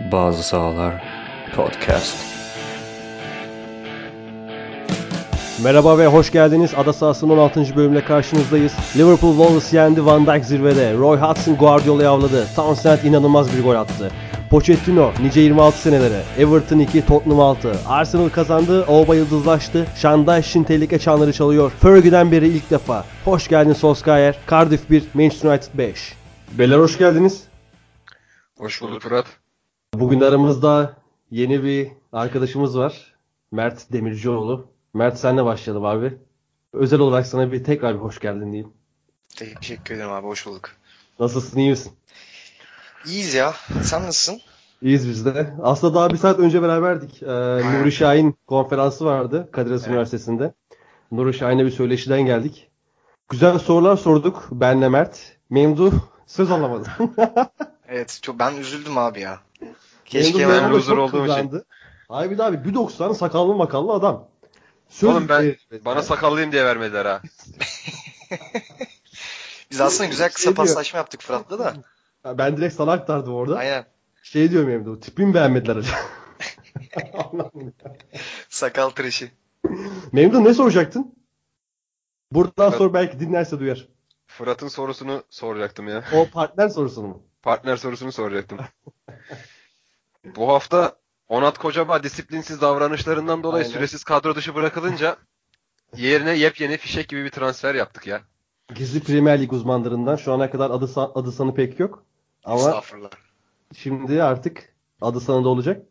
Bazı Sahalar Podcast. Merhaba ve hoş geldiniz. Ada sahasının 16. bölümle karşınızdayız. Liverpool Wolves yendi, Van Dijk zirvede. Roy Hodgson Guardiola'yı avladı. Townsend inanılmaz bir gol attı. Pochettino nice 26 senelere. Everton 2, Tottenham 6. Arsenal kazandı, Oba yıldızlaştı. Şandayş'in tehlike çanları çalıyor. Fergie'den beri ilk defa. Hoş geldin Solskjaer. Cardiff 1, Manchester United 5. Beyler hoş geldiniz. Hoş bulduk Fırat. Bugün aramızda yeni bir arkadaşımız var. Mert Demircioğlu. Mert senle başlayalım abi. Özel olarak sana bir tekrar bir hoş geldin diyeyim. Teşekkür ederim abi hoş bulduk. Nasılsın iyi misin? İyiyiz ya. Sen nasılsın? İyiyiz biz de. Aslında daha bir saat önce beraberdik. Ee, Nuri Şahin konferansı vardı Kadir Has Evet. Üniversitesi'nde. Nuri Şahin'e bir söyleşiden geldik. Güzel sorular sorduk benle Mert. Memdu söz alamadı. Evet çok ben üzüldüm abi ya. Keşke Memdu ben loser olduğum için. kızardı. Abi bir daha bir 1.90 sakallı makallı adam. Söz Oğlum ben vermedi. bana sakallıyım diye vermediler ha. Biz aslında güzel kısa Şey diyor. paslaşma yaptık Fırat'la da. Ben direkt sana aktardım orada. Aynen. Şey diyor Memdu, tipimi beğenmediler acaba. Sakal tıraşı. Memdu ne soracaktın? Buradan Ben- sonra belki dinlerse duyar. Fırat'ın sorusunu soracaktım ya. O partner sorusunu mu? Partner sorusunu soracaktım. Bu hafta Onat Kocaba disiplinsiz davranışlarından dolayı Aynen. süresiz kadro dışı bırakılınca yerine yepyeni fişek gibi bir transfer yaptık ya. Gizli Premier Lig uzmanlarından şu ana kadar adı, adı sanı pek yok. Ama şimdi artık adı sanı da olacak.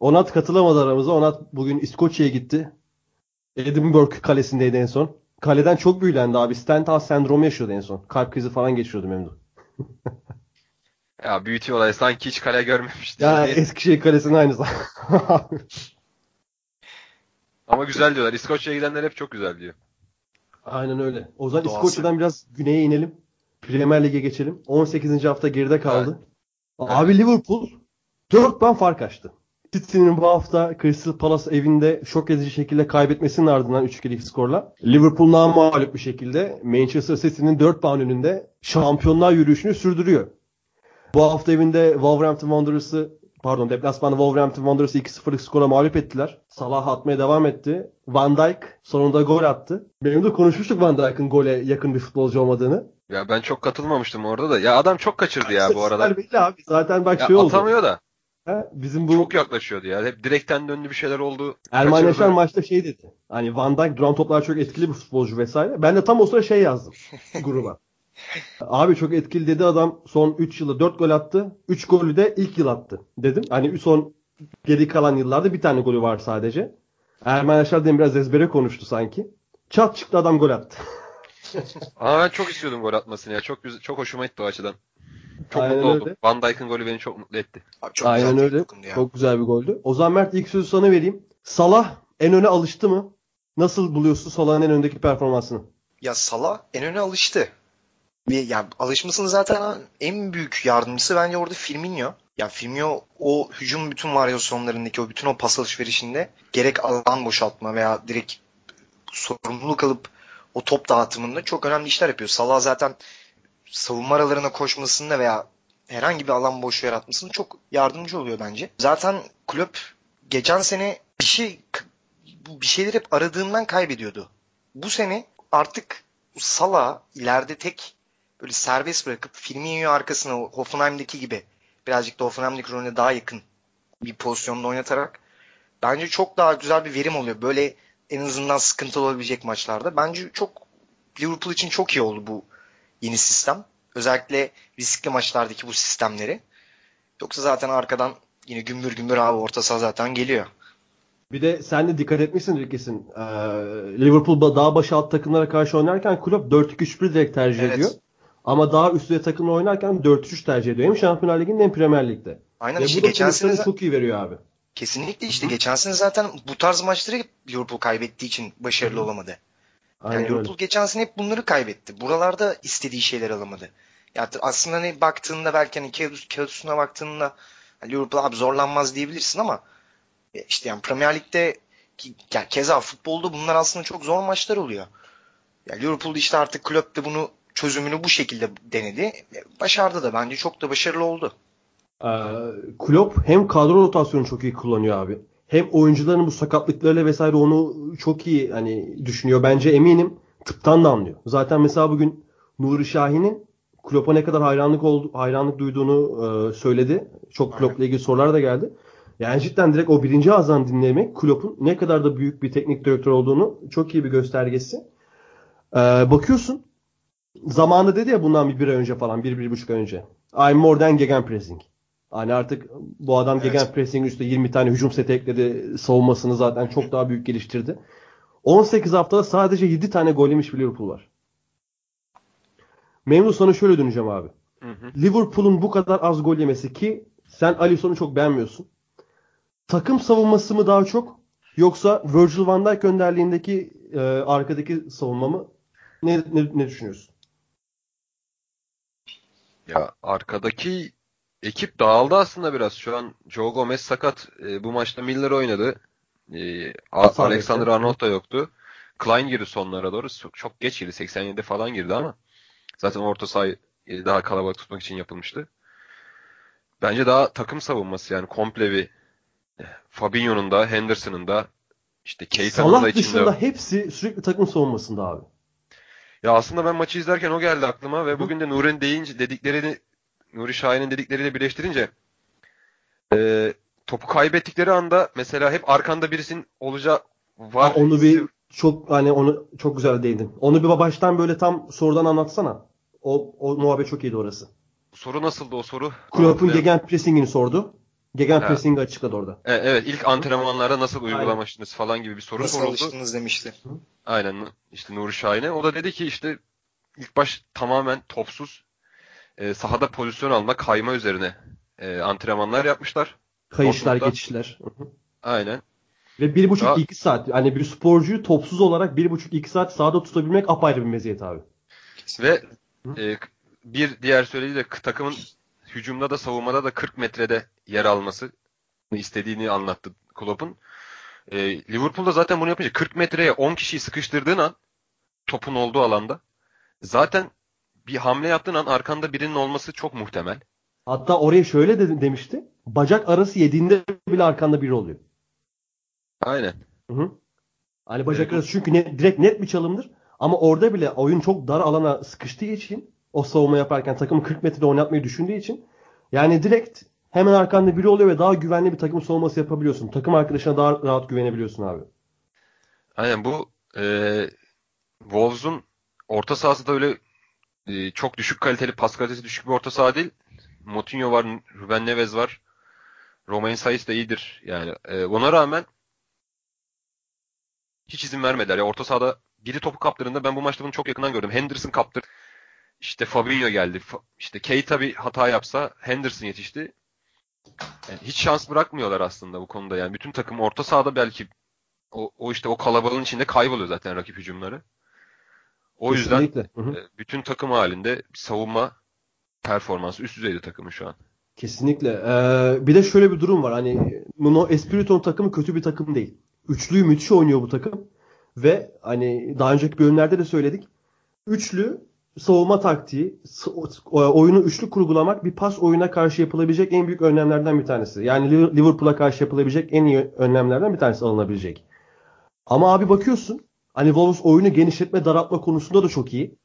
Onat katılamadı aramıza. Onat bugün İskoçya'ya gitti. Edinburgh kalesindeydi en son. Kaleden çok büyülendi abi. Stendhal sendromu yaşıyordu en son. Kalp krizi falan geçiriyordu Memdu. Ya büyütüyorlar sanki hiç kale görmemişti. Ya diye. Eskişehir kalesinin aynısı. Ama güzel diyorlar. İskoçya'ya gidenler hep çok güzel diyor. Aynen öyle. O zaman Doğası. İskoçya'dan biraz güneye inelim. Premier Lig'e geçelim. 18. hafta geride kaldı. Abi Liverpool 4 puan fark açtı. City'nin bu hafta Crystal Palace evinde şok edici şekilde kaybetmesinin ardından 3-2'lik skorla Liverpool mağlup bir şekilde Manchester City'nin 4 puan önünde şampiyonlar yürüyüşünü sürdürüyor. Bu hafta evinde Wolverhampton Wanderers'ı pardon deplasmanda Wolverhampton Wanderers'ı 2-0'lık skora mağlup ettiler. Salah atmaya devam etti. Van Dijk sonunda gol attı. Benim de konuşmuştuk Van Dijk'ın gole yakın bir futbolcu olmadığını. Ya ben çok katılmamıştım orada da. Ya adam çok kaçırdı ya bu arada. Belli abi. Zaten bak Ya şey oldu. atamıyor da. Ha, bizim bu Çok yaklaşıyordu ya. Hep direkten döndü bir şeyler oldu. Erman. Yaşar maçta şey dedi. Hani Van Dijk duran toplar çok etkili bir futbolcu vesaire. Ben de tam o sıra şey yazdım gruba. Abi çok etkili dedi adam son 3 yılda 4 gol attı. 3 golü de ilk yıl attı dedim. Hani son geri kalan yıllarda bir tane golü var sadece. Erman Yaşar demin biraz ezbere konuştu sanki. Çat çıktı adam gol attı. Ama ben çok istiyordum gol atmasını ya. Çok güzel, çok hoşuma gitti o açıdan. Çok Aynen mutlu oldum. Van Dijk'ın golü beni çok mutlu etti. Abi çok Aynen güzel öyle. ya. Çok güzel bir goldü. O zaman Mert ilk sözü sana vereyim. Salah en öne alıştı mı? Nasıl buluyorsun Salah'ın en öndeki performansını? Ya Salah en öne alıştı. Ve yani alışmasının zaten en büyük yardımcısı bence orada Firmino. Ya Firmino o hücum bütün varyasyonlarındaki o bütün o pas alışverişinde gerek alan boşaltma veya direkt sorumluluk alıp o top dağıtımında çok önemli işler yapıyor. Salah zaten savunma aralarına koşmasında veya herhangi bir alan boşluğu yaratmasında çok yardımcı oluyor bence. Zaten kulüp geçen sene bir şey bir şeyler hep aradığından kaybediyordu. Bu sene artık Salah ileride tek böyle serbest bırakıp Firmino'yu arkasına Hoffenheim'deki gibi birazcık da Hoffenheim'deki rolüne daha yakın bir pozisyonda oynatarak bence çok daha güzel bir verim oluyor. Böyle en azından sıkıntılı olabilecek maçlarda. Bence çok Liverpool için çok iyi oldu bu yeni sistem. Özellikle riskli maçlardaki bu sistemleri. Yoksa zaten arkadan yine gümbür gümbür abi orta saha zaten geliyor. Bir de sen de dikkat etmişsindir kesin. Ee, Liverpool daha başı alt takımlara karşı oynarken kulüp 4-2-3-1 direkt tercih Evet. ediyor. Ama daha üst düzey takımla oynarken 4-3 tercih ediyor. Hem Şampiyonlar Ligi'nde hem Premier Lig'de. Aynen Ve işte bu da geçen sene çok iyi veriyor abi. kesinlikle işte geçen sene zaten bu tarz maçları Liverpool kaybettiği için başarılı olamadı. Yani Aynen öyle. Liverpool geçen sene hep bunları kaybetti. Buralarda istediği şeyler alamadı. Ya aslında hani baktığında belki hani kağıt, kağıt üstüne baktığında hani Liverpool abi zorlanmaz diyebilirsin ama e, işte yani Premier Lig'de ki, ya keza futbolda bunlar aslında çok zor maçlar oluyor. Ya Liverpool işte artık Klopp de bunu çözümünü bu şekilde denedi. Başardı da bence çok da başarılı oldu. Ee, Klopp hem kadro rotasyonu çok iyi kullanıyor abi. Hem oyuncuların bu sakatlıklarıyla vesaire onu çok iyi hani düşünüyor. Bence eminim tıptan da anlıyor. Zaten mesela bugün Nuri Şahin'in Klopp'a ne kadar hayranlık oldu, hayranlık duyduğunu e, söyledi. Çok Klopp'la ilgili sorular da geldi. Yani cidden direkt o birinci ağızdan dinlemek Klopp'un ne kadar da büyük bir teknik direktör olduğunu çok iyi bir göstergesi. Ee, bakıyorsun zamanında dedi ya bundan bir, bir ay önce falan bir, bir buçuk ay önce. I'm more than gegenpressing. Hani artık bu adam Evet. gegenpressing üstüne 20 tane hücum seti ekledi. Savunmasını zaten çok daha büyük geliştirdi. 18 haftada sadece 7 tane gol yemiş bir Liverpool var. Memnun sana şöyle döneceğim abi. Hı hı. Liverpool'un bu kadar az gol yemesi ki sen Alisson'u çok beğenmiyorsun. Takım savunması mı daha çok yoksa Virgil van Dijk önderliğindeki e, arkadaki savunma mı? Ne, ne, ne düşünüyorsun? Ya arkadaki ekip dağıldı aslında biraz. Şu an Joe Gomez sakat. E, bu maçta Miller oynadı. E, A- Alexander. Arnold da yoktu. Klein girdi sonlara doğru. Çok, çok geç girdi. 87'de falan girdi ama zaten orta sahayı e, daha kalabalık tutmak için yapılmıştı. Bence daha takım savunması yani komple bir e, Fabinho'nun da Henderson'ın da işte Keita'nın da Salah içinde. dışında hepsi sürekli takım savunmasında abi. Ya aslında ben maçı izlerken o geldi aklıma ve bugün de Nuri'nin deyince dediklerini Nuri Şahin'in dedikleriyle birleştirince e, topu kaybettikleri anda mesela hep arkanda birisinin olacağı var. Ha, onu bir çok hani onu çok güzel değindin. Onu bir baştan böyle tam sorudan anlatsana. O, o muhabbet çok iyiydi orası. soru nasıldı o soru? Klopp'un gegenpressing'ini sordu. Gegenpressing'i Ha. açıkladı orada. E, evet ilk antrenmanlarda nasıl uygulamıştınız falan gibi bir soru Nasıl soruldu. alıştınız demişti. Aynen işte Nuri Şahin'e. O da dedi ki işte ilk baş tamamen topsuz e, sahada pozisyon alma kayma üzerine e, antrenmanlar yapmışlar. Kayışlar, Dortmund'da. geçişler. Hı hı. Aynen. Ve bir buçuk iki saat. Hani bir sporcuyu topsuz olarak bir buçuk iki saat sahada tutabilmek apayrı bir meziyet abi. Ve e, bir diğer söylediği de takımın hücumda da savunmada da 40 metrede yer alması istediğini anlattı Klopp'un. E, Liverpool'da zaten bunu yapınca 40 metreye 10 kişiyi sıkıştırdığın an topun olduğu alanda zaten bir hamle yaptığın an arkanda birinin olması çok muhtemel. Hatta oraya şöyle de, demişti. Bacak arası yediğinde bile arkanda biri oluyor. Aynen. Hı hı. Hani bacak Evet, arası çünkü ne, direkt net bir çalımdır. Ama orada bile oyun çok dar alana sıkıştığı için o savunma yaparken takımı 40 metrede oynatmayı düşündüğü için yani direkt hemen arkanda biri oluyor ve daha güvenli bir takım savunması yapabiliyorsun. Takım arkadaşına daha rahat güvenebiliyorsun abi. Aynen bu e, Wolves'un orta sahası da öyle e, çok düşük kaliteli, pas kalitesi düşük bir orta saha değil. Moutinho var, Ruben Neves var. Romain Saiz de iyidir. Yani e, ona rağmen hiç izin vermediler. Ya orta sahada biri topu kaptırdığında ben bu maçta bunu çok yakından gördüm. Henderson kaptırdı. İşte Fabinho geldi. İşte Keita bir hata yapsa Henderson yetişti. Yani hiç şans bırakmıyorlar aslında bu konuda. Yani bütün takım orta sahada belki o, o işte o kalabalığın içinde kayboluyor zaten rakip hücumları. O yüzden Kesinlikle. Hı hı. e, bütün takım halinde savunma performansı üst düzeyde takımın şu an. Kesinlikle. Ee, bir de şöyle bir durum var. Hani Nuno Espirito'nun takımı kötü bir takım değil. Üçlüyü müthiş oynuyor bu takım. Ve hani daha önceki bölümlerde de söyledik. Üçlü savunma taktiği, oyunu üçlü kurgulamak bir pas oyuna karşı yapılabilecek en büyük önlemlerden bir tanesi. Yani Liv- Liverpool'a karşı yapılabilecek en iyi önlemlerden bir tanesi alınabilecek. Ama abi bakıyorsun hani Wolves oyunu genişletme, daraltma konusunda da çok iyi.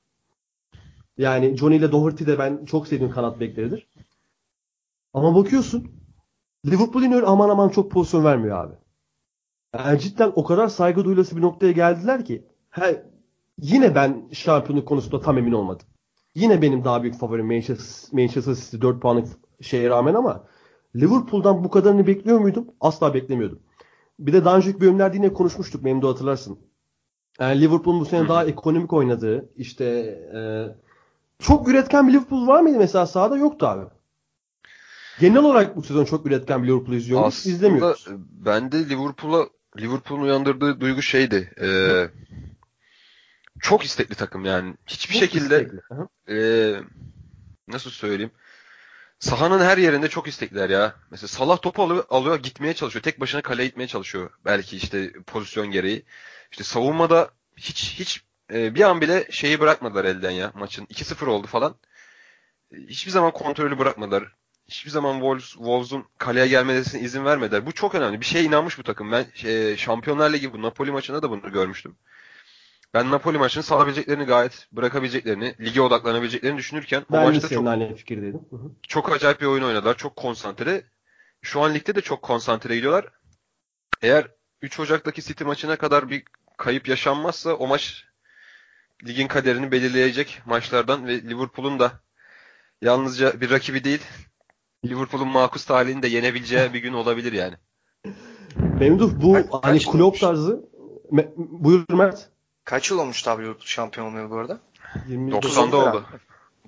Yani Johnny ile Doherty de ben çok sevdiğim kanat bekleridir. Ama bakıyorsun Liverpool öyle aman aman çok pozisyon vermiyor abi. Yani cidden o kadar saygı duyulası bir noktaya geldiler ki he, yine ben şampiyonluk konusunda tam emin olmadım. Yine benim daha büyük favorim Manchester, Manchester City 4 puanlık şeye rağmen ama Liverpool'dan bu kadarını bekliyor muydum? Asla beklemiyordum. Bir de daha önceki bölümlerde yine konuşmuştuk Memdu hatırlarsın. Yani Liverpool'un bu sene daha ekonomik oynadığı işte e, çok üretken bir Liverpool var mıydı mesela sahada? Yoktu abi. Genel olarak bu sezon çok üretken bir Liverpool izliyoruz. Aslında izlemiyoruz. ben de Liverpool'a Liverpool'un uyandırdığı duygu şeydi. e, çok istekli takım yani. Hiçbir Çok şekilde e, nasıl söyleyeyim? Sahanın her yerinde çok istekliler ya. Mesela Salah topu alıyor, alıyor gitmeye çalışıyor. Tek başına kaleye gitmeye çalışıyor. Belki işte pozisyon gereği. İşte savunmada hiç hiç e, bir an bile şeyi bırakmadılar elden ya maçın. 2-0 oldu falan. E, Hiçbir zaman kontrolü bırakmadılar. hiçbir zaman Wolves, Wolves'un kaleye gelmesine izin vermediler. Bu çok önemli. Bir şeye inanmış bu takım. Ben e, Şampiyonlar Ligi bu Napoli maçında da bunu görmüştüm. Ben Napoli maçını salabileceklerini gayet bırakabileceklerini, lige odaklanabileceklerini düşünürken o Ben de maçta çok, aynı fikirdeydim. Hı hı. çok acayip bir oyun oynadılar. Çok konsantre. Şu an ligde de çok konsantre gidiyorlar. Eğer 3 Ocak'taki City maçına kadar bir kayıp yaşanmazsa o maç ligin kaderini belirleyecek maçlardan ve Liverpool'un da yalnızca bir rakibi değil Liverpool'un makus talihini de yenebileceği bir gün olabilir yani. Memduh bu hani Klopp olmuş? tarzı Me- buyur Mert. Kaç yıl olmuştu abi Liverpool şampiyon olmayalı bu arada? 29 90'da oldu oldu.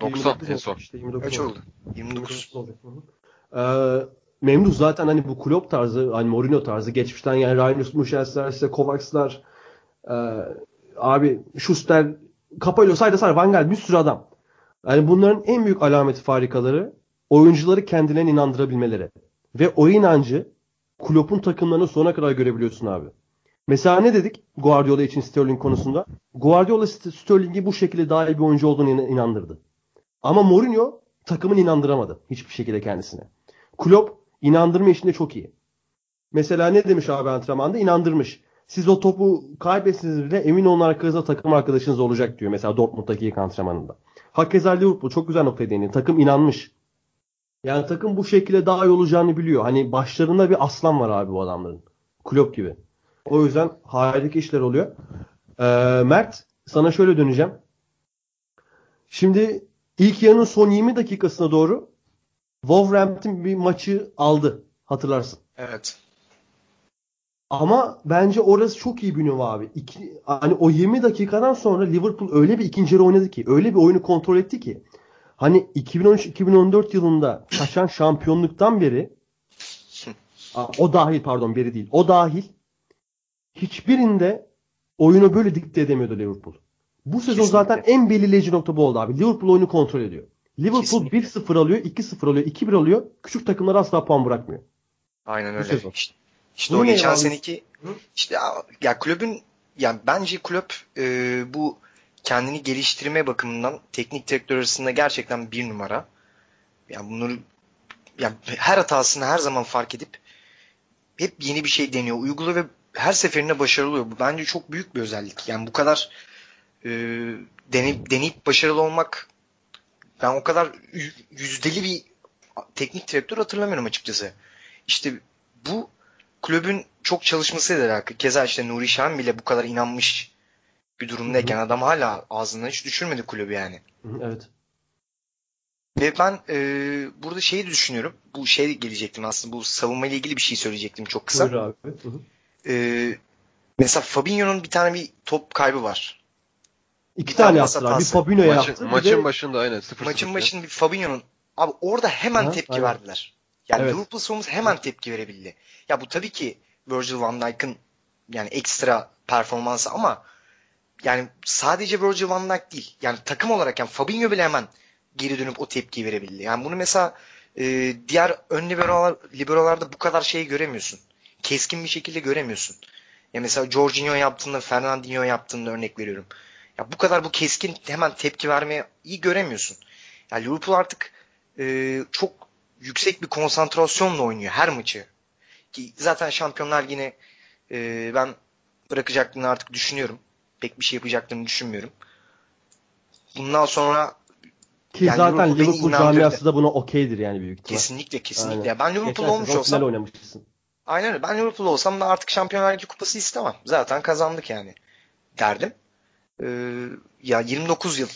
90 en son. işte, 29 Kaç oldu. oldu? 29. olacak. Hı hı. Ee, Memduh zaten hani bu Klopp tarzı, hani Mourinho tarzı geçmişten yani Ryan Muschels'ler, işte Kovacs'lar, e, abi Schuster, Capello, sayda sayda Van Gaal bir sürü adam. Yani bunların en büyük alameti farikaları oyuncuları kendilerine inandırabilmeleri. Ve o inancı Klopp'un takımlarını sona kadar görebiliyorsun abi. Mesela ne dedik Guardiola için Sterling konusunda? Guardiola St- Sterling'i bu şekilde daha iyi bir oyuncu olduğunu in- inandırdı. Ama Mourinho takımını inandıramadı hiçbir şekilde kendisine. Klopp inandırma işinde çok iyi. Mesela ne demiş abi antrenmanda? İnandırmış. Siz o topu kaybetseniz bile emin olun arkanızda takım arkadaşınız olacak diyor. Mesela Dortmund'daki ilk antrenmanında. Hakeza Liverpool çok güzel noktaya değindi. Takım inanmış. Yani takım bu şekilde daha iyi olacağını biliyor. Hani başlarında bir aslan var abi bu adamların. Klopp gibi. O yüzden harika işler oluyor. Ee, Mert sana şöyle döneceğim. Şimdi ilk yarının son 20 dakikasına doğru Wolverhampton bir maçı aldı. Hatırlarsın. Evet. Ama bence orası çok iyi bir nüva abi. İki, hani o 20 dakikadan sonra Liverpool öyle bir ikinci yarı oynadı ki, öyle bir oyunu kontrol etti ki. Hani 2013-2014 yılında kaçan şampiyonluktan beri o dahil pardon beri değil. O dahil hiçbirinde oyunu böyle dikte edemiyordu Liverpool. Bu sezon Kesinlikle. zaten en belirleyici nokta bu oldu abi. Liverpool oyunu kontrol ediyor. Liverpool Kesinlikle. 1-0 alıyor, 2-0 alıyor, 2-1 alıyor. Küçük takımlara asla puan bırakmıyor. Aynen Bu öyle. sezon. İşte, işte o geçen bağlıyorsun? seneki işte ya, ya kulübün yani bence kulüp e, bu kendini geliştirme bakımından teknik direktör arasında gerçekten bir numara. Yani bunları yani her hatasını her zaman fark edip hep yeni bir şey deniyor, uyguluyor ve her seferinde başarılı oluyor. Bu bence çok büyük bir özellik. Yani bu kadar e, deneyip, deneyip başarılı olmak ben o kadar yü- yüzdeli bir teknik direktör hatırlamıyorum açıkçası. İşte bu kulübün çok çalışmasıyla alakalı. Keza işte Nuri Şahin bile bu kadar inanmış bir durumdayken adam hala ağzından hiç düşürmedi kulübü yani. Evet. Ve ben e, burada şeyi düşünüyorum. Bu şey gelecektim aslında. Bu savunma ile ilgili bir şey söyleyecektim çok kısa. Buyur abi. Hı hı. E, mesela Fabinho'nun bir tane bir top kaybı var. İki Bir tane yaptılar. Bir. Fabinho'ya Maçın, yaptı. bir maçın de- başında aynen 0 Maçın başında bir Fabinho'nun abi orada hemen Aha, tepki aynen. verdiler. Yani Evet. Liverpool savunması hemen tepki verebildi. Ya bu tabii ki Virgil van Dijk'ın yani ekstra performansı ama yani sadece Virgil van Dijk değil. Yani takım olarak yani Fabinho bile hemen geri dönüp o tepkiyi verebildi. Yani bunu mesela e, diğer ön liberolar, liberolarda bu kadar şeyi göremiyorsun. Keskin bir şekilde göremiyorsun. Ya mesela Jorginho yaptığında, Fernandinho yaptığında örnek veriyorum. Ya bu kadar bu keskin hemen tepki vermeye iyi göremiyorsun. Ya Liverpool artık e, çok yüksek bir konsantrasyonla oynuyor her maçı. Ki zaten Şampiyonlar Ligi'ni e, ben bırakacaklarını artık düşünüyorum. Pek bir şey yapacaklarını düşünmüyorum. Bundan sonra Ki Yani zaten Liverpool Liverpool camiası da buna okeydir yani büyük ihtimal. kesinlikle kesinlikle. Aynen. Ben Liverpool Geçen olmuş olsam oynamışsın. Aynen öyle. Ben Liverpool olsam da artık Şampiyonlar Ligi kupası istemem. Zaten kazandık yani derdim. Ee, ya 29 yıl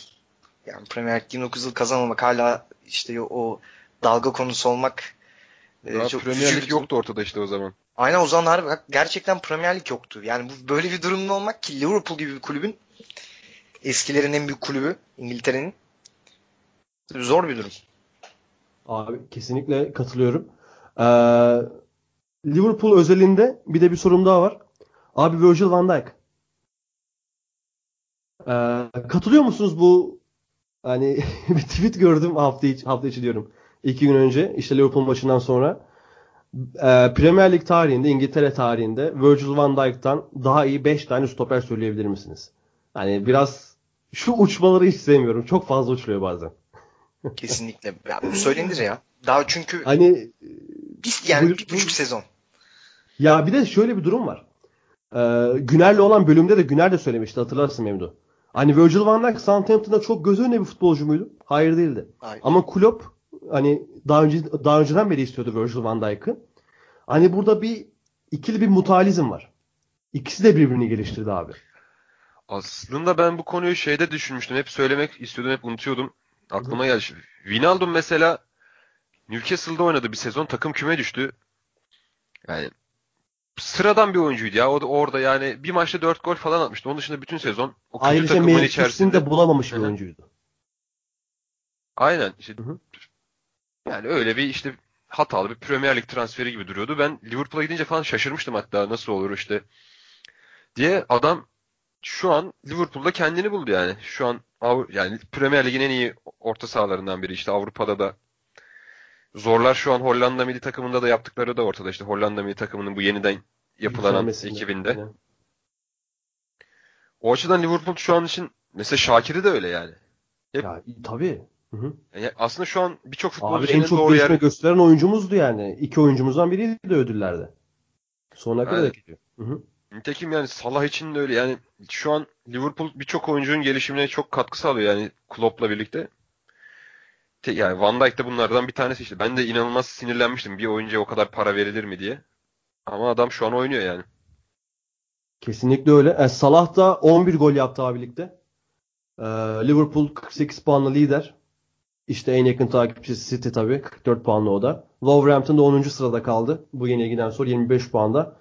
yani Premier Lig 29 yıl kazanmamak hala işte o, dalga konusu olmak e, Daha çok Premier Lig yoktu ortada işte o zaman. Aynen o zaman harbi gerçekten Premier Lig yoktu. Yani bu böyle bir durumda olmak ki Liverpool gibi bir kulübün eskilerin en büyük kulübü İngiltere'nin zor bir durum. Abi kesinlikle katılıyorum. Ee, Liverpool özelinde bir de bir sorum daha var. Abi Virgil van Dijk. Ee, katılıyor musunuz bu hani bir tweet gördüm hafta içi, hafta içi diyorum. İki gün önce işte Liverpool maçından sonra Ee, Premier Lig tarihinde İngiltere tarihinde Virgil van Dijk'tan daha iyi 5 tane stoper söyleyebilir misiniz? Hani biraz şu uçmaları hiç sevmiyorum. Çok fazla uçuyor bazen. Kesinlikle. Ya bu söylenir ya. Daha çünkü Hani biz yani Buyur- bir buçuk sezon. ya bir de şöyle bir durum var. Ee, Güner'le olan bölümde de Güner de söylemişti hatırlarsın Memdu. Hani Virgil van Dijk Southampton'da çok göz önüne bir futbolcu muydu? Hayır değildi. Aynen. Ama Klopp hani daha önce daha önceden beri istiyordu Virgil van Dijk'ı. Hani burada bir ikili bir mutualizm var. İkisi de birbirini geliştirdi abi. Aslında ben bu konuyu şeyde düşünmüştüm. Hep söylemek istiyordum, hep unutuyordum. Aklıma geldi. şimdi. Wijnaldum mesela Newcastle'da oynadı bir sezon. Takım küme düştü. Yani sıradan bir oyuncuydu ya. O da orada yani bir maçta 4 gol falan atmıştı. Onun dışında bütün sezon o kötü Ayrıca takımın içerisinde. de bulamamış bir oyuncuydu. Aynen. işte Hı hı. yani öyle bir işte hatalı bir Premier Lig transferi gibi duruyordu. Ben Liverpool'a gidince falan şaşırmıştım hatta nasıl olur işte diye adam şu an Liverpool'da kendini buldu yani. Şu an yani Premier Lig'in en iyi orta sahalarından biri işte Avrupa'da da zorlar şu an Hollanda milli takımında da yaptıkları da ortada işte Hollanda milli takımının bu yeniden yapılan ekibinde. Aynen. O açıdan Liverpool şu an için mesela Şakir'i de öyle yani. Hep- Ya tabii. Hı hı. Yani aslında şu an birçok Abi futbolcunun en çok doğru yer gösteren oyuncumuzdu yani. İki oyuncumuzdan biriydi de ödüllerde. Sonuna kadar ediyor. Hı hı. Nitekim yani Salah için de öyle. Yani şu an Liverpool birçok oyuncunun gelişimine çok katkı sağlıyor yani Klopp'la birlikte. Te- yani Van Dijk de bunlardan bir tanesi işte. Ben de inanılmaz sinirlenmiştim bir oyuncuya o kadar para verilir mi diye. Ama adam şu an oynuyor yani. Kesinlikle öyle. E, Salah da 11 gol yaptı abi ligde. E, Liverpool 48 puanlı lider. İşte en yakın takipçisi City tabii. 44 puanlı o da. Wolverhampton da 10. sırada kaldı. Bu yeni giden sonra 25 puanda.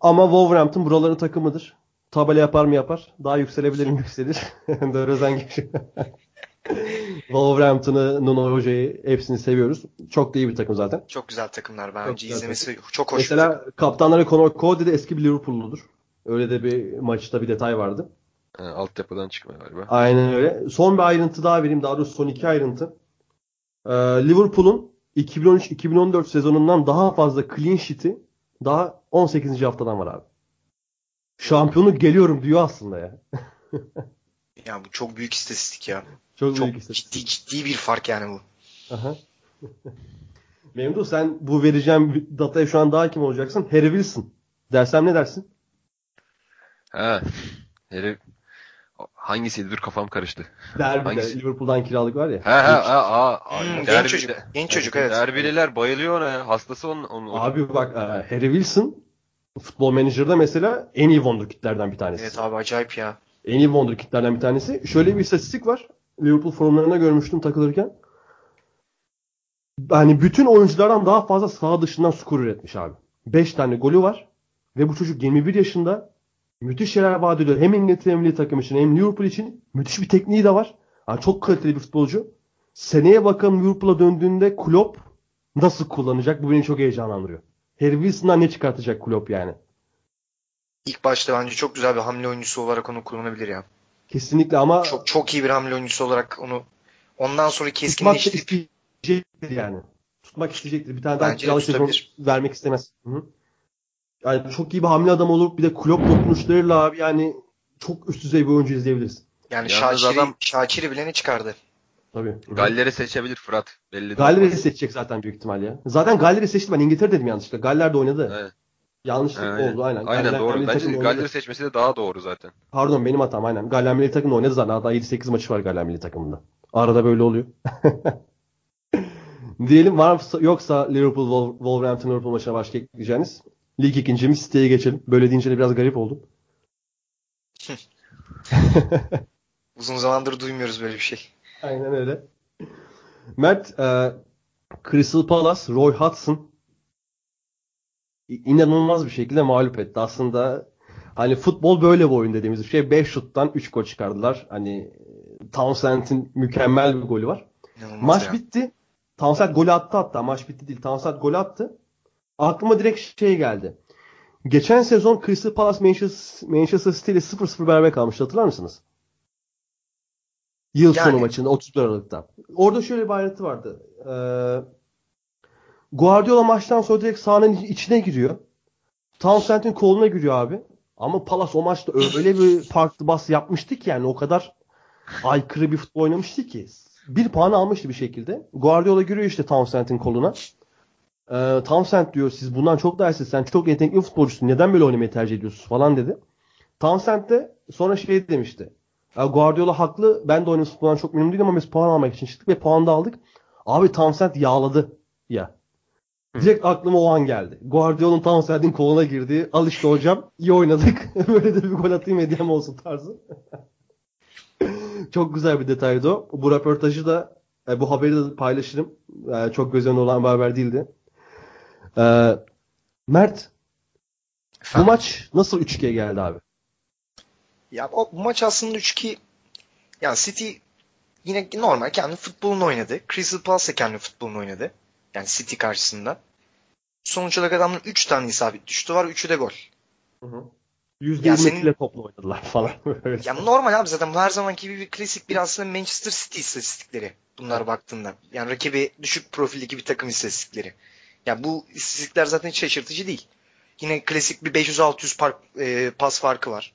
Ama Wolverhampton buraların takımıdır. Tabela yapar mı yapar. Daha yükselebilir mi yükselir. Dörözen gibi. Wolverhampton'ı, Nuno Hoca'yı hepsini seviyoruz. Çok da iyi bir takım zaten. Çok güzel takımlar. Bence Çok güzel izlemesi çok hoş. takım. Mesela kaptanları Conor Cody de eski bir Liverpool'ludur. Öyle de bir maçta bir detay vardı. Ha, altyapıdan çıkma galiba. Aynen öyle. Son bir ayrıntı daha vereyim. Daha doğrusu son iki ayrıntı. Ee, Liverpool'un 2013-2014 sezonundan daha fazla clean sheet'i daha 18. haftadan var abi. Şampiyonluk geliyorum diyor aslında ya. Yani bu çok büyük istatistik ya. Çok, Çok büyük istatistik. ciddi ciddi bir fark yani bu. Aha. Memduh sen bu vereceğim dataya şu an daha kim olacaksın? Harry Wilson. Dersem ne dersin? Ha. Herif hangisiydi? Dur kafam karıştı. Derbi'de Hangisi? Liverpool'dan kiralık var ya. Ha ha ha. ha. Hmm, genç çocuk. Genç çocuk evet. Derbililer bayılıyor ona ya. Hastası onun. onun Abi bak e, Harry Wilson futbol menajerde mesela en iyi wonderkidlerden bir tanesi. Evet abi acayip ya. En iyi wonderkidlerden bir tanesi. Şöyle bir istatistik var. Liverpool forumlarında görmüştüm takılırken. Hani bütün oyunculardan daha fazla saha dışından skor üretmiş abi. 5 tane golü var. Ve bu çocuk 21 yaşında. Müthiş şeyler vaat ediyor. Hem İngiltere milli takım için hem Liverpool için. Müthiş bir tekniği de var. Yani çok kaliteli bir futbolcu. Seneye bakalım Liverpool'a döndüğünde Klopp nasıl kullanacak? Bu beni çok heyecanlandırıyor. Harry Wilson'dan ne çıkartacak Klopp yani? İlk başta bence çok güzel bir hamle oyuncusu olarak onu kullanabilir ya. Kesinlikle ama Çok çok iyi bir hamle oyuncusu olarak onu ondan sonra keskinleştirip isteyecektir yani. Tutmak isteyecektir. Bir tane daha Bence de kiralık sezon vermek istemez. Hı -hı. Yani çok iyi bir hamle adam olur. Bir de Klopp dokunuşlarıyla abi yani çok üst düzey bir oyuncu izleyebiliriz. yani Şakir'i, adam- Şakir'i bileni çıkardı. Tabii. Galler'i seçebilir Fırat. Belli. Galler'i seçecek zaten büyük ihtimal ya. Zaten Galler'i seçti. Ben İngiltere dedim yanlışlıkla. Galler'de oynadı. Evet. Yanlışlık Aynen. oldu aynen. Aynen Galler doğru. Bence Galler'i seçmesi de daha doğru zaten. Pardon benim hatam aynen. Galler milli takımda oynadı zaten. Hatta 7-8 maçı var Galler milli takımında. Arada böyle oluyor. Diyelim var yoksa Liverpool Wol- Wolverhampton Liverpool maçına başka ekleyeceğiniz. Lig ikincimiz City'ye geçelim. Böyle deyince de biraz garip oldu. Uzun zamandır duymuyoruz böyle bir şey. Aynen öyle. Mert, e, Crystal Palace, Roy Hudson inanılmaz bir şekilde mağlup etti. Aslında hani futbol böyle bir oyun dediğimiz bir şey. 5 şuttan 3 gol çıkardılar. Hani e, Townsend'in mükemmel bir golü var. İnanılmaz Maç ya. bitti. Townsend golü attı hatta. Maç bitti değil. Townsend golü attı. Aklıma direkt şey geldi. Geçen sezon Crystal Palace Manchester, Manchester City ile 0-0 beraber kalmıştı. Hatırlar mısınız? Yıl Yani. sonu maçında 31 Aralık'ta. Orada şöyle bir ayrıntı vardı. Ee, Guardiola maçtan sonra direkt sahanın içine giriyor. Townsend'in koluna giriyor abi. Ama Palace o maçta öyle bir farklı bas yapmıştı ki yani o kadar aykırı bir futbol oynamıştı ki. bir puan almıştı bir şekilde. Guardiola giriyor işte Townsend'in koluna. Ee, Townsend diyor siz bundan çok daha iyisiniz. Sen çok yetenekli futbolcusun. Neden böyle oynamayı tercih ediyorsun falan dedi. Townsend de sonra şey demişti. "Ya Guardiola haklı. Ben de oyunun futboldan çok memnun değilim ama biz puan almak için çıktık ve puan da aldık. Abi Townsend yağladı ya. Direkt aklıma o an geldi. Guardiola'nın Townsend'in koluna girdi. Al işte hocam. iyi oynadık. Böyle de bir gol atayım hediyem olsun tarzı. çok güzel bir detaydı o. Bu röportajı da e, bu haberi de paylaşırım. E, çok göz önünde olan bir haber değildi. E, Mert bu maç nasıl 3-2'ye geldi abi? Ya o bu maç aslında 3-2 yani City yine normal kendi futbolunu oynadı. Crystal Palace kendi futbolunu oynadı. Yani City karşısında. Sonuç olarak adamların 3 tane isabet düştü var. 3'ü de gol. %20 Ya senin- ile topla oynadılar falan. Yani normal abi zaten bu her zamanki gibi bir klasik bir aslında Manchester City istatistikleri. Bunlara baktığında. Yani rakibi düşük profildeki bir takım istatistikleri. Ya bu istatistikler zaten hiç şaşırtıcı değil. Yine klasik bir 500-600 park, e, pas farkı var.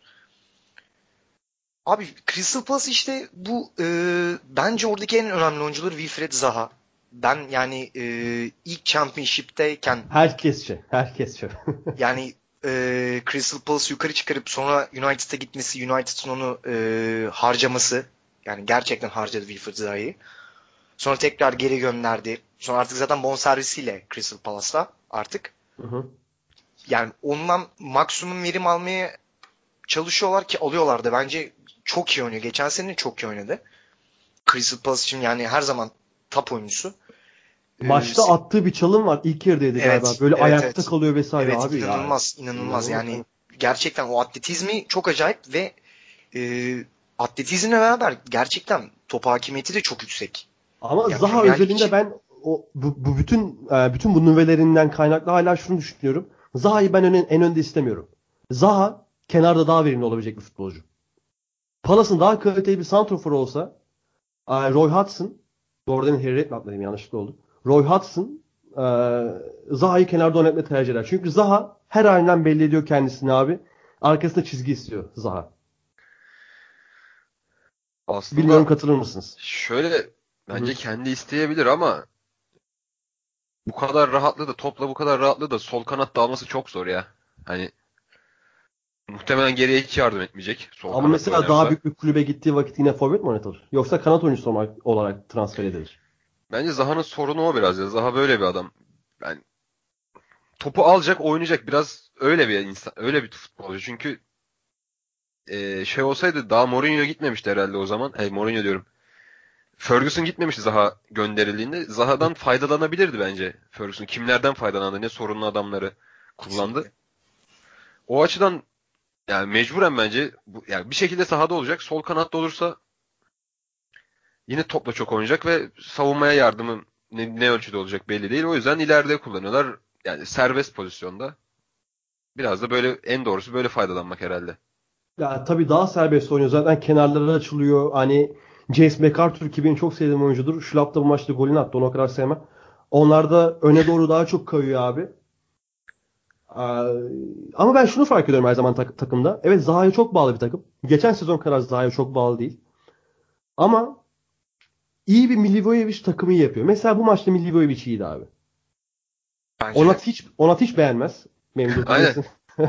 Abi Crystal Palace işte bu e, bence oradaki en önemli oyuncuları Wilfred Zaha. Ben yani e, ilk Championship'teyken Herkesçe. Herkesçe. yani e, Crystal Palace yukarı çıkarıp sonra United'a gitmesi, United'ın onu e, harcaması yani gerçekten harcadı Wilfred Zaha'yı. Sonra tekrar geri gönderdi. Sonra artık zaten bonservisiyle Crystal Palace'ta artık. Hı hı. Yani ondan maksimum verim almaya çalışıyorlar ki alıyorlar da. Bence çok iyi oynuyor. Geçen sene çok iyi oynadı. Crystal Palace için yani her zaman top oyuncusu. Ee, Maçta si- attığı bir çalım var. İlk yarıdaydı Evet, galiba. Böyle evet, ayakta evet. kalıyor vesaire Evet abi. ya. inanılmaz inanılmaz İnanılmaz. yani gerçekten o atletizmi çok acayip ve e, atletizmle beraber gerçekten top hakimiyeti de çok yüksek. Ama Ya Zaha özelinde için- ben o bu, bu bütün e, bütün bu nüvelerinden kaynaklı hala şunu düşünüyorum. Zaha'yı ben ön- en önde istemiyorum. Zaha kenarda daha verimli olabilecek bir futbolcu. Palace'ın daha kaliteli bir santrofor olsa e, Roy Hudson doğru demin Harry Redknapp dedim yanlışlıkla oldu. Roy Hudson e, Zaha'yı kenarda oynatmayı tercih eder. Çünkü Zaha her halinden belli ediyor kendisini abi. Arkasında çizgi istiyor Zaha. Aslında Bilmiyorum katılır mısınız? şöyle bence Hı. kendi isteyebilir ama bu kadar rahatlığı da topla bu kadar rahatlığı da sol kanatta alması çok zor ya. Hani muhtemelen geriye hiç yardım etmeyecek. Sol Ama mesela oynarsa. daha büyük bir kulübe gittiği vakit yine forvet mi oynatılır? Yoksa kanat oyuncusu olarak transfer edilir. Bence Zaha'nın sorunu o biraz ya. Zaha böyle bir adam. Yani topu alacak, oynayacak. Biraz öyle bir insan, öyle bir futbolcu. Çünkü eee, şey olsaydı daha Mourinho gitmemişti herhalde o zaman. Hey Mourinho diyorum. Ferguson gitmemişti Zaha gönderildiğinde. Zaha'dan faydalanabilirdi bence. Ferguson kimlerden faydalandı, ne sorunlu adamları kullandı. O açıdan yani mecburen bence bu, yani bir şekilde sahada olacak. Sol kanatta olursa yine topla çok oynayacak ve savunmaya yardımı ne, ne ölçüde olacak belli değil. O yüzden ileride kullanıyorlar. Yani serbest pozisyonda. Biraz da böyle en doğrusu böyle faydalanmak herhalde. Ya tabii daha serbest oynuyor. Zaten kenarları açılıyor. Hani James McArthur ki benim çok sevdiğim oyuncudur. Şlap da bu maçta golünü attı. Onu o kadar sevmem. Onlar da öne doğru daha çok kayıyor abi. Ama ben şunu fark ediyorum her zaman tak- takımda. Evet Zaha'ya çok bağlı bir takım. Geçen sezon kadar Zaha'ya çok bağlı değil. Ama iyi bir Milivojevic takımı yapıyor. Mesela bu maçta Milivojevic iyiydi abi. Bence Onat hiç Onat hiç beğenmez. Memduh Aynen.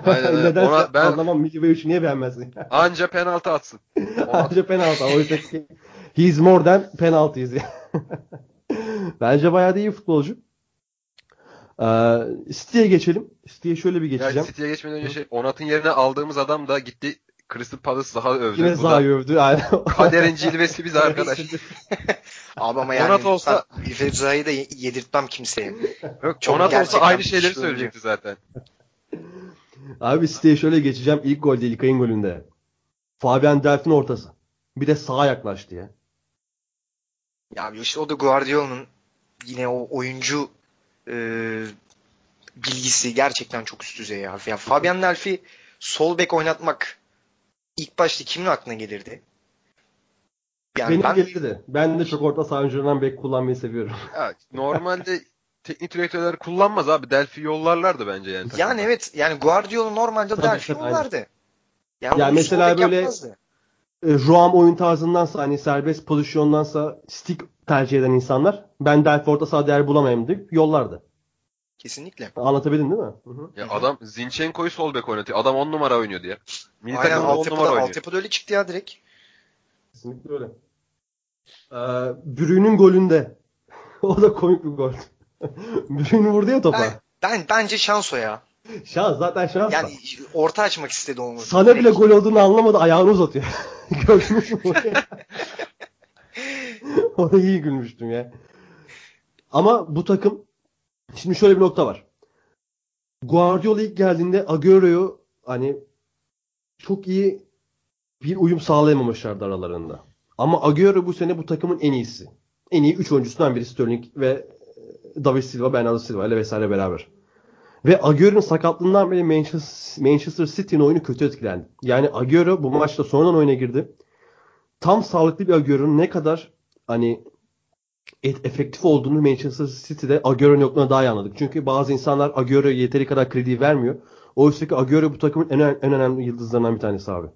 Aynen. Nedense Ona ben- anlamam Milivojevic'i niye beğenmezsin? Anca penaltı atsın. Bence penaltı. Oysa ki he's more than penalties. Bence bayağı da iyi futbolcu. Ee, City'ye geçelim. City'ye şöyle bir Yani geçeceğim. City'ye geçmeden önce şey, Onat'ın yerine aldığımız adam da gitti Crystal Palace Zaha övdü. Yine Bu da Zaha'yı övdü. Aynen. Kaderin cilvesi biz arkadaş. Abi ama yani Onat olsa- Zaha'yı da ye- yedirtmem kimseye. Yok, Çok Onat olsa aynı şeyleri söyleyecekti zaten. Abi City'ye şöyle geçeceğim. İlk gol değil. İlkay'ın golünde. Fabian Delph'in ortası. Bir de sağa yaklaştı ya. Ya işte o da Guardiola'nın yine o oyuncu e, bilgisi gerçekten çok üst düzey ya. ya Fabian Delphi sol bek oynatmak ilk başta kimin aklına gelirdi? Yani Benim ben gelirdi. Ben de çok orta saha oyuncularından bek kullanmayı seviyorum. Ya, normalde teknik direktörler kullanmaz abi. Delphi yollarlardı bence yani. takımda. yani evet yani Guardiola normalde Delphi yollardı. Yani Ya mesela böyle- yapmazdı. e, Ruam oyun tarzındansa hani serbest pozisyondansa stick tercih eden insanlar ben Delphi orta saha değer bulamayayım deyip yollardı. Kesinlikle. Anlatabildim değil mi? Hı hı. Ya adam Zinchenko'yu sol bek oynatıyor. Adam 10 numara oynuyordu ya. Milli Aynen takımda 10 altyapıda, numara oynuyor. altyapıda öyle çıktı ya direkt. Kesinlikle öyle. Ee, Bruyne'nin golünde o da komik bir gol. Bruyne vurdu ya topa. Ben, ben bence şans o ya. Şans zaten şans. Yani orta açmak istedi onu. Sana bile gol olduğunu anlamadı ayağını uzatıyor. Gördünüz mü? Ona iyi gülmüştüm ya. Ama bu takım şimdi şöyle bir nokta var. Guardiola ilk geldiğinde Agüero'yu hani çok iyi bir uyum sağlayamamışlardı aralarında. Ama Agüero bu sene bu takımın en iyisi. En iyi 3 oyuncusundan biri Sterling ve e, David Silva, Bernardo Silva ile vesaire beraber. Ve Agüero'nun sakatlığından beri Manchester, City'nin oyunu kötü etkilendi. Yani Agüero bu maçta sonradan oyuna girdi. Tam sağlıklı bir Agüero'nun ne kadar hani efektif olduğunu Manchester City'de Agüero'nun yokluğuna daha iyi anladık. Çünkü bazı insanlar Agüero'ya yeteri kadar kredi vermiyor. Oysa ki Agüero bu takımın en, en önemli yıldızlarından bir tanesi abi.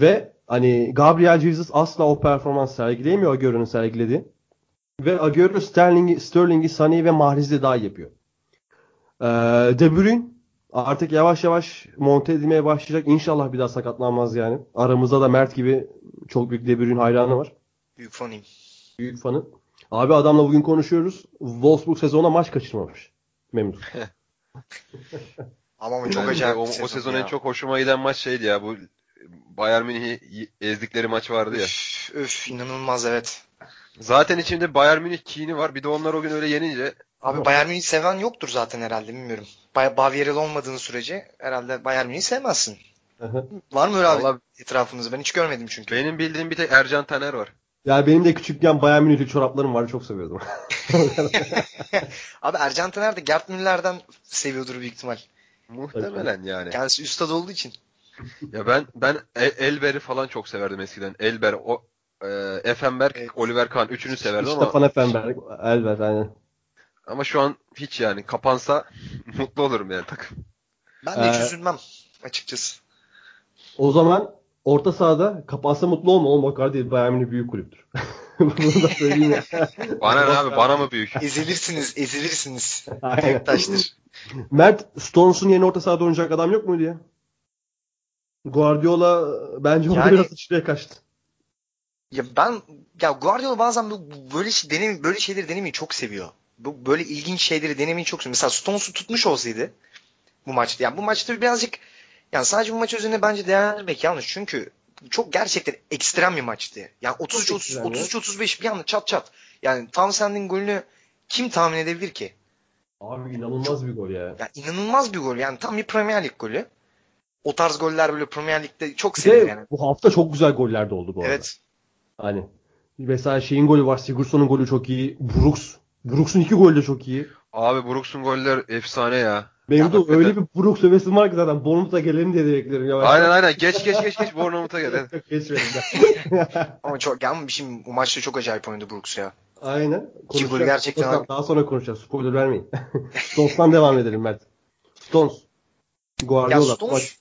Ve hani Gabriel Jesus asla o performans sergileyemiyor Agüero'nun sergilediği. Ve Agüero Sterling'i, Sterling'i, Sané'yi ve Mahrez'i daha iyi yapıyor. Ee, De Bruyne artık yavaş yavaş monte edilmeye başlayacak. İnşallah bir daha sakatlanmaz yani. Aramızda da Mert gibi çok büyük De Bruyne hayranı var. Büyük fanıyım. Büyük fanı. Abi adamla bugün konuşuyoruz. Wolfsburg sezona maç kaçırmamış. Memnun. Ama çok acayip o, bir o sezon sezon ya. en çok hoşuma giden maç şeydi ya. Bu Bayern Münih'i ezdikleri maç vardı ya. Üf, üf inanılmaz evet. Zaten içimde Bayern Münih kini var. Bir de onlar o gün öyle yenince Abi Bayern Münih seven yoktur zaten herhalde bilmiyorum. Bay Bavyeralı olmadığın sürece herhalde Bayern Münih'i sevmezsin. Var mı öyle abi Vallahi- etrafınızda? Ben hiç görmedim çünkü. benim bildiğim bir tek Ercan Taner var. Ya benim de küçükken Bayern Münih'li çoraplarım vardı. Çok seviyordum. Abi Ercan Taner de Gerd Müller'den seviyordur büyük ihtimal. Muhtemelen yani. Kendisi üstad olduğu için. Ya ben ben El- Elber'i falan çok severdim eskiden. Elber, o e, Effenberg, Evet. Oliver Kahn üçünü severdim ama Stefan Effenberg, Elber aynen. ama şu an hiç yani kapansa mutlu olurum yani takım. Ben de hiç Ee, üzülmem açıkçası. O zaman orta sahada kapansa mutlu olma. Oğlum o kadar değil. Bayern Münih büyük kulüptür. Bunu da söyleyeyim ya. Bana ne abi bana mı büyük? Ezilirsiniz, ezilirsiniz. Tek taştır. Mert Stones'un yeni orta sahada oynayacak adam yok muydu ya? Guardiola bence orada Yani- biraz sıçraya kaçtı. Ya ben ya Guardiola bazen böyle şey deneyim böyle şeyleri denemeyi çok seviyor. Bu böyle ilginç şeyleri denemeyi çok seviyor. Mesela Stones'u tutmuş olsaydı bu maçta. Yani bu maçta birazcık yani sadece bu maç üzerine bence değerlendirmek yanlış. Çünkü çok gerçekten ekstrem bir maçtı. Yani 33 Çok 30 ekstrem ya. 33 35 bir anda çat çat. Yani Townsend'in golünü kim tahmin edebilir ki? Abi inanılmaz bir gol ya. Yani inanılmaz bir gol. Yani tam bir Premier Lig golü. O tarz goller böyle Premier Lig'de çok sevilir de yani. bu hafta çok güzel goller de oldu bu arada. Evet. Hani mesela şeyin golü var. Sigurdsson'un golü çok iyi. Brooks. Brooks'un iki golü de çok iyi. Abi Brooks'un goller efsane ya. Benim de öyle bir Brooks övesim var ki zaten Bournemouth'a gelelim diye de bekliyorum. Yavaş Aynen aynen geç geç geç geç Bournemouth'a gel. hadi. Geçmedim Ama çok yani şimdi bu maçta çok acayip oynadı Brooks ya. Aynen. golü Konuşacağız. gerçekten abi. Daha sonra konuşacağız. Spoiler vermeyin. Stones'tan devam edelim Mert. Stones. Guardiola. Ya Stones- Maç-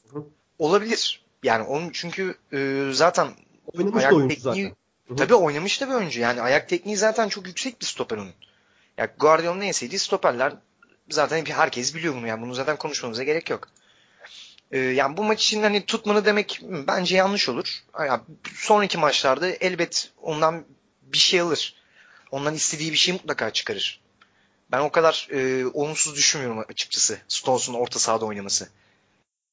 Olabilir. Yani onun çünkü e, zaten Oynamış ayak da oyuncu tekniği zaten. Hı hı. tabii oynamış da bir oyuncu. Yani ayak tekniği zaten çok yüksek bir stoper onun. Ya Guardiola'nın en sevdiği stoperler zaten herkes biliyor bunu yani bunu zaten konuşmamıza gerek yok. E, yani bu maç için hani tutmanı demek bence yanlış olur. Ya, sonraki maçlarda elbet ondan bir şey alır. Ondan istediği bir şey mutlaka çıkarır. Ben o kadar e, olumsuz düşünmüyorum açıkçası Stones'un orta sahada oynaması.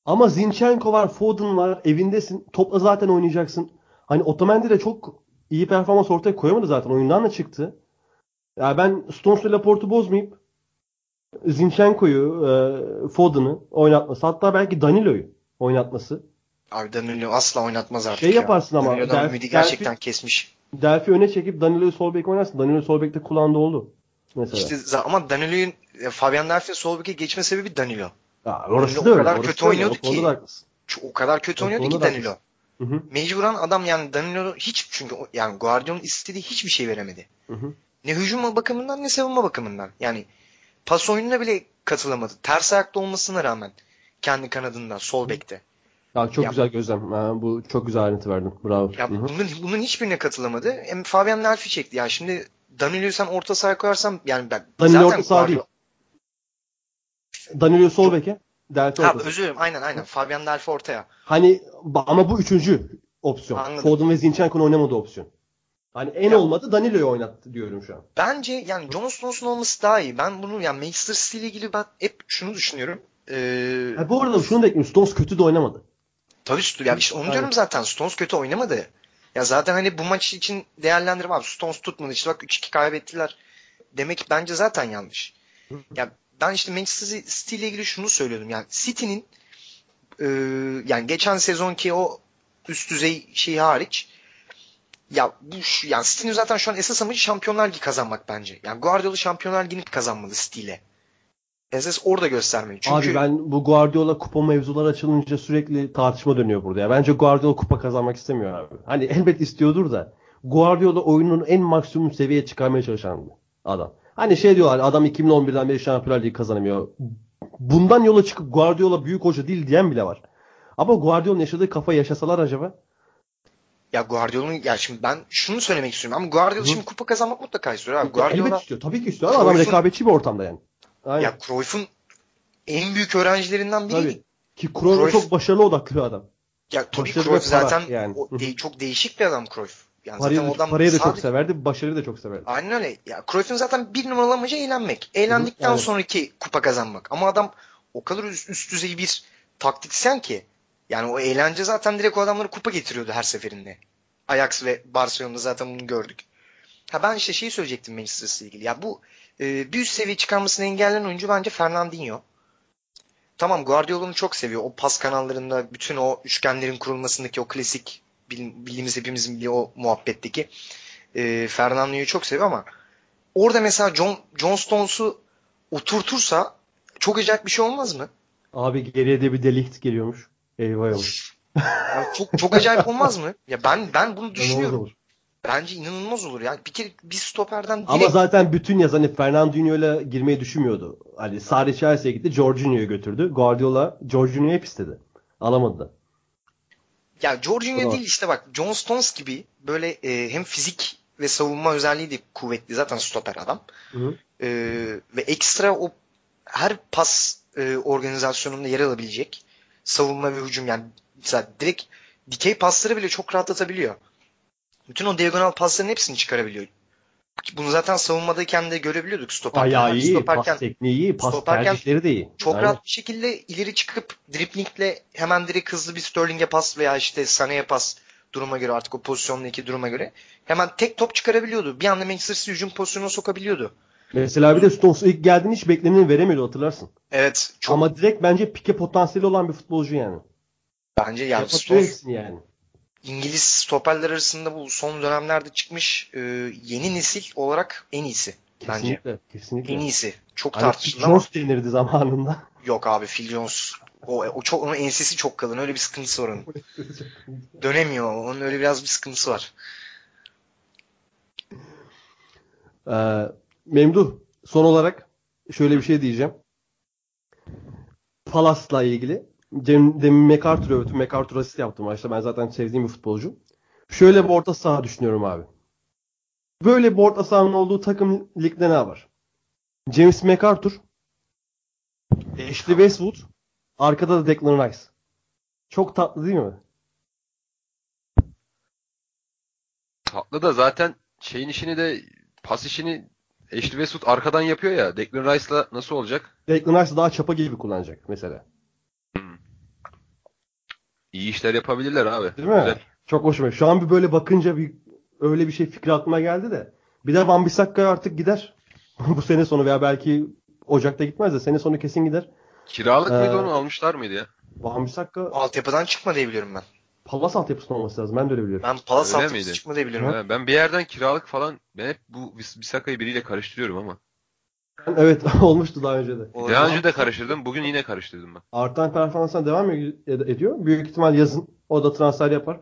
Ama Zinchenko var, Foden var, evindesin. Topla zaten oynayacaksın. Hani Otamendi de çok iyi performans ortaya koyamadı zaten. Oyundan da çıktı. Ya ben Stones'la Laporte'u bozmayıp Zinchenko'yu, e, Foden'ı oynatması. Hatta belki Danilo'yu oynatması. Abi Danilo asla oynatmaz artık Şey ya. yaparsın ama, Danilo'dan Delphi- ümidi gerçekten kesmiş. Delphi öne çekip Danilo'yu sol bek oynarsın. Danilo sol bekte kullandığı oldu. Mesela. İşte ama Danilo'nun e, Fabian Delphi'nin sol beke geçme sebebi Danilo. ya, orası Danilo da o öyle. kadar orası kötü oynuyordu O ki. O kadar kötü O oynuyordu ki Danilo. Hı hı, Mecburen adam yani Danilo hiç çünkü o- yani Guardiola'nın istediği hiçbir şey veremedi. hı hı. Ne hücum bakımından ne savunma bakımından. Yani pas oyununa bile katılamadı. Ters ayakta olmasına rağmen kendi kanadından sol bekte. Ya çok Ya- güzel gözlem. Ha, bu çok güzel ayrıntı verdin. Bravo. Ya Hı hı. bunun, bunun hiçbirine katılamadı. Hem Fabian Delphi çekti. Ya şimdi Danilo'yu sen orta sahaya koyarsam yani ben Danilo orta saha değil. Danilo sol beke. Delphi Ha orta. özür dilerim. Aynen aynen. Fabian Delphi ortaya. Hani ama bu üçüncü opsiyon. Anladım. Foden ve Zinchenko'nun oynamadığı opsiyon. Hani en Ya- olmadı Danilo'yu oynattı diyorum şu an. Bence yani John Stones'un olması daha iyi. Ben bunu yani Manchester City ile ilgili ben hep şunu düşünüyorum. Ee, Ha, bu arada şunu da ekleyeyim. Stones kötü de oynamadı. tabii Sto- ya işte onu diyorum zaten. Stones kötü oynamadı. Ya zaten hani bu maç için değerlendirme abi. Stones tutmadı. İşte bak 3-2 kaybettiler. Demek bence zaten yanlış. Ya ben işte Manchester City ile ilgili şunu söylüyordum. Yani City'nin e, yani geçen sezonki o üst düzey şeyi hariç ya bu şu, yani City'nin zaten şu an esas amacı Şampiyonlar Ligi kazanmak bence. Yani Guardiola Şampiyonlar Ligi'ni kazanmalı City ile. Esas orada göstermeli. Çünkü Abi ben bu Guardiola kupa mevzuları açılınca sürekli tartışma dönüyor burada. Ya bence Guardiola kupa kazanmak istemiyor abi. Hani elbet istiyordur da Guardiola oyunun en maksimum seviyeye çıkarmaya çalışan adam. Hani şey diyorlar adam 2011'den beri Şampiyonlar Ligi kazanamıyor. Bundan yola çıkıp Guardiola büyük hoca değil diyen bile var. Ama Guardiola'nın yaşadığı kafa yaşasalar acaba? Ya Guardiola'nın ya şimdi ben şunu söylemek istiyorum ama Guardiola Hı. şimdi kupa kazanmak mutlaka istiyor abi. elbet Guardiola istiyor. Tabii ki istiyor ama adam Cruyff'un- rekabetçi bir ortamda yani. Aynen. ya Cruyff'un en büyük öğrencilerinden biriydi. Tabii. Ki Cruyff Cruyff- çok başarılı odaklı bir adam. Ya tabii Başarı Cruyff zaten yani. o de- çok değişik bir adam Cruyff. Yani Parayı, zaten adam parayı da çok sadece- severdi, başarıyı da çok severdi. Aynen öyle. Ya Cruyff'un zaten bir numaralı amacı eğlenmek. Eğlendikten evet. sonraki kupa kazanmak. Ama adam o kadar üst, üst düzey bir taktiksen ki yani o eğlence zaten direkt o adamları kupa getiriyordu her seferinde. Ajax ve Barcelona'da zaten bunu gördük. Ha ben işte şeyi söyleyecektim Manchester City ilgili. Ya bu e, bir üst seviye çıkarmasını engelleyen oyuncu bence Fernandinho. Tamam Guardiola'nı çok seviyor. O pas kanallarında bütün o üçgenlerin kurulmasındaki o klasik bil- bildiğimiz hepimizin bildiği o muhabbetteki e, Fernandinho'yu çok seviyor ama orada mesela John, John Stones'u oturtursa çok acayip bir şey olmaz mı? Abi geriye de bir delikt geliyormuş. Eyvah eyvah. Yani çok çok acayip olmaz mı? Ya ben ben bunu düşünüyorum. olur. Bence inanılmaz olur ya. Bir kere bir stoperden direkt Ama zaten bütün yaz hani Fernandinho'yla girmeyi düşünmüyordu. Hani Sarri Chelsea'ye gitti, Jorginho'yu götürdü. Guardiola Jorginho'yu hep istedi. Alamadı da. Ya Jorginho değil işte bak John Stones gibi böyle e, hem fizik ve savunma özelliği de kuvvetli zaten stoper adam. Hı hı. E, ve ekstra o her pas e, organizasyonunda yer alabilecek savunma ve hücum yani mesela direkt dikey pasları bile çok rahat atabiliyor. Bütün o diagonal pasların hepsini çıkarabiliyor. Bunu zaten savunmadayken de görebiliyorduk stoperken. Ayağı Hani iyi, stoperken pas tekniği iyi, pas stoperken tercihleri de iyi. çok Aynen. rahat bir şekilde ileri çıkıp driplingle hemen direkt hızlı bir Sterling'e pas veya işte Sané'ye pas duruma göre artık o pozisyondaki duruma göre hemen tek top çıkarabiliyordu. Bir anda Manchester City hücum pozisyonuna sokabiliyordu. Mesela bir de Stones ilk geldiğinde hiç bekleneni veremiyordu hatırlarsın. Evet. Çok Ama direkt bence pike potansiyeli olan bir futbolcu yani. bence yani Stones yani. İngiliz stoperler arasında bu son dönemlerde çıkmış e, yeni nesil olarak en iyisi. Bence. Kesinlikle. Kesinlikle. En iyisi. Çok Hani tartışılır ama Jones denirdi zamanında. yok abi Phil Jones. O, o çok onun ensesi çok kalın. Öyle bir sıkıntısı var onun. Dönemiyor. Onun öyle biraz bir sıkıntısı var. Ee, Memduh, son olarak şöyle bir şey diyeceğim. Palas'la ilgili. Cem, demin MacArthur'u övdüm. MacArthur asist yaptı maçta. Ben zaten sevdiğim bir futbolcu. Şöyle bir orta saha düşünüyorum abi. Böyle bir orta sahanın olduğu takım ligde ne var? James MacArthur, Ashley Westwood, arkada da Declan Rice. Çok tatlı değil mi? Tatlı da zaten şeyin işini de pas işini Ashley Westwood arkadan yapıyor ya. Declan Rice'la nasıl olacak? Declan Rice daha çapa gibi kullanacak mesela. İyi işler yapabilirler abi. Değil mi? Güzel. Çok hoşuma. Şu an bir böyle bakınca bir öyle bir şey fikri aklıma geldi de. Bir de Van Bissaka artık gider. Bu sene sonu veya belki Ocak'ta gitmez de sene sonu kesin gider. Kiralık Ee, mıydı onu almışlar mıydı ya? Van Bissaka Altyapıdan çıkma diye biliyorum ben. Palas altyapısında olması lazım. Ben de öyle biliyorum. Ben Palas Öyle altyapısı çıkma diye biliyorum. Ha, ben bir yerden kiralık falan ben hep bu Bis- Bisaka'yı biriyle karıştırıyorum ama. Evet olmuştu daha önce de. Daha önce de karıştırdım. Bugün yine karıştırdım ben. Artan performansına devam ed- ediyor. Büyük ihtimal yazın. O da transfer yapar.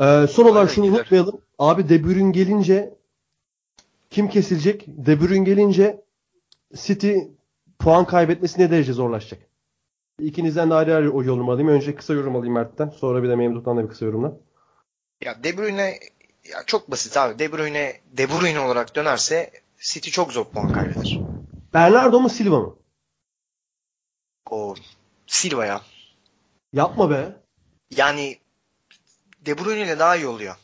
Ee, son olarak şunu gider. unutmayalım. Abi De Bruyne gelince kim kesilecek? De Bruyne gelince City puan kaybetmesi ne derece zorlaşacak? İkinizden de ayrı ayrı o yorum alayım. Önce kısa yorum alayım Mert'ten. Sonra bir de Memduh'tan da bir kısa yorumla. Ya De Bruyne ya çok basit abi. De Bruyne De Bruyne olarak dönerse City çok zor puan kaybeder. Bernardo mu Silva mı? O Silva ya. Yapma be. Yani De Bruyne ile daha iyi oluyor.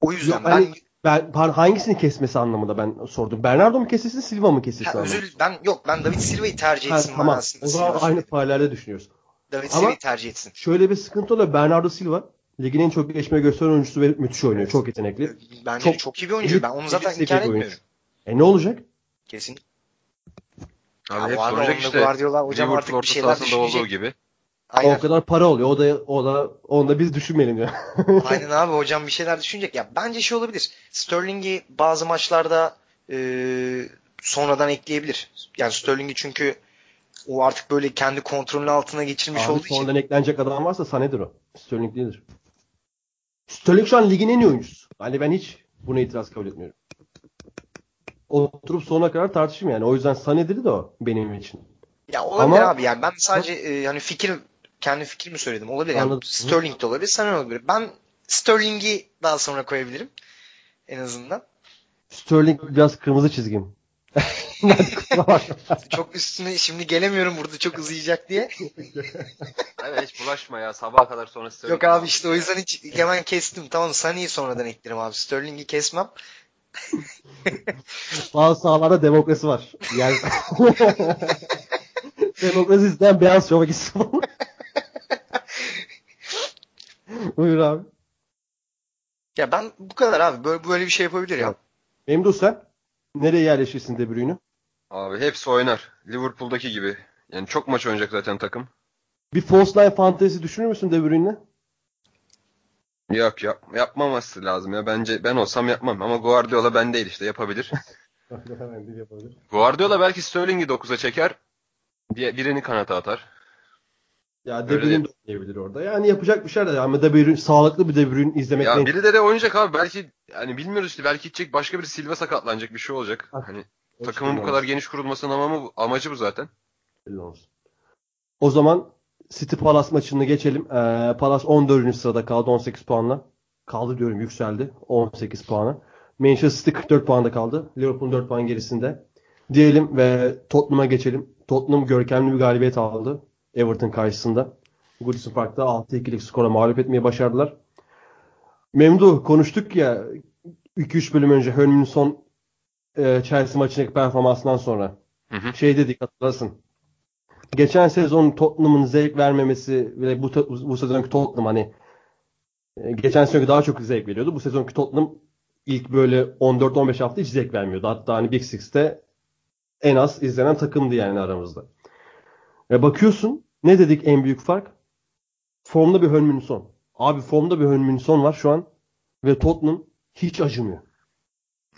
O yüzden Yok, ben hani ben par- hangisini kesmesi anlamında ben sordum. Bernardo mu kesilsin Silva mı kesilsin? ha, özür ben yok ben David Silva'yı tercih Ha, etsin tamam. manasında O zaman Silva aynı paralelde düşünüyoruz. David Ama- Silva'yı tercih etsin. Şöyle bir sıkıntı oluyor. Bernardo Silva ligin en çok gelişme gösteren oyuncusu ve müthiş oynuyor. Çok yetenekli. Bence Çok- çok, iyi bir oyuncu. Ben onu zaten inkar etmiyorum. E ne olacak? Kesin. Abi Ya hep bu arada soracak işte. Guardiola hocam Liverpool artık bir şeyler olduğu gibi. Aynen. O kadar para oluyor. O da o da onu da biz düşünmeyelim ya. Aynen abi hocam bir şeyler düşünecek. Ya bence şey olabilir. Sterling'i bazı maçlarda e, sonradan ekleyebilir. Yani Sterling'i çünkü o artık böyle kendi kontrolünün altına geçirmiş Abi olduğu için. sonradan eklenecek adam varsa Sané'dir o. Sterling değildir. Sterling şu an ligin en iyi oyuncusu. Hani ben hiç buna itiraz kabul etmiyorum. Oturup sonuna kadar tartışayım yani. O yüzden Sané'dir de o benim için. Ya olabilir Ama- abi yani ben sadece e, hani fikir kendi fikrimi söyledim. Olabilir yani Anladım. Sterling de olabilir, Sané olabilir. Ben Sterling'i daha sonra koyabilirim en azından. Sterling biraz kırmızı çizgim. Çok üstüne şimdi gelemiyorum burada çok uzayacak diye. Evet hiç bulaşma ya. Sabaha kadar sonra size. Yok abi işte o yüzden hiç hemen kestim. Tamam Sané'yi sonradan eklerim abi. Sterling'i kesmem. Bazı sahalarda demokrasi var. Yani demokrasi isteyen beyaz şova gitsin. Buyur abi. Ya ben bu kadar abi. Böyle böyle bir şey yapabilir ya. Memduh sen nereye yerleşirsin De Bruyne'ü? Abi hepsi oynar. Liverpool'daki gibi. Yani çok maç oynayacak zaten takım. Bir false line fantezi düşünür müsün De Bruyne'le? Yok yap, yapmaması lazım ya. Bence ben olsam yapmam. Ama Guardiola ben değil işte yapabilir. Guardiola belki Sterling'i 9'a çeker. diye birini kanata atar. Ya De Bruyne de oynayabilir orada. Yani yapacak bir şeyler de ama De Bruyne sağlıklı bir De Bruyne izlemekten Ya biri de de oynayacak abi. Belki hani bilmiyoruz işte. Belki gidecek başka bir Silva sakatlanacak bir şey olacak. Ah, Hani takımın bu kadar geniş kurulmasının amamı, amacı bu zaten. Belli olmaz. O zaman City Palace maçını geçelim. Ee, Palace 14. sırada kaldı 18 puanla. Kaldı diyorum yükseldi 18 puana. Manchester City 44 puanda kaldı. Liverpool 4 puan gerisinde. Diyelim ve Tottenham'a geçelim. Tottenham görkemli bir galibiyet aldı. Everton karşısında. Goodison Park'ta 6-2'lik skora mağlup etmeyi başardılar. Memduh konuştuk ya 2-3 bölüm önce Hönm'ün son e, Chelsea maçındaki performansından sonra Hı hı. şey dedik hatırlarsın. Geçen sezon Tottenham'ın zevk vermemesi ve bu, bu sezonki Tottenham hani e, geçen sezonki daha çok zevk veriyordu. Bu sezonki Tottenham ilk böyle 14-15 hafta hiç zevk vermiyordu. Hatta hani Big Six'te en az izlenen takımdı yani aramızda. Ve bakıyorsun ne dedik en büyük fark? Formda bir Hönmün son. Abi formda bir Hönmün son var şu an ve Tottenham hiç acımıyor.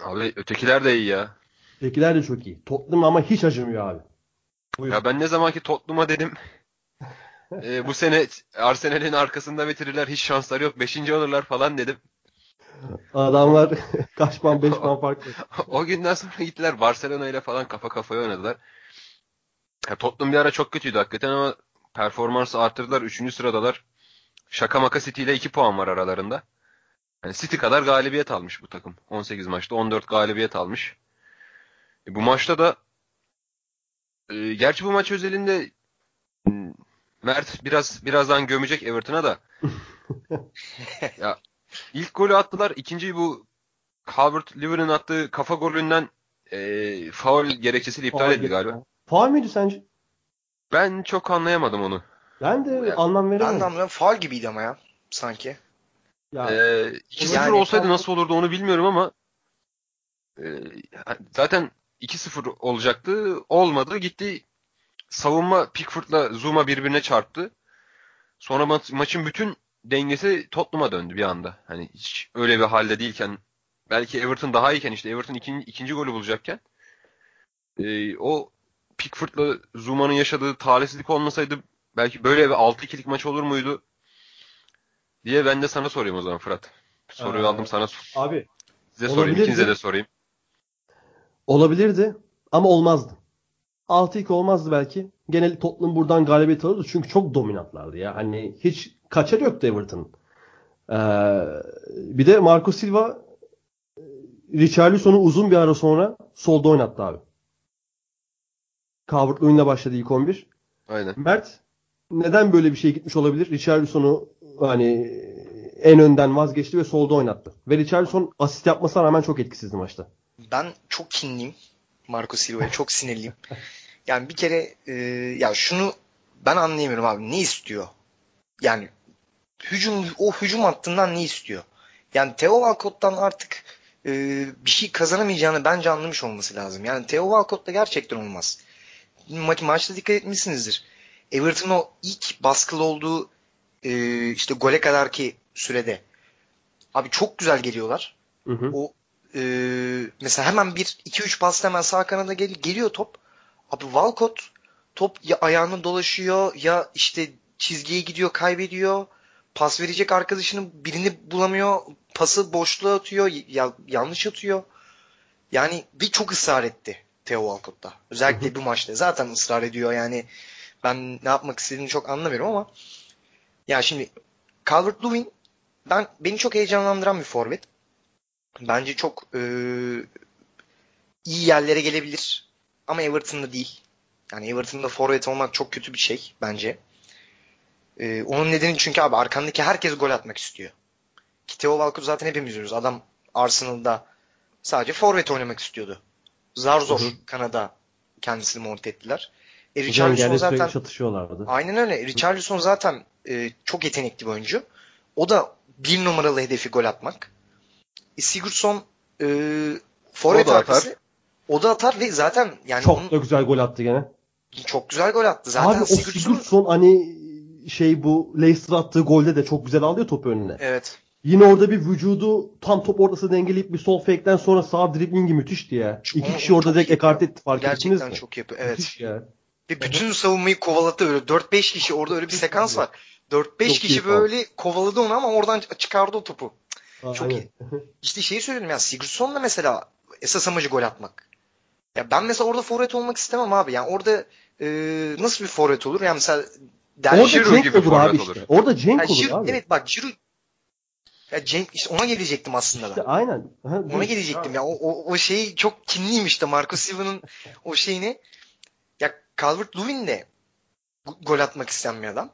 Abi ötekiler de iyi ya. Tekiler de çok iyi. Tottenham ama hiç acımıyor abi. Buyur. Ya ben ne zamanki Tottenham'a dedim e, bu sene Arsenal'in arkasında bitirirler hiç şansları yok. Beşinci olurlar falan dedim. Adamlar kaç puan 5 puan farklı. o günden sonra gittiler Barcelona ile falan kafa kafaya oynadılar. Ya Tottenham bir ara çok kötüydü hakikaten ama performansı arttırdılar. Üçüncü sıradalar. Şaka maka City ile 2 puan var aralarında. Yani City kadar galibiyet almış bu takım. 18 maçta 14 galibiyet almış. E, bu maçta da e, gerçi bu maç özelinde m, Mert biraz birazdan gömecek Everton'a da. ya ilk golü attılar. İkinciyi bu Calvert-Lewin'in attığı kafa golünden e, faul gerekçesiyle iptal Faul edildi galiba. Faul müydü sence? Ben çok anlayamadım onu. Ben de Ya, anlam Ben veremedim. de anlıyorum. Faul gibiydi ama ya. Sanki. Ya, Ee, 2-0 Yani- olsaydı nasıl olurdu onu bilmiyorum ama e, zaten 2-0 olacaktı. Olmadı. Gitti savunma Pickford'la Zuma birbirine çarptı. Sonra ma- maçın bütün dengesi Tottenham'a döndü bir anda. Hani hiç öyle bir halde değilken belki Everton daha iyiyken işte Everton ikinci, ikinci golü bulacakken e, o Pickford'la Zuma'nın yaşadığı talihsizlik olmasaydı belki böyle bir 6-2'lik maç olur muydu diye ben de sana sorayım o zaman Fırat. Soruyu Ee, aldım sana abi size sorayım ikinize de sorayım. olabilirdi ama olmazdı. 6-2 olmazdı belki. Genel Tottenham buradan galibiyet alırdı. Çünkü çok dominantlardı ya. Hani hiç kaçar yoktu Everton'ın. Ee, bir de Marco Silva Richarlison'u uzun bir ara sonra solda oynattı abi. Calvert-Lewin'le başladı ilk 11. Aynen. Mert neden böyle bir şey gitmiş olabilir? Richarlison'u hani en önden vazgeçti ve solda oynattı. Ve Richarlison asist yapmasına rağmen çok etkisizdi maçta. Ben çok kinliyim. Marco Silva'ya çok sinirliyim. Yani bir kere e, ya şunu ben anlayamıyorum abi. Ne istiyor? Yani hücum o hücum hattından ne istiyor? Yani Theo Walcott'tan artık e, bir şey kazanamayacağını bence anlamış olması lazım. Yani Theo Walcott'la gerçekten olmaz. Ma- maçta dikkat etmişsinizdir. Everton o ilk baskılı olduğu e, işte gole kadar ki sürede abi çok güzel geliyorlar. Hı hı. O e, mesela hemen bir 2-3 pas hemen sağ kanada gel geliyor top. Abi Walcott top ya ayağını dolaşıyor ya işte çizgiye gidiyor kaybediyor. Pas verecek arkadaşının birini bulamıyor. Pası boşluğa atıyor. Ya, yanlış atıyor. Yani bir çok ısrar etti Theo Walcott'ta. Özellikle bu maçta. Zaten ısrar ediyor yani. Ben ne yapmak istediğini çok anlamıyorum ama ya şimdi Calvert-Lewin ben beni çok heyecanlandıran bir forvet. Bence çok e, iyi yerlere gelebilir. Ama Everton'da değil. Yani Everton'da forvet olmak çok kötü bir şey bence. E, onun nedeni çünkü abi arkandaki herkes gol atmak istiyor. Ki Theo Walcott zaten hepimiz biliyoruz. Adam Arsenal'da sadece forvet oynamak istiyordu. Zar zor Hı hı. Kanada kendisini monte ettiler. E, Richarlison zaten çatışıyorlardı. Aynen öyle. Richarlison zaten e, çok yetenekli bir oyuncu. O da bir numaralı hedefi gol atmak. E, Sigurdsson e, forvet O da arkası. atar. O da atar ve zaten yani Çok onun, da güzel gol attı gene. çok güzel gol attı. Zaten Abi o Sigurdsson Sigurdsson hani şey bu Leicester attığı golde de çok güzel alıyor topu önüne. evet. Yine orada bir vücudu tam top ortası dengeleyip bir sol fake'den sonra sağ driblingi müthişti ya. Çok- İki kişi orada direkt ekart etti fark ettiniz Gerçekten mi? çok yapıyor. Evet. Müthiş ya. Ve bütün savunmayı kovaladı öyle. 4-5 kişi orada öyle bir sekans var. 4-5 Çok iyi kişi böyle kovaladı onu ama oradan çıkardı o topu. Çok Aynen. iyi. İşte şeyi söyledim ya Sigurdsson da mesela esas amacı gol atmak. Ya ben mesela orada forvet olmak istemem abi. Yani orada e, nasıl bir forvet olur? Yani mesela Del Orada Giroud Cenk gibi olur abi olur. işte. Orada Cenk Ya olur Giroud- abi. evet bak Giroud ya Cenk işte ona gelecektim aslında İşte ben. aynen. Ha, Ona gelecektim ya. O, o, o şeyi çok kinliyim işte Marco Silva'nın o şeyini. Ya Calvert-Lewin de go- gol atmak isteyen bir adam.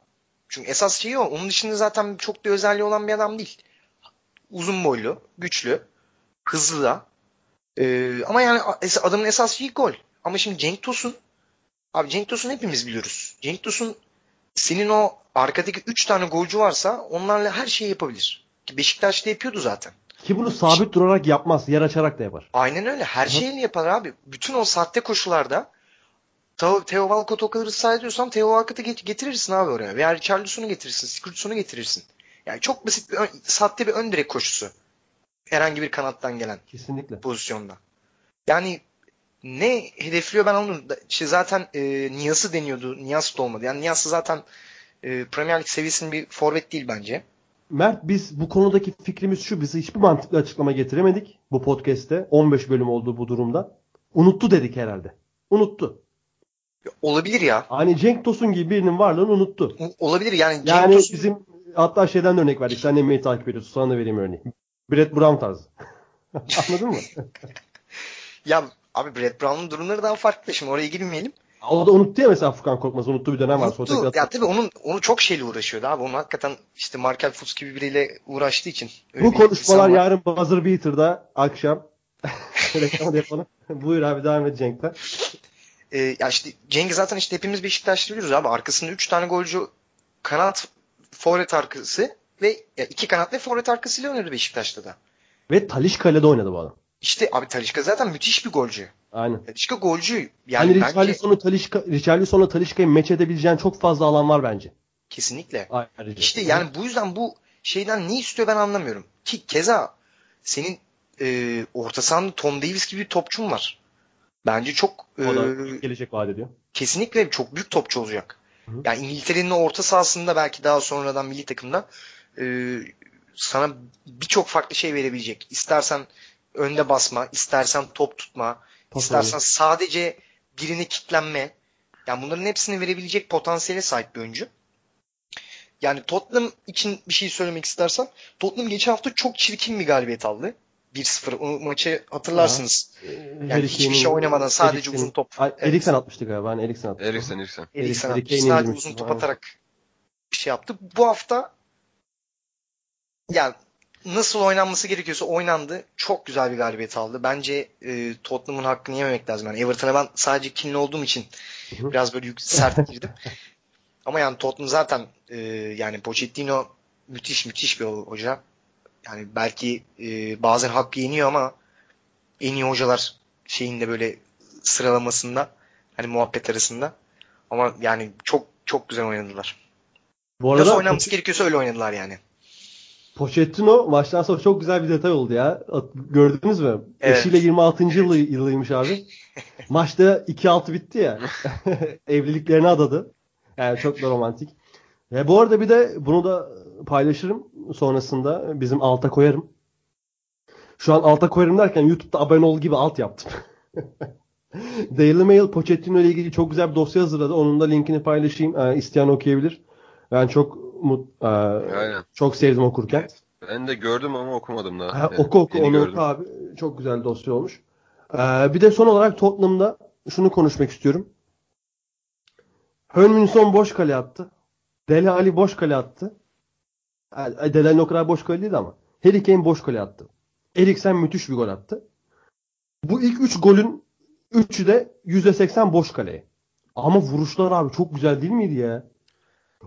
Çünkü esas şeyi o. Onun dışında zaten çok bir özelliği olan bir adam değil. Uzun boylu, güçlü, hızlı da. Ee, ama yani adamın esas şeyi gol. Ama şimdi Cenk Tosun abi Cenk Tosun hepimiz biliyoruz. Cenk Tosun senin o arkadaki 3 tane golcü varsa onlarla her şeyi yapabilir. Beşiktaş'ta yapıyordu zaten. Ki bunu sabit durarak yapmaz. Yer açarak da yapar. Aynen öyle. Her Hı. şeyini yapar abi. Bütün o sahte koşularda Theo, Walcott o kadar ısrar ediyorsan Theo Walcott'ı get- getirirsin abi oraya. Veya Richarlison'u getirirsin. Sigurdsson'u getirirsin. Yani çok basit bir ön, sahte bir ön direk koşusu. Herhangi bir kanattan gelen Kesinlikle. pozisyonda. Yani ne hedefliyor ben onu işte zaten e, Niyas'ı deniyordu. Niyas da olmadı. Yani Niyas zaten e, Premier Lig seviyesinin bir forvet değil bence. Mert biz bu konudaki fikrimiz şu. Biz hiçbir mantıklı açıklama getiremedik bu podcast'te. 15 bölüm oldu bu durumda. Unuttu dedik herhalde. Unuttu. Olabilir ya. Hani Cenk Tosun gibi birinin varlığını unuttu. Olabilir yani. Cenk Yani Tosun- bizim hatta şeyden de örnek verdik. Sen NBA'yi takip ediyorsun. Sana da vereyim örneği. Brett Brown tarzı. Anladın mı? Ya abi Brett Brown'un durumları daha farklı. Şimdi oraya girmeyelim. O da unuttu ya mesela Furkan Korkmaz. Unuttu bir dönem var. Unuttu. Ya tabii onun onu çok şeyle uğraşıyordu abi. Onu hakikaten işte Markel Fultz gibi biriyle uğraştığı için. Bu konuşmalar yarın Buzzer Beater'da akşam. Reklamı da yapalım. Buyur abi devam et Cenk'ten. Ee, ya işte Cengiz zaten işte hepimiz Beşiktaşlı biliyoruz abi. Arkasında 3 tane golcü kanat forvet arkası ve ya iki kanat ve forvet arkasıyla oynadı Beşiktaş'ta da. Ve Taliş Kale'de oynadı bu adam. İşte abi Talişka zaten müthiş bir golcü. Aynen. Talişka golcü. Yani bence Richarlison'u Talişka, Richarlison'la Talişka'yı meç edebileceğin çok fazla alan var bence. kesinlikle. Ayrıca. İşte yani bu yüzden bu şeyden ne istiyor ben anlamıyorum. Ki keza senin e, orta sahanda Tom Davis gibi bir topçun var. Bence çok e, O da gelecek vaat ediyor. kesinlikle çok büyük topçu olacak. Hı. Yani İngiltere'nin orta sahasında belki daha sonradan milli takımda e, sana birçok farklı şey verebilecek. İstersen önde basma, istersen top tutma, istersen sadece birine kitlenme. Yani bunların hepsini verebilecek potansiyele sahip bir oyuncu. Yani Tottenham için bir şey söylemek istersem Tottenham geçen hafta çok çirkin bir galibiyet aldı. 1-0. O maçı hatırlarsınız. Yani hiçbir şey oynamadan sadece uzun top. Evet. Eriksen atmıştı galiba. Ben Eriksen atmıştım. Eriksen Eriksen. Eriksen Harry atmış. Kane'i Sadece uzun top Aynen. atarak bir şey yaptı. Bu hafta yani nasıl oynanması gerekiyorsa oynandı. Çok güzel bir galibiyet aldı. Bence e, Tottenham'ın hakkını yememek lazım. Yani Everton'a ben sadece kinli olduğum için biraz böyle yük, sert girdim. Ama yani Tottenham zaten e, yani Pochettino müthiş müthiş bir hoca. Yani belki e, bazen hakkı yeniyor ama en iyi hocalar şeyinde böyle sıralamasında hani muhabbet arasında. Ama yani çok çok güzel oynadılar. Bu Nasıl arada oynanması gerekiyorsa öyle oynadılar yani. Pochettino maçtan sonra çok güzel bir detay oldu ya. Gördünüz mü? Evet. Eşiyle 26. yılı, yılıymış abi. Maçta 2-6 bitti ya. Evliliklerini adadı. Yani çok da romantik. Ve bu arada bir de bunu da paylaşırım sonrasında. Bizim alta koyarım. Şu an alta koyarım derken YouTube'da abone ol gibi alt yaptım. Daily Mail Pochettino ile ilgili çok güzel bir dosya hazırladı. Onun da linkini paylaşayım. Ee, isteyen okuyabilir. Ben çok mut, e, Aynen. çok sevdim okurken. Ben de gördüm ama okumadım daha. Ha, Evet, oku oku onu gördüm. oku abi. Çok güzel dosya olmuş. Ee, bir de son olarak Tottenham'da şunu konuşmak istiyorum. Hönminson boş kale attı. Dele Ali boş kale attı. Yani Dele Ali o kadar boş kale değildi ama. Harry Kane boş kale attı. Eriksen müthiş bir gol attı. Bu ilk 3 golün 3'ü de %80 boş kaleye. Ama vuruşlar abi çok güzel değil miydi ya?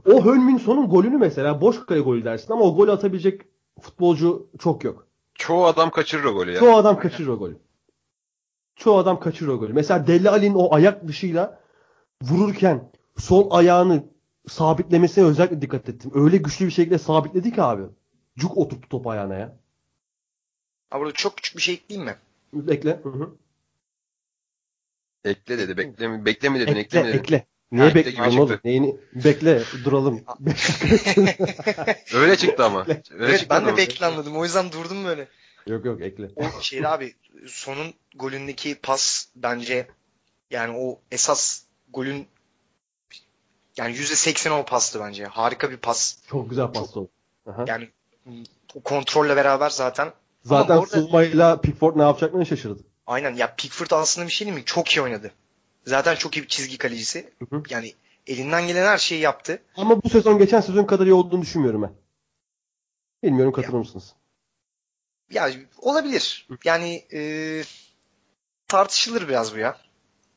O Hönminson'un golünü mesela boş kale golü dersin ama o golü atabilecek futbolcu çok yok. Çoğu adam kaçırır o golü ya. Çoğu adam kaçırır o golü. Çoğu adam kaçırır o golü. Mesela Deli Ali'nin o ayak dışıyla vururken sol ayağını sabitlemesine özellikle dikkat ettim. Öyle güçlü bir şekilde sabitledi ki abi. Cuk oturttu top ayağına ya. Ha burada çok küçük bir şey ekleyeyim mi? Bekle. Hı hı. Ekle dedi. Bekle mi, bekle mi dedin? Ekle, Ekle, mi dedin? ekle. Niye bekliyorsun oğlum? Neyini? Bekle, duralım. Öyle çıktı ama. Öyle evet çıktı ben de bekle anladım. O yüzden durdum böyle. yok yok ekle. O şeyde abi sonun golündeki pas bence yani o esas golün yani %80 o pastı bence. Harika bir pas. Çok güzel pas oldu. Aha. Yani o kontrolle beraber zaten Zaten arada- Suma'yla Pickford ne yapacaklarını şaşırdı. aynen ya Pickford aslında bir şey değil mi? Çok iyi oynadı. Zaten çok iyi bir çizgi kalecisi. Hı hı. Yani elinden gelen her şeyi yaptı. Ama bu sezon geçen sezon kadar iyi olduğunu düşünmüyorum ben. Bilmiyorum katılır mısınız? Ya olabilir. Yani e, tartışılır biraz bu ya.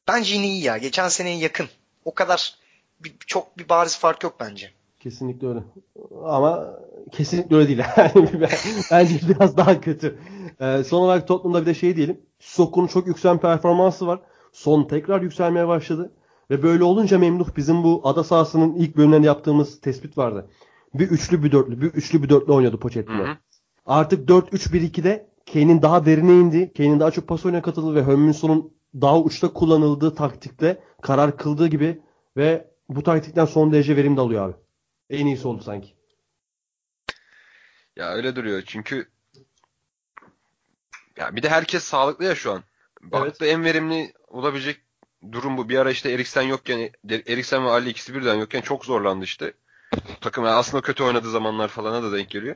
Bence yine iyi ya. Geçen seneye yakın. O kadar bir, çok bir bariz fark yok bence. Kesinlikle öyle. Ama kesinlikle öyle değil. Bence biraz daha kötü. Ee, son olarak Tottenham'da bir de şey diyelim. Sokun çok yükselen performansı var. Son tekrar yükselmeye başladı. Ve böyle olunca memnun. Bizim bu ada sahasının ilk bölümlerinde yaptığımız tespit vardı. Bir üçlü bir dörtlü, bir üçlü bir dörtlü oynuyordu Pochettino. Artık 4-3-1-2'de Kane'in daha derine indi. Kane'in daha çok pas oyuna katıldı ve Hönminson'un daha uçta kullanıldığı taktikte karar kıldığı gibi ve bu taktikten son derece verim de alıyor abi. En iyisi oldu sanki. Ya öyle duruyor çünkü ya bir de herkes sağlıklı ya şu an. Baktı en verimli olabilecek durum bu. Bir ara işte Eriksen yokken Eriksen ve Ali ikisi birden yokken çok zorlandı işte. Takım yani aslında kötü oynadığı zamanlar falana da denk geliyor.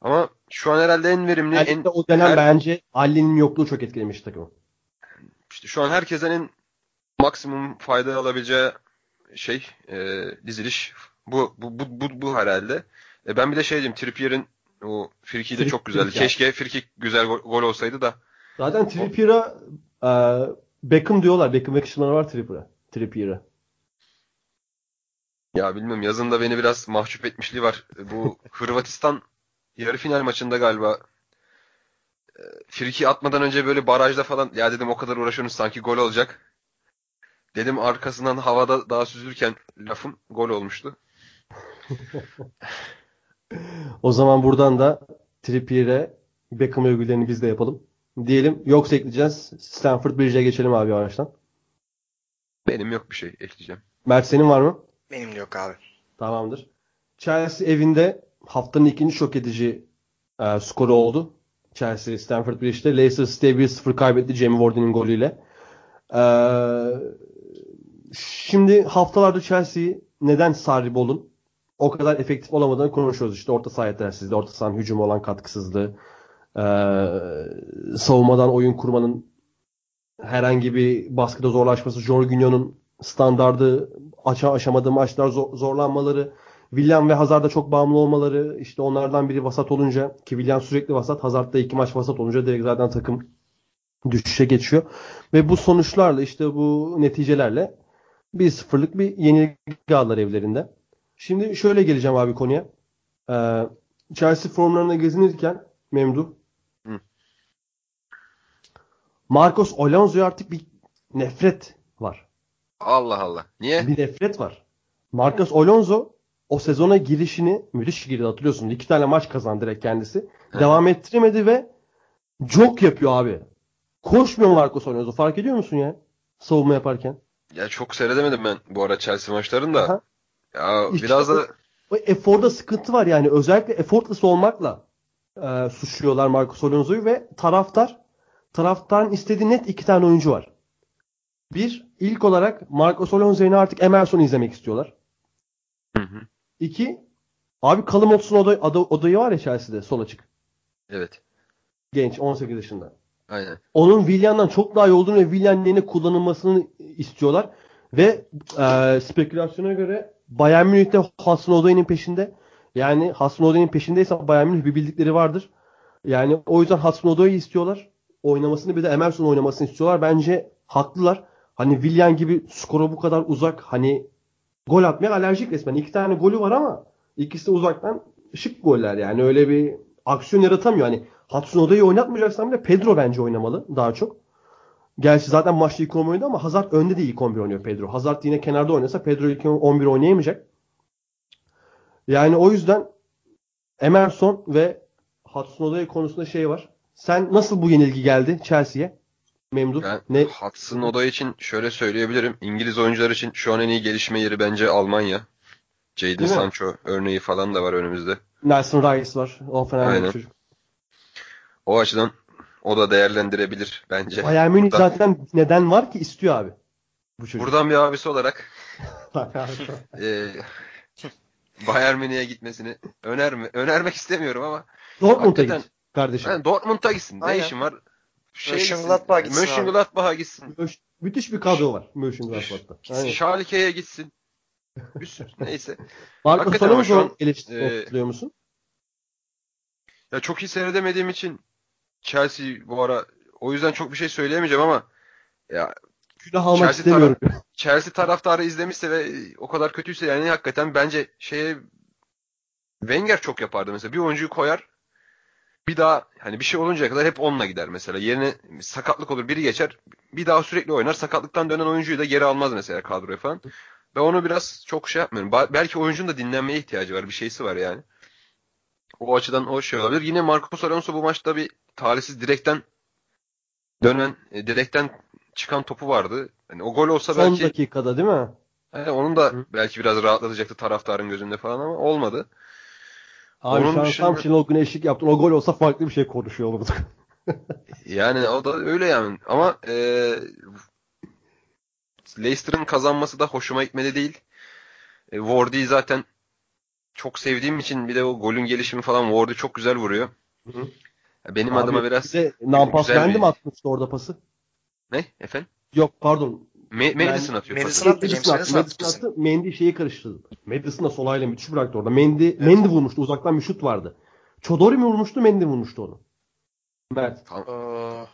Ama şu an herhalde en verimli Yani en o dönem her- bence Ali'nin yokluğu çok etkilemiş takımı. işte şu an herkesten en maksimum fayda alabileceği şey e, diziliş bu bu bu bu, bu herhalde. E, ben bir de şey diyeyim Trippier'in o friki de çok güzeldi. Keşke friki güzel gol, gol olsaydı da. Zaten Trippier'a e, Beckham diyorlar. Beckham yakışımları var Trippier'a. Trippier'a. Ya bilmiyorum yazın da beni biraz mahcup etmişliği var. Bu Hırvatistan yarı final maçında galiba e, friki atmadan önce böyle barajda falan ya dedim o kadar uğraşıyorsunuz sanki gol olacak. Dedim arkasından havada daha süzülürken lafım gol olmuştu. O zaman buradan da Trippier'e Beckham övgülerini biz de yapalım. Diyelim yoksa ekleyeceğiz. Stanford Bridge'e geçelim abi yavaştan. Benim yok bir şey ekleyeceğim. Mert senin var mı? Benim de yok abi. Tamamdır. Chelsea evinde haftanın ikinci şok edici e, skoru oldu. Chelsea Stamford Bridge'de Leicester City'ye 1-0 kaybetti Jamie Vardy'nin golüyle. Ee, şimdi haftalarda Chelsea'yi neden Sarri Bol'un o kadar efektif olamadığını konuşuyoruz. İşte orta saha yetersizliği, orta sahanın hücum olan katkısızlığı, ee, savunmadan oyun kurmanın herhangi bir baskıda zorlaşması, Jorginho'nun standardı aşa aşamadığı maçlar zor, zorlanmaları, William ve Hazard'a çok bağımlı olmaları, işte onlardan biri vasat olunca ki William sürekli vasat, Hazard da iki maç vasat olunca direkt zaten takım düşüşe geçiyor. Ve bu sonuçlarla işte bu neticelerle 1-0'lık bir yenilgi aldılar evlerinde. Şimdi şöyle geleceğim abi konuya. Ee, Chelsea formlarına gezinirken Memduh. Marcos Alonso'ya artık bir nefret var. Allah Allah. Niye? Bir nefret var. Marcos Alonso o sezona girişini müthiş girdi hatırlıyorsun. İki tane maç kazandı direkt kendisi. Hı. Devam ettiremedi ve çok yapıyor abi. Koşmuyor Marcos Alonso. Fark ediyor musun ya? Savunma yaparken. Ya çok seyredemedim ben bu ara Chelsea maçlarını da. Aha. Ya İşte biraz da O eforda sıkıntı var yani. Özellikle effortless olmakla e, suçluyorlar Marcos Alonso'yu ve taraftar taraftarın istediği net iki tane oyuncu var. Bir, ilk olarak Marcos Alonso'yu artık Emerson'u izlemek istiyorlar. Hı hı. İki, abi Callum Watson oday, aday- odayı var ya Chelsea'de sol açık. evet. Genç 18 yaşında. Aynen. Onun Willian'dan çok daha iyi olduğunu ve Willian yerine kullanılmasını istiyorlar. Ve e, spekülasyona göre Bayern Münih de Hasan Oday'ın peşinde. Yani Hasan Oday'ın peşindeyse Bayern Münih bir bildikleri vardır. Yani o yüzden Hasan Oday'ı istiyorlar. Oynamasını bir de Emerson oynamasını istiyorlar. Bence haklılar. Hani Willian gibi skora bu kadar uzak hani gol atmaya alerjik resmen. İki tane golü var ama ikisi de uzaktan şık goller yani. Öyle bir aksiyon yaratamıyor. Hani Hudson Oda'yı oynatmayacaksan bile Pedro bence oynamalı daha çok. Gerçi zaten maçta ilk 11 oynadı ama Hazard önde de ilk 11 oynuyor Pedro. Hazard yine kenarda oynasa Pedro ilk 11 oynayamayacak. Yani o yüzden Emerson ve Hudson Odoi konusunda şey var. Sen nasıl bu yenilgi geldi Chelsea'ye? Memduh. Ben ne? Hudson Odoi için şöyle söyleyebilirim. İngiliz oyuncular için şu an en iyi gelişme yeri bence Almanya. Jadon? Sancho örneği falan da var önümüzde. Nelson Rice var. O fena bir çocuk. O açıdan o da değerlendirebilir bence. Bayern Münih Buradan- zaten neden var ki istiyor abi. Bu çocuk. Buradan bir abisi olarak e, Bayern Münih'e gitmesini önerme, önermek istemiyorum ama Dortmund'a git kardeşim. yani Dortmund'a gitsin. Ne Aynen. işin var? Şey Mönchengladbach'a gitsin. Mönchengladbach'a gitsin. Müş- Müthiş bir kadro var Mönchengladbach'ta. Schalke'ye gitsin. Bir sürü, neyse. Marco Alonso'nun an, eleştirisini e, musun? Ya çok iyi seyredemediğim için Chelsea bu ara o yüzden çok bir şey söyleyemeyeceğim ama ya Külah almak Chelsea istemiyorum. Chelsea taraftarı izlemişse ve o kadar kötüyse yani hakikaten bence şeye Wenger çok yapardı mesela. Bir oyuncuyu koyar bir daha hani bir şey oluncaya kadar hep onunla gider mesela. Yerine sakatlık olur biri geçer bir daha sürekli oynar. Sakatlıktan dönen oyuncuyu da geri almaz mesela kadroya falan. Ve onu biraz çok şey yapmıyorum. Ba- belki oyuncunun da dinlenmeye ihtiyacı var. Bir şeysi var yani. O açıdan o şey olabilir. Yine Marcos Alonso bu maçta bir talihsiz direkten dönen, e, direkten çıkan topu vardı. Hani o gol olsa Son belki dakikada değil mi? He, onun da belki biraz rahatlatacaktı taraftarın gözünde falan ama olmadı. Abi Onun şu an dışında- tam Şenol Güneşlik yaptın. O gol olsa farklı bir şey konuşuyor olurduk. Yani o da öyle yani. Ama e, Leicester'ın kazanması da hoşuma gitmedi değil. E, Wardy'yi zaten çok sevdiğim için bir de o golün gelişimi falan Wardy çok güzel vuruyor. Hı hı. Benim Abi, adıma biraz Bir de Nampas bir- mi atmıştı orada pası? ne efendim? Yok pardon. Me- Madison atıyor. Madison attı, James Madison attı Madison kesin. attı. Mendy şeyi karıştırdı. Madison da sol ayağıyla müthiş bıraktı orada. Mendy, Mendy vurmuştu. Uzaktan bir şut vardı. Çodori mi vurmuştu? Mendy vurmuştu onu. Mert. Ee,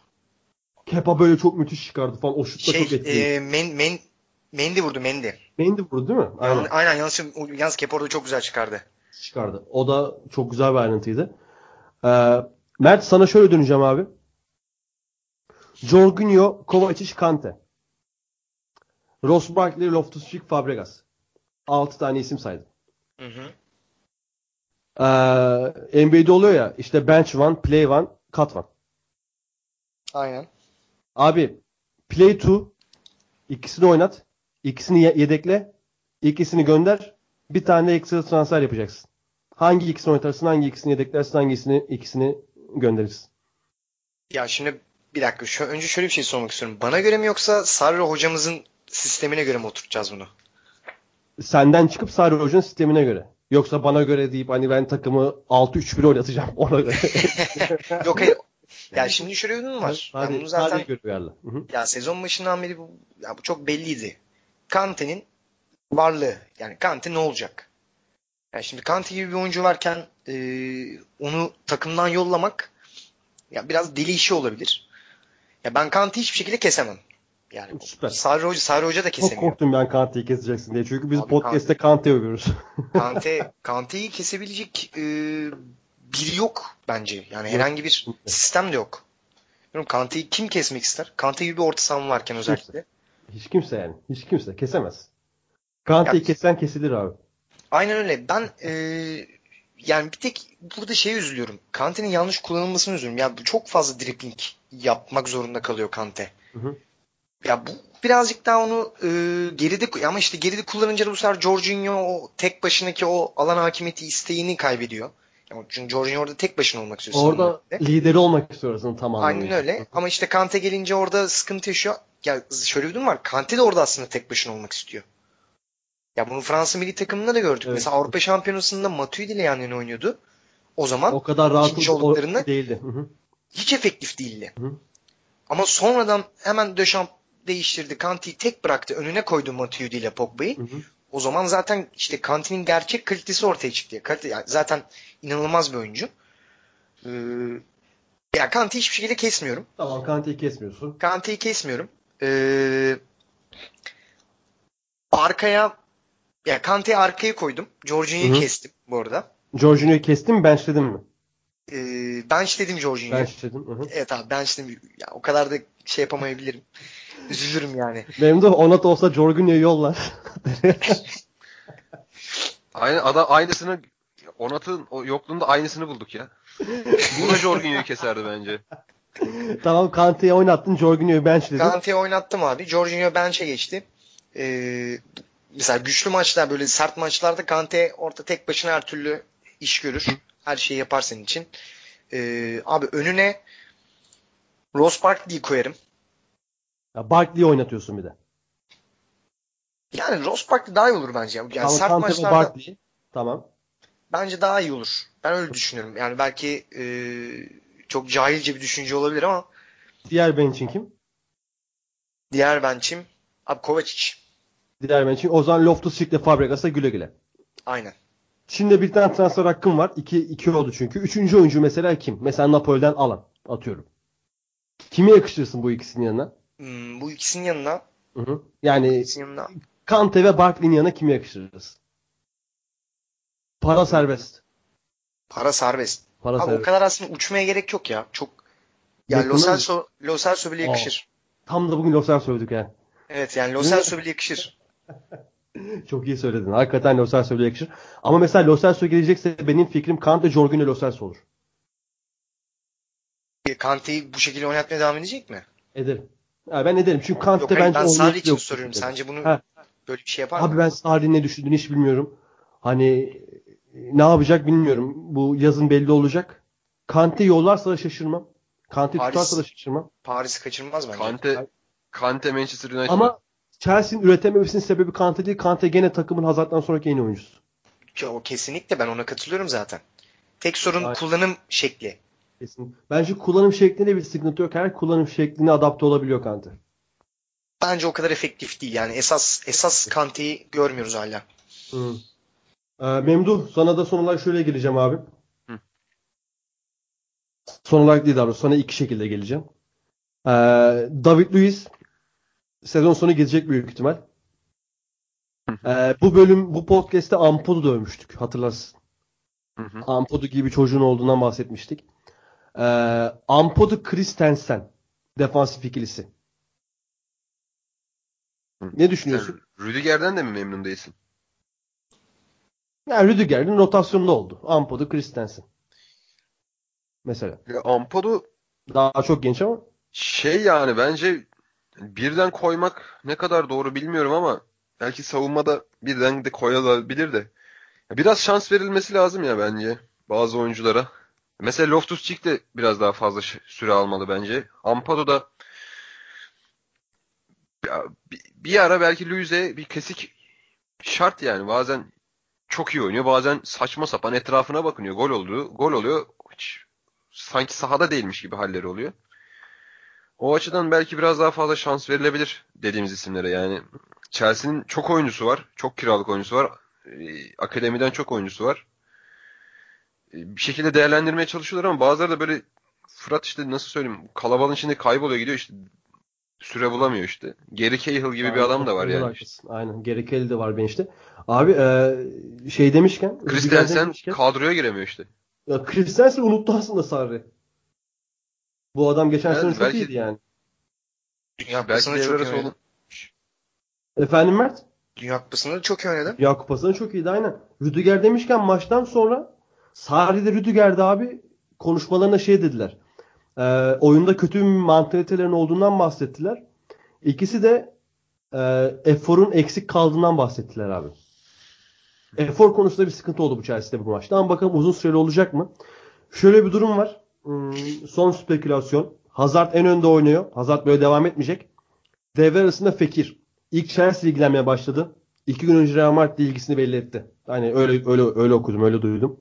Kepa böyle çok müthiş çıkardı falan. O şut da çok şey, etkili. e, men, men, Mendy vurdu Mendy. Mendy vurdu değil mi? Aynen. Aynen, aynen yanlış, yalnız Kepa orada çok güzel çıkardı. çıkardı. O da çok güzel bir ayrıntıydı. Ee, Mert sana şöyle döneceğim abi. Jorginho, Kovacic, Kante. Ross Barkley, Loftus-Cheek, Fabregas. 6 tane isim saydım. Hı hı. Ee, NBA'de oluyor ya işte bench one, play one, cut one. Aynen. Abi play two ikisini oynat. ikisini ye- yedekle. ikisini gönder. Bir tane ekstra transfer yapacaksın. Hangi ikisini oynatarsın, hangi ikisini yedeklersin, hangisini ikisini gönderirsin. Ya şimdi bir dakika şu, önce şöyle bir şey sormak istiyorum. Bana göre mi yoksa Sarri hocamızın sistemine göre mi oturtacağız bunu? Senden çıkıp Sarri Hoca'nın sistemine göre. Yoksa bana göre deyip hani ben takımı 6-3-1 oynatacağım ona göre. Yok hayır. Ya şimdi şöyle bir durum var. Hadi, bunu zaten hı. ya sezon başından beri bu, ya bu çok belliydi. Kante'nin varlığı. Yani Kante ne olacak? Yani şimdi Kante gibi bir oyuncu varken e, onu takımdan yollamak ya biraz deli işi olabilir. Ya ben Kante'yi hiçbir şekilde kesemem. Yani Süper. Sarri Hoca, Sarri Hoca da Çok kesemiyor. korktum ben Kante'yi keseceksin diye. Çünkü biz Abi podcast'te Kante övüyoruz. Kante, Kante'yi kesebilecek e, biri yok bence. Yani herhangi bir sistem de yok. Kante'yi kim kesmek ister? Kante gibi bir orta saha varken özellikle. Hiç kimse yani. Hiç kimse kesemez. Kante'yi Ya- kesen kesilir abi. Aynen öyle. Ben e, yani bir tek burada şeye üzülüyorum. Kante'nin yanlış kullanılmasını üzülüyorum. Ya bu çok fazla dribbling yapmak zorunda kalıyor Kante. Hı hı. Ya bu birazcık daha onu e, geride ama işte geride kullanınca da bu sefer Jorginho o tek başınaki o alan hakimiyeti isteğini kaybediyor. Yani çünkü Jorginho orada tek başına olmak istiyor. Orada lideri olmak istiyorsun tam anlamıyla. Aynen öyle. Ama işte Kante gelince orada sıkıntı yaşıyor. Ya şöyle bir durum var. Kante de orada aslında tek başına olmak istiyor. Ya bunu Fransa milli takımında da gördük. Evet. Mesela Avrupa Şampiyonası'nda Matuidi ile yan yana oynuyordu. O zaman O kadar rahat olduklarında- değildi. Hı hı. hiç efektif değildi. Hı. Ama sonradan hemen Deschamps değiştirdi. Kante'yi tek bıraktı. Önüne koydu Matuidi ile Pogba'yı. O zaman zaten işte Kante'nin gerçek kalitesi ortaya çıktı. Kalite, yani zaten inanılmaz bir oyuncu. Ee, ya Kante'yi hiçbir şekilde kesmiyorum. Tamam Kante'yi kesmiyorsun. Kante'yi kesmiyorum. Ee, arkaya ya Kante'yi arkaya koydum. Jorginho'yu kestim bu arada. Jorginho'yu kestin mi benchledin mi? Ee, benchledim Jorginho'yu. Benchledim. Hı hı. Evet abi benchledim. Ya, o kadar da şey yapamayabilirim. Üzülürüm yani. Benim de Onat olsa Jorginho'yu yollar. Aynı ada aynısını Onat'ın yokluğunda aynısını bulduk ya. Bu da Jorginho'yu keserdi bence. tamam Kante'yi oynattın Jorginho'yu benchledin. Kante'yi oynattım abi. Jorginho bench'e geçti. Ee, mesela güçlü maçlar böyle sert maçlarda Kante orta tek başına her türlü iş görür. Her şeyi yapar senin için. Ee, abi önüne Ross Barkley'i koyarım. Ya Barkley'i oynatıyorsun bir de. Yani Ross Barkley daha iyi olur bence. Yani tamam sert Kante maçlarda Barkley. Tamam. bence daha iyi olur. Ben öyle düşünüyorum. Yani belki e, çok cahilce bir düşünce olabilir ama Diğer bench'in kim? diğer bench'im abi Kovacic. Diğer bench'in Ozan Loftus-Cheek ile Fabregas'a güle güle. Aynen. Şimdi bir tane transfer hakkım var. 2 2 oldu çünkü. Üçüncü oyuncu mesela kim? Mesela Napoli'den alan atıyorum. Kime yakıştırırsın bu ikisinin yanına? Hmm, bu ikisinin yanına Hı hı. Yani ikisinin yanına Kante ve Barkley'nin yanına kimi yakıştırırız? Para serbest. para serbest. Para Abi o serbest. kadar aslında uçmaya gerek yok ya. Çok ya Yakında Lo? Celso, Lo Celso bile yakışır. Tam da bugün Loser söyledik ha. Evet yani Lo? Celso bile yakışır. Çok iyi söyledin. Hakikaten Lo Celso bile yakışır. Ama mesela Lo Celso gelecekse benim fikrim Kante, Jorginho, Lo Celso olur. Kante'yi bu şekilde oynatmaya devam edecek mi? Ederim. Ya ben ederim. Çünkü Kante Yok hayır, bence ben Sarri için yok. soruyorum. Sence bunu Ha. böyle bir şey yapar Abi mı? ben Sarri'nin ne düşündüğünü hiç bilmiyorum. Hani ne yapacak bilmiyorum. Bu yazın belli olacak. Kante yollarsa da şaşırmam. Kante Paris- tutarsa da şaşırmam. Paris'i kaçırmaz bence. Kante Kante Manchester United. Ama Chelsea'nin üretememesinin sebebi Kante değil. Kante gene takımın Hazard'dan sonraki en iyi oyuncusu. O kesinlikle ben ona katılıyorum zaten. Tek sorun Aynen. kullanım şekli. Kesin. Bence kullanım şeklinde bir sıkıntı yok. Her kullanım şekline adapte olabiliyor Kante. Bence o kadar efektif değil. Yani esas esas Kante'yi görmüyoruz hala. Hı. Ee, Memduh sana da son olarak şöyle geleceğim abi. Hı. Son olarak değil doğrusu sana iki şekilde geleceğim. Ee, David Luiz sezon sonu gidecek büyük ihtimal. Ee, bu bölüm bu podcast'te Ampodu dövmüştük hatırlarsın. Hı hı. Ampodu gibi bir çocuğun olduğundan bahsetmiştik. Ee, Ampodu Christensen defansif ikilisi. Hı. Ne düşünüyorsun? Sen Rüdiger'den de mi memnun değilsin? Yani Rüdiger'in rotasyonunda oldu. Ampodu Christensen. Mesela. Ya Ampodu Daha çok genç ama şey yani bence birden koymak ne kadar doğru bilmiyorum ama belki savunmada birden de koyulabilir de. Biraz şans verilmesi lazım ya bence bazı oyunculara. Mesela Loftus-Cheek de biraz daha fazla süre almalı bence. Ampado da bir ara belki Luiz'e bir kesik şart yani. Bazen çok iyi oynuyor. Bazen saçma sapan etrafına bakınıyor. Gol oluyor. Gol oluyor. Hiç sanki sahada değilmiş gibi halleri oluyor. O açıdan belki biraz daha fazla şans verilebilir dediğimiz isimlere. Yani Chelsea'nin çok oyuncusu var. Çok kiralık oyuncusu var. Ee, Akademiden çok oyuncusu var. Ee, Bir şekilde değerlendirmeye çalışıyorlar ama bazıları da böyle Fırat işte nasıl söyleyeyim kalabalığın içinde kayboluyor gidiyor işte süre bulamıyor işte. Gary Cahill gibi bir adam da var Aynen, yani. haklısın. Aynen. Geri Kelly de var ben işte. Abi e, şey demişken. Christensen demişken- kadroya giremiyor işte. Ya Christensen unuttu aslında Sarri. Bu adam geçen Evet, sene çok belki- iyiydi yani. Dünya Belki devre arası. Efendim Mert? Dünya Kupası'nda da çok iyi oynadı. Ya kupasında çok iyiydi aynen. Rüdiger demişken maçtan sonra Sarri'de Rüdiger'de abi konuşmalarına şey dediler. Ee, oyunda kötü bir mantalitelerin olduğundan bahsettiler. İkisi de e, eforun eksik kaldığından bahsettiler abi. Efor konusunda bir sıkıntı oldu bu Chelsea'de bu maçta. Ama bakalım uzun süreli olacak mı? Şöyle bir durum var. Hmm, son spekülasyon. Hazard en önde oynuyor. Hazard böyle devam etmeyecek. Devre arasında Fekir. İlk Chelsea ilgilenmeye başladı. İki gün önce Real Madrid ilgisini belli etti. Hani öyle öyle öyle okudum, öyle duydum.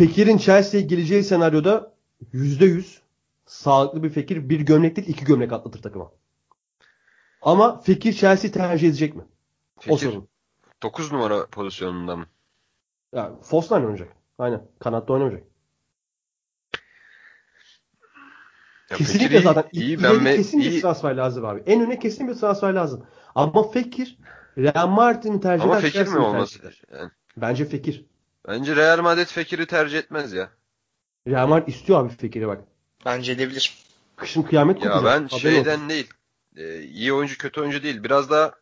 Fekir'in Chelsea'ye geleceği senaryoda %100 sağlıklı bir Fekir bir gömlek değil iki gömlek atlatır takıma. Ama Fekir Chelsea tercih edecek mi? O Fekir sorun. 9 numara pozisyonunda mı? Ya Foslan oynayacak. Aynen. Kanatta oynamayacak. Ya Kesinlikle Fekir zaten iyi, iyi, ben me- kesin bir iyi- transfer lazım abi. En öne kesin bir transfer lazım. Ama Fekir Real Madrid'in tercih ama eder, Fekir mi olması? Yani, Bence Fekir. Bence Real Madrid Fekir'i tercih etmez ya. Real Madrid istiyor abi Fekir'i bak. Bence edebilir. Kışın kıyamet Ya kopacak. ben Haberin olsun. şeyden değil. e, iyi oyuncu kötü oyuncu değil. Biraz daha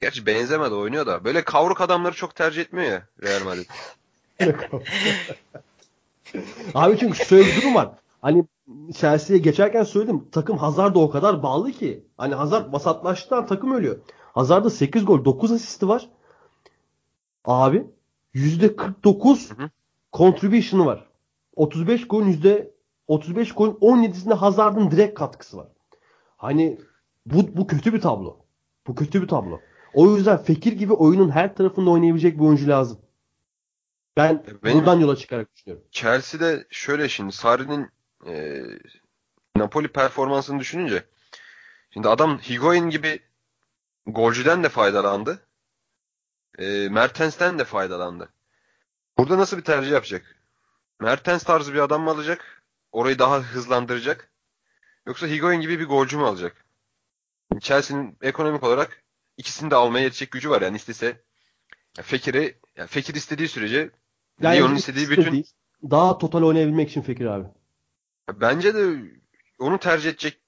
gerçi benzemedi oynuyor da. Böyle kavruk adamları çok tercih etmiyor ya Real Madrid. Abi çünkü şöyle bir durum var. Hani Chelsea'ye geçerken söyledim. Takım Hazard'a o kadar bağlı ki. Hani Hazard vasatlaştıktan takım ölüyor. Hazard'da 8 gol 9 asisti var. Abi %49 Hı hı. contribution'ı var. 35 golün yüzde 35 golün 17'sinde Hazard'ın direkt katkısı var. Hani bu, bu kötü bir tablo. Bu kötü bir tablo. O yüzden Fekir gibi oyunun her tarafında oynayabilecek bir oyuncu lazım. Ben Benim- buradan yola çıkarak düşünüyorum. Chelsea'de şöyle şimdi Sarri'nin e, Napoli performansını düşününce şimdi adam Higuain gibi golcüden de faydalandı. E, Mertens'ten de faydalandı. Burada nasıl bir tercih yapacak? Mertens tarzı bir adam mı alacak? Orayı daha hızlandıracak. Yoksa Higuain gibi bir golcü mü alacak? Chelsea'nin ekonomik olarak ikisini de almaya yetecek gücü var yani istese. Ya Fekir'i, ya Fekir istediği sürece Yani Lyon'un istediği bütün değil. daha total oynayabilmek için Fekir abi. Bence de onu tercih edecek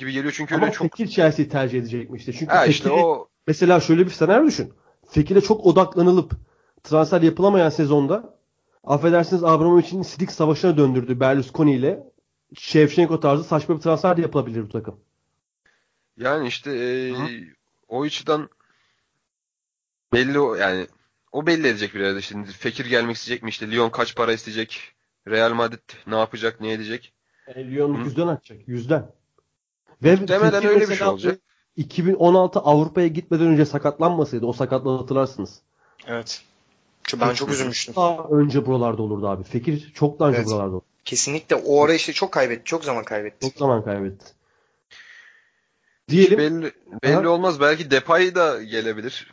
gibi geliyor çünkü Ama öyle çok Fekir Chelsea'yi tercih edecek mi işte? Çünkü ha işte Fekir'i- o mesela şöyle bir senaryo düşün. Fekir'e çok odaklanılıp transfer yapılamayan sezonda affedersiniz Abramovich'in Sidik savaşına döndürdü Berlusconi ile Shevchenko tarzı saçma bir transfer de yapılabilir bu takım. yani işte e, Hı. o açıdan belli o yani o belli edecek biraz şimdi Fekir gelmek isteyecek mi işte Lyon kaç para isteyecek Real Madrid ne yapacak ne edecek E, Lyon Hı. yüzden atacak. Yüzden. Ve Fekir öyle bir şey olacak. 2016 Avrupa'ya gitmeden önce sakatlanmasaydı o sakatlığı hatırlarsınız. Evet. Şu- Ben çok üzülmüştüm. Daha önce buralarda olurdu abi. Fekir çok daha önce Evet. buralarda olurdu. Kesinlikle o ara işte çok kaybetti. Çok zaman kaybetti. Çok zaman kaybetti. Diyelim. belli belli Aha. olmaz belki Depay da gelebilir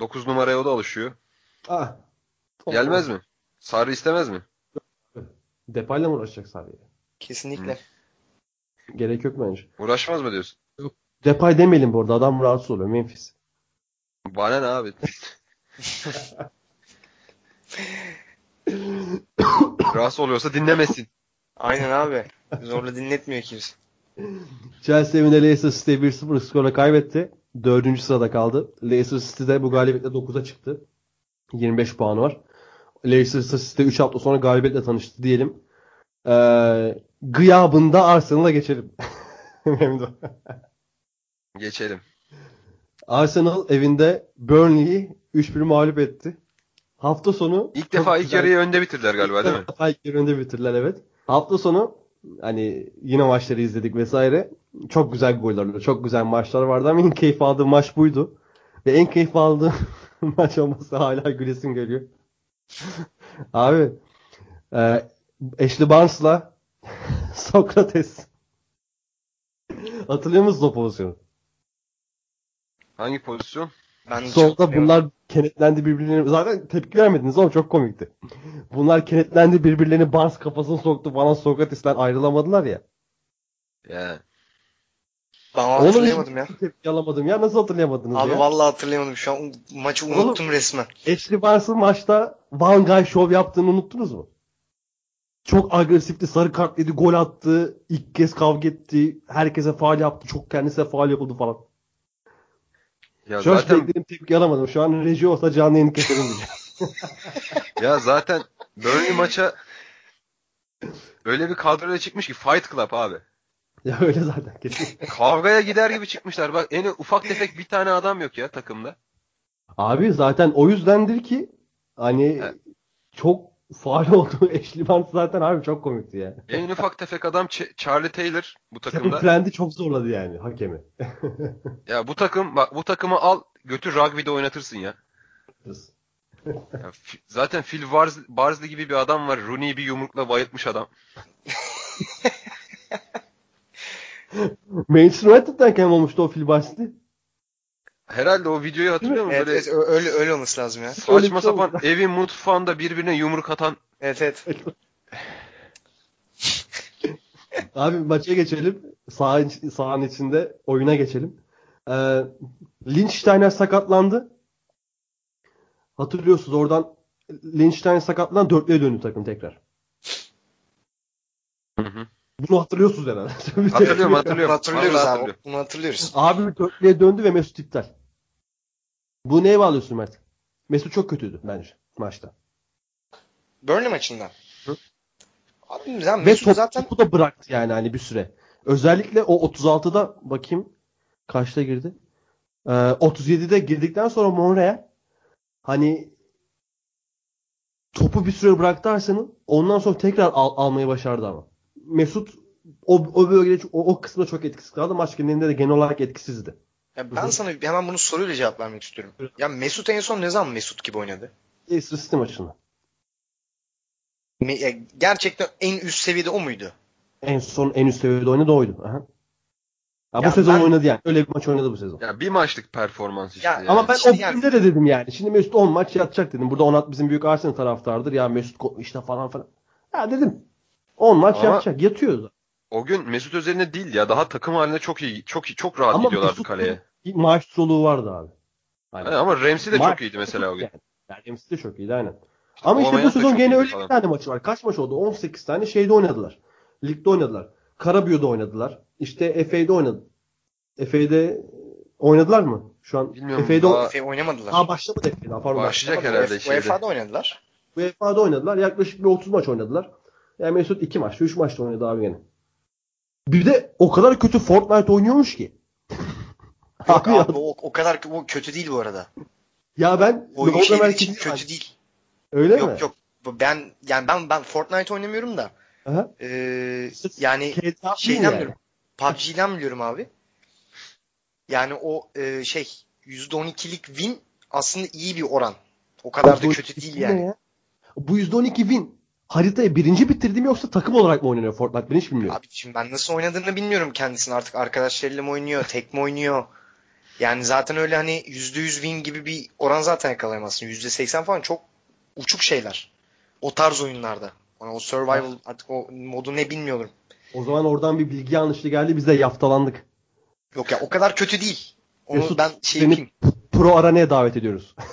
9 numaraya o da alışıyor Ah. gelmez mi Sarri istemez mi Depay'la mı uğraşacak Sarri? Kesinlikle. Gerek yok bence. uğraşmaz mı diyorsun Depay demeyelim bu arada. Adam rahatsız oluyor. Memphis. bana ne abi rahatsız oluyorsa dinlemesin Aynen abi. Zorla dinletmiyor kimse. Chelsea evinde Leicester City'ye 1-0 skorla kaybetti. Dördüncü sırada kaldı. Leicester City de bu galibiyetle 9'a çıktı. 25 puanı var. Leicester City 3 hafta sonra galibiyetle tanıştı diyelim. Ee, gıyabında Arsenal'a geçelim. Memnun. Geçelim Arsenal evinde Burnley'i 3-1 mağlup etti. hafta sonu İlk defa ilk yarıyı önde bitirdiler galiba değil mi? İlk defa ilk yarı önde bitirdiler evet. Hafta sonu hani yine maçları izledik vesaire. Çok güzel goller, çok güzel maçlar vardı ama en keyif aldığım maç buydu. Ve en keyif aldığım maç olması hala gülesim geliyor. Abi e, Ashley Barnes'la Sokrates. Hatırlıyor musunuz o pozisyonu? Hangi pozisyon? Ben Solda bunlar kenetlendi birbirlerine. Zaten tepki vermediniz ama çok komikti. Bunlar kenetlendi birbirlerini Barnes kafasını soktu falan Sokrates'ten ayrılamadılar ya. Yani. Ben hatırlayamadım ya. tepki alamadım ya. Nasıl hatırlayamadınız Abi ya? vallahi hatırlayamadım. Şu an maçı Oğlum- unuttum resmen. Ashley Barnes'ın maçta Van Guy Show yaptığını unuttunuz mu? Çok agresifti, sarı kart yedi, gol attı, ilk kez kavga etti, herkese faal yaptı, çok kendisine faal yapıldı falan. Ya an zaten beklediğim tepki alamadım. Şu an reji olsa canlı yayını keserim diyeceğim. ya zaten Burnley maça öyle bir kadroyla çıkmış ki Fight Club abi. ya öyle zaten kesin. Kavgaya gider gibi çıkmışlar. Bak en ufak tefek bir tane adam yok ya takımda. Abi zaten o yüzdendir ki hani Evet. çok faal oldu. Ashley Barnes zaten abi çok komikti yani. En ufak tefek adam Ç- Charlie Taylor bu takımda. Pland'i çok zorladı yani hakemi. Ya bu takım bak bu takımı al götür rugby'de oynatırsın ya. Ya zaten Phil Bars- Barsley gibi bir adam var. Rooney'i bir yumrukla bayıltmış adam. Manchester United'dan kim olmuştu o Phil Barsley? Herhalde o videoyu hatırlıyor musun? Evet, Böyle evet, öyle öyle olması lazım ya. Öyle saçma şey sapan oldu. evin mutfağında birbirine yumruk atan Evet evet. Abi maça geçelim. Sağ, sahanın içinde oyuna geçelim. Ee, Lynchsteiner sakatlandı. Hatırlıyorsunuz oradan Lynchsteiner sakatlandı dörtlüye döndü takım tekrar. Hı hı. Bunu hatırlıyorsunuz herhalde. Hatırlıyorum hatırlıyorum. Hatırlıyoruz abi. Bunu hatırlıyoruz. Abi dörtlüye döndü ve Mesut iptal. Bu neye bağlıyorsun Mert? Mesut çok kötüydü bence maçta. Burnley maçında. Hı. Abi Ve Mesut top, zaten topu da bıraktı yani hani bir süre. Özellikle o 36'da bakayım kaçta girdi? Ee, 37'de girdikten sonra Monreal hani topu bir süre bıraktı Arsenal. Ondan sonra tekrar al- almayı başardı ama. Mesut o, o bölgede o, o kısımda çok etkisiz kaldı. Maç genelinde de genel olarak etkisizdi. Ya ben sana hemen bunu soruyla cevap vermek istiyorum. Ya Mesut en son ne zaman Mesut gibi oynadı? Leicester City maçında. Me- ya gerçekten en üst seviyede o muydu? En son en üst seviyede oynadı oydu. Aha. Ha, bu Ya sezon ben- oynadı yani. Öyle bir maç oynadı bu sezon. Ya bir maçlık performans işte. Ya yani. Ama ben Şimdi o yani- de dedim yani. Şimdi Mesut 10 maç yatacak dedim. Burada Onat bizim büyük Arsenal taraftardır. Ya Mesut işte falan falan. Ya dedim. 10 maç Ama- yatacak. Yatıyor. da. O gün Mesut Özil'ine değil ya daha takım halinde çok iyi çok iyi çok rahat Ama gidiyorlardı Mesut'un kaleye. Bir maçsoluğu vardı abi. Hani Yani ama Ramsey de maç- çok iyiydi mesela o gün. Yani, yani Ramsey de çok iyiydi aynen. Ama işte bu sezon gene öyle bir falan. tane maçı var. Kaç maç oldu? 18 tane şeyde oynadılar. Ligde oynadılar. Karabüyü'de oynadılar. İşte FA'de oynadı. FA'de oynadılar mı? Şu an Bilmiyorum, FA'de daha- Efe oynamadılar. Aa başlamadı FA'den. Pardon. Başlayacak başlamadı. herhalde UEFA- şeyde. UEFA'da oynadılar. UEFA'da oynadılar. Yaklaşık bir 30 maç oynadılar. Yani Mesut 2 maçta 3 maçta oynadı abi gene. Bir de o kadar kötü Fortnite oynuyormuş ki. Yok Abi ya, abi, o, o kadar o kötü değil bu arada. ya ben Oyun şeyleri için kötü değil. Öyle mi? yok yok. Ben yani ben ben Fortnite oynamıyorum da. Aha. Ee, yani GTA şeyden yani. biliyorum. PUBG'den biliyorum abi. Yani o e, şey %12'lik win aslında iyi bir oran. O kadar da Bu kötü değil yani. ya? Bu %12 win haritayı birinci bitirdi mi yoksa takım olarak mı oynanıyor Fortnite? Ben hiç bilmiyorum. Abi şimdi ben nasıl oynadığını bilmiyorum kendisini. Artık arkadaşlarıyla mı oynuyor, tek mi oynuyor? Yani zaten öyle hani %100 win gibi bir oran zaten yakalayamazsın. %80 falan çok uçuk şeyler. O tarz oyunlarda. Yani o survival artık o modu ne bilmiyorum. O zaman oradan bir bilgi yanlışlığı geldi biz de yaftalandık. Yok ya o kadar kötü değil. Onu Mesut, ben şey seni yapayım. Pro aranaya davet ediyoruz.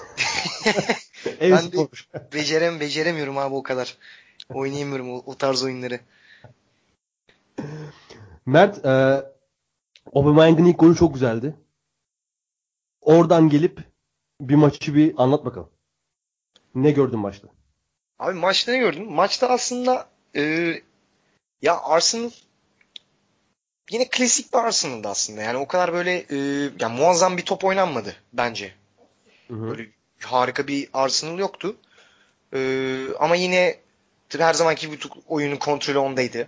Ben de-. Becerem, beceremiyorum abi o kadar. Oynayamıyorum o, o tarz oyunları. Mert, e, Aubameyang'ın ilk golü çok güzeldi. Oradan gelip bir maçı bir anlat bakalım. Ne gördün maçta? Abi maçta ne gördün? Maçta aslında e, ya Arsenal yine klasik bir Arsenal'dı aslında. Yani o kadar böyle e, yani muazzam bir top oynanmadı bence. Hı hı. Böyle harika bir Arsenal yoktu. Ee, ama yine tabii her zamanki gibi oyunun kontrolü ondaydı.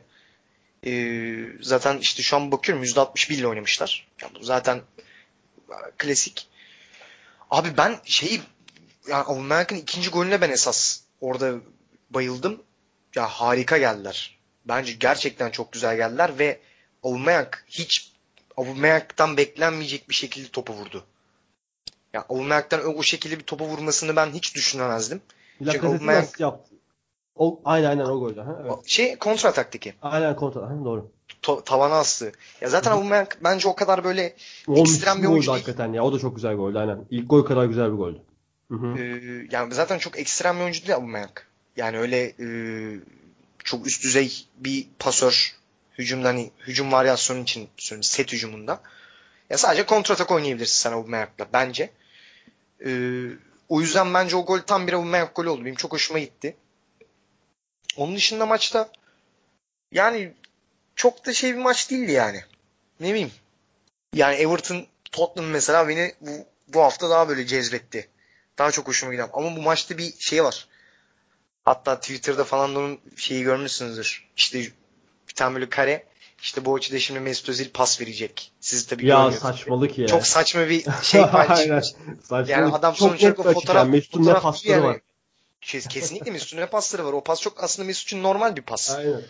Ee, zaten işte şu an bakıyorum %61 ile oynamışlar. Yani bu zaten klasik. Abi ben şeyi yani Aubameyang'ın ikinci golüne ben esas orada bayıldım. Ya harika geldiler. Bence gerçekten çok güzel geldiler ve Aubameyang hiç Aubameyang'dan beklenmeyecek bir şekilde topu vurdu. Ya Aubameyang'dan o şekilde bir topu vurmasını ben hiç düşünemezdim. Lacazette Aubameyang- nasıl yaptı? O, aynen aynen o goldü. Ha, evet. Şey kontra ataktaki. Aynen kontrol. Ha, doğru. To- tavana astı. Ya zaten Aubameyang bence o kadar böyle O Ekstrem bir oyuncu değil. hakikaten ya. O da çok güzel goldü aynen. İlk gol kadar güzel bir goldü. Ee, yani zaten çok ekstrem bir oyuncu değil Aubameyang. Yani öyle e, çok üst düzey bir pasör hücumda hani hücum varyasyonu için söyleyeyim set hücumunda. Ya sadece kontratak oynayabilirsin sen Aubameyang'la bence. Ee, o yüzden bence o gol tam bir Aubameyang golü oldu. Benim çok hoşuma gitti. Onun dışında maçta yani çok da şey bir maç değildi yani. Ne bileyim. Yani Everton Tottenham mesela beni bu, bu hafta daha böyle cezbetti. Daha çok hoşuma giden. Ama bu maçta bir şey var. Hatta Twitter'da falan da onun şeyi görmüşsünüzdür. İşte bir tane böyle kare. İşte bu açıda şimdi Mesut Özil pas verecek. Siz tabii Ya saçmalık ya. Çok saçma bir şey paylaşmış. Yani adam sonuç olarak fotoğraf, yani. Mesut'un ne fotoğraf pasları var. Kes- Kesinlikle Mesut'un ne pasları var. O pas çok aslında Mesut için normal bir pas. Aynen.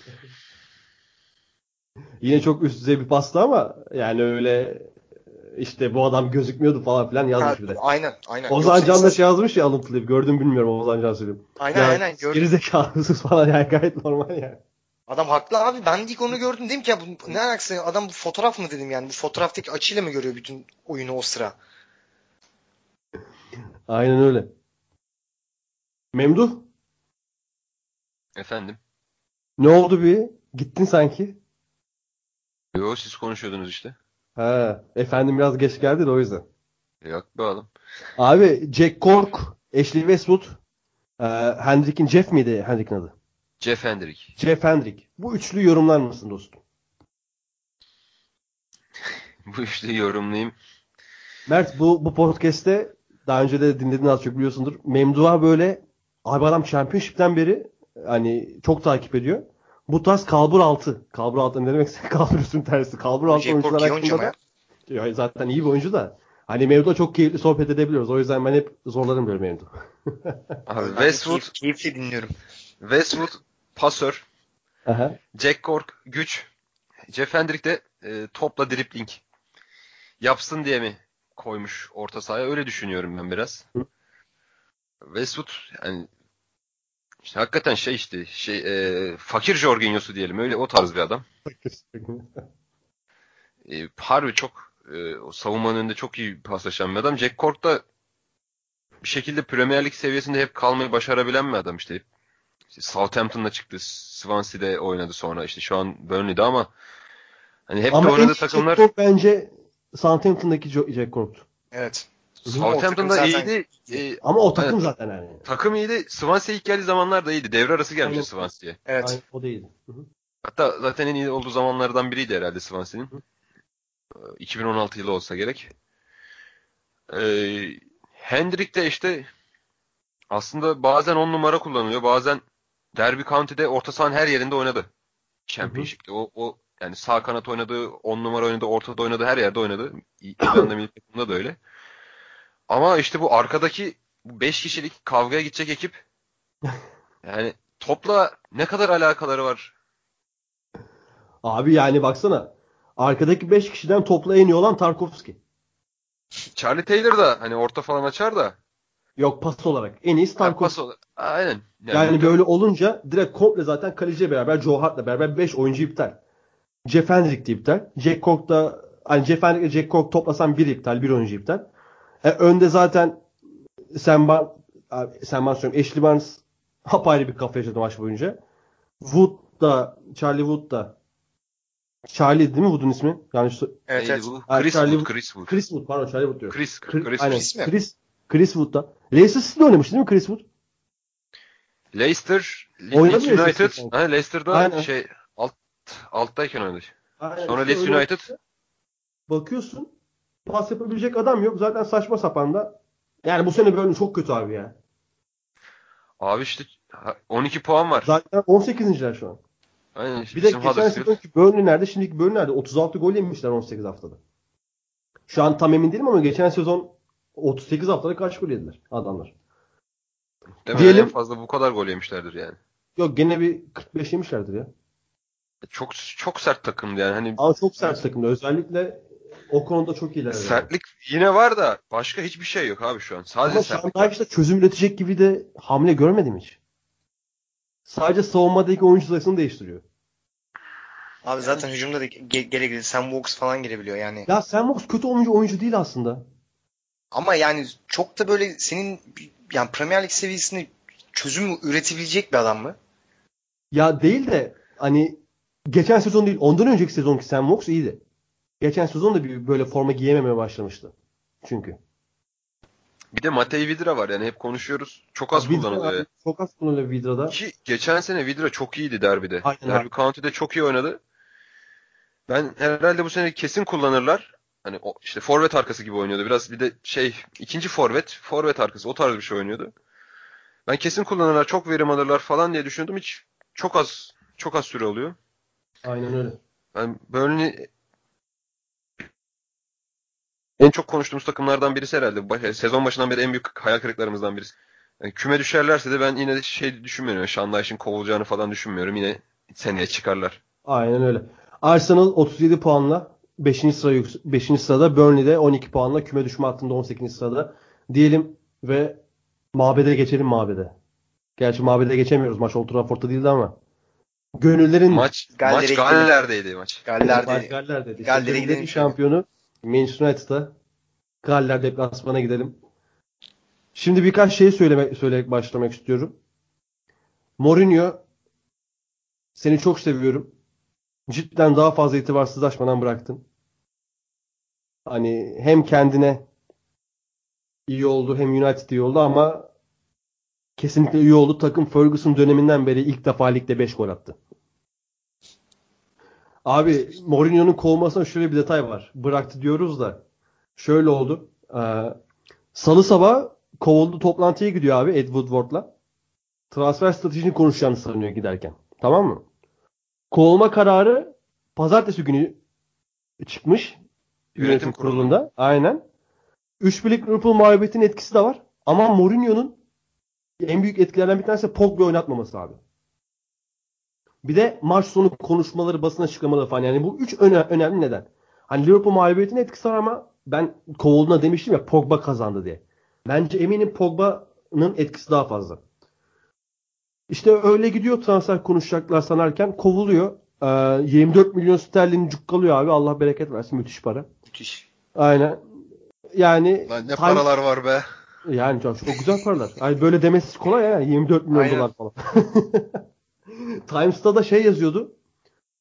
Yine çok üst düzey bir pastı ama yani öyle işte bu adam gözükmüyordu falan filan Ha, yazmış bir de. aynen, aynen. Ozan Can da şey yazmış ya alıntılı. Gördüm bilmiyorum Ozan Can söyleyeyim. Aynen Ya, aynen gördüm. Gerizekalısız falan yani gayet normal yani. Adam haklı abi. Ben ilk onu gördüm. Dedim ki ya bu ne alakası? Adam bu fotoğraf mı dedim yani. Bu fotoğraftaki açıyla mı görüyor bütün oyunu o sıra? Aynen öyle. Memduh Efendim. ne oldu bir? Gittin sanki. Yo siz konuşuyordunuz işte. Ha, efendim biraz geç geldi de o yüzden. Yok be oğlum. Abi Jack Cork, Ashley Westwood, e, Hendrick'in Jeff miydi Hendrick'in adı? Jeff Hendrick. Jeff Hendrick. Bu üçlü yorumlar mısın dostum? Bu üçlü yorumlayayım. Mert bu bu podcast'te daha önce de dinledin az çok biliyorsundur. Memduha böyle abi adam Championship'ten beri hani çok takip ediyor. Bu tarz kalbur altı. Kalbur altı ne demekse kalbur üstün tersi. Kalbur altı Jack Cork oyuncular oyuncu hakkında ama da ya zaten iyi bir oyuncu da. Hani Memduh'a çok keyifli sohbet edebiliyoruz. O yüzden ben hep zorlarım böyle Memduh. Abi Westwood, keyif- keyifli dinliyorum. Westwood pasör. Aha. Jack Cork güç. Jeff Hendrick de e, topla dribling yapsın diye mi koymuş orta sahaya? Öyle düşünüyorum ben biraz. Hı. Westwood yani işte hakikaten şey işte şey e, fakir Jorginho'su diyelim öyle o tarz bir adam. E, harbi çok e, o savunmanın önünde çok iyi paslaşan bir adam. Jack Cork da bir şekilde Premier Lig seviyesinde hep kalmayı başarabilen bir adam işte. İşte Southampton'da çıktı, Swansea'de oynadı sonra işte şu an Burnley'de ama hani hep de Ama en oynadığı takımlar Cork bence Southampton'daki Jack Cork'tu. Evet. Southampton'da iyiydi. E, Ama o takım Evet. zaten yani. takım iyiydi. Swansea ilk geldiği zamanlar da iyiydi. Devre arası gelmişti. Swansea'ye. Evet. Aynen, o değildi. Hı hı. Hatta zaten en iyi olduğu zamanlardan biriydi herhalde Swansea'nin. Ee, 2016 yılı olsa gerek. Ee, Hendrick de işte aslında bazen 10 numara kullanılıyor. Bazen Derby County'de orta sahanın her yerinde oynadı. Championship'te. O, o yani sağ kanat oynadı, 10 numara oynadı, ortada oynadı, her yerde oynadı. İrlanda milli takımında da öyle. Ama işte bu arkadaki 5 kişilik kavgaya gidecek ekip yani topla ne kadar alakaları var? Abi yani baksana. Arkadaki 5 kişiden topla en iyi olan Tarkovski. Charlie Taylor da hani orta falan açar da Yok pas olarak. En iyisi Tarkovski. pas ol- Aynen. Yani, burada- böyle olunca direkt komple zaten kaleciyle beraber Joe Hart'la beraber 5 oyuncu iptal. Jeff Hendrick de iptal. Jack Cork da hani Jeff Hendrick ile Jack Cork toplasan bir iptal, bir oyuncu iptal. E, önde zaten Sam Bar abi, Sam Barnes diyorum, Ashley Barnes apayrı bir kafa yaşadı maç boyunca. Wood da Charlie Wood da Charlie değil mi Wood'un ismi? Yanlış Evet, evet. bu? Ha, Chris Charlie- Wood, Chris Wood. Chris Wood pardon Charlie Wood diyorum. Chris, Chris, Chris aynen. Chris mi? Chris, Chris Wood da. Leicester City'de oynamış değil mi Chris Wood? Leicester, Leeds Leicester United. Ha, Leicester'da Aynen. şey alt alttayken oynadı. Aynen, Sonra işte Leeds United. Bakıyorsun pas yapabilecek adam yok. Zaten saçma sapan da. Yani bu sene böyle çok kötü abi ya. Abi işte ha, 12 puan var. Zaten 18.ler şu an. Aynen, Bir de geçen sezonki Burnley nerede? Şimdiki Burnley nerede? 36 gol yemişler 18 haftada. Şu an tam emin değilim ama geçen sezon 38 haftada kaç gol yediler adamlar? Mi? Diyelim- En fazla bu kadar gol yemişlerdir yani. Yok gene bir 45 yemişlerdir ya. Çok çok sert takımdı yani. Hani Ama çok sert takımda. Özellikle o konuda çok iyiler. yani. sertlik yine var da başka hiçbir şey yok abi şu an. Sadece Ama sertlik. daha işte çözüm üretecek gibi de hamle görmedim hiç. Sadece savunmadaki oyuncu sayısını değiştiriyor. Abi zaten hücumda da ge- gelebilir. Sam Vokes falan girebiliyor yani. Ya Sam Mox kötü oyuncu oyuncu değil aslında. Ama yani çok da böyle senin yani Premier Lig seviyesinde çözüm üretebilecek bir adam mı? Ya değil de hani geçen sezon değil ondan önceki sezonki Sam Mox iyiydi. Geçen sezon da bir böyle forma giyememeye başlamıştı. Çünkü. Bir de Matej Vidra var yani hep konuşuyoruz. Çok az Vidra kullanılıyor. abi, Çok az kullanılıyor Vidra'da. Ki geçen sene Vidra çok iyiydi derbide. Aynen Derby abi. County'de çok iyi oynadı. Ben herhalde bu sene kesin kullanırlar. Hani o, işte forvet arkası gibi oynuyordu. Biraz bir de şey ikinci forvet, forvet arkası o tarz bir şey oynuyordu. Ben kesin kullanırlar, çok verim alırlar falan diye düşündüm. Hiç çok az çok az süre oluyor. Aynen öyle. Ben Burnley en çok konuştuğumuz takımlardan birisi herhalde. Baş- Sezon başından beri en büyük hayal kırıklarımızdan birisi. Yani küme düşerlerse de ben yine de şey düşünmüyorum. Şandayş'ın kovulacağını falan düşünmüyorum. Yine seneye çıkarlar. Aynen öyle. Arsenal 37 puanla 5. sıra 5. sırada Burnley'de 12 puanla küme düşme hattında 18. sırada diyelim ve mabede geçelim mabede. Gerçi mabede geçemiyoruz. Maç Old Trafford'da değildi ama. Gönüllerin Maç Galler'e maç. Galler'deydi maç. Galler'de Maç Galler'deydi. Galler'e gidelim. şampiyonu Manchester United'a Galler deplasmana gidelim. Şimdi birkaç şey söylemek söyleyerek başlamak istiyorum. Mourinho seni çok seviyorum. Cidden daha fazla itibarsızlaşmadan bıraktın. Hani hem kendine iyi oldu hem United iyi oldu ama kesinlikle iyi oldu. Takım Ferguson döneminden beri ilk defa ligde 5 gol attı. Abi Mourinho'nun kovmasında şöyle bir detay var. Bıraktı diyoruz da şöyle oldu. Ee, Salı sabah kovuldu toplantıya gidiyor abi Ed Woodward'la. Transfer stratejisini konuşacağını sanıyor giderken. Tamam mı? Kovulma kararı pazartesi günü çıkmış. Yönetim Yönetim kurulu. kurulunda. Aynen. Üç birlik Liverpool mağlubiyetinin etkisi de var. Ama Mourinho'nun en büyük etkilerden bir tanesi Pogba oynatmaması abi. Bir de maç sonu konuşmaları, basın açıklamaları falan. Yani bu üç öne- önemli neden. Hani Liverpool mağlubiyetinin etkisi var ama ben kovulduğuna demiştim ya Pogba kazandı diye. Bence eminim Pogba'nın etkisi daha fazla. İşte öyle gidiyor transfer konuşacaklar sanarken kovuluyor. Ee, 24 milyon sterlin cukkalıyor abi. Allah bereket versin. Müthiş para. müthiş. Aynen. Yani Lan ne Time- paralar var be. yani çok, çok güzel paralar. Ay böyle demesi kolay ya. 24 milyon Aynen. dolar falan. Times'ta da şey yazıyordu.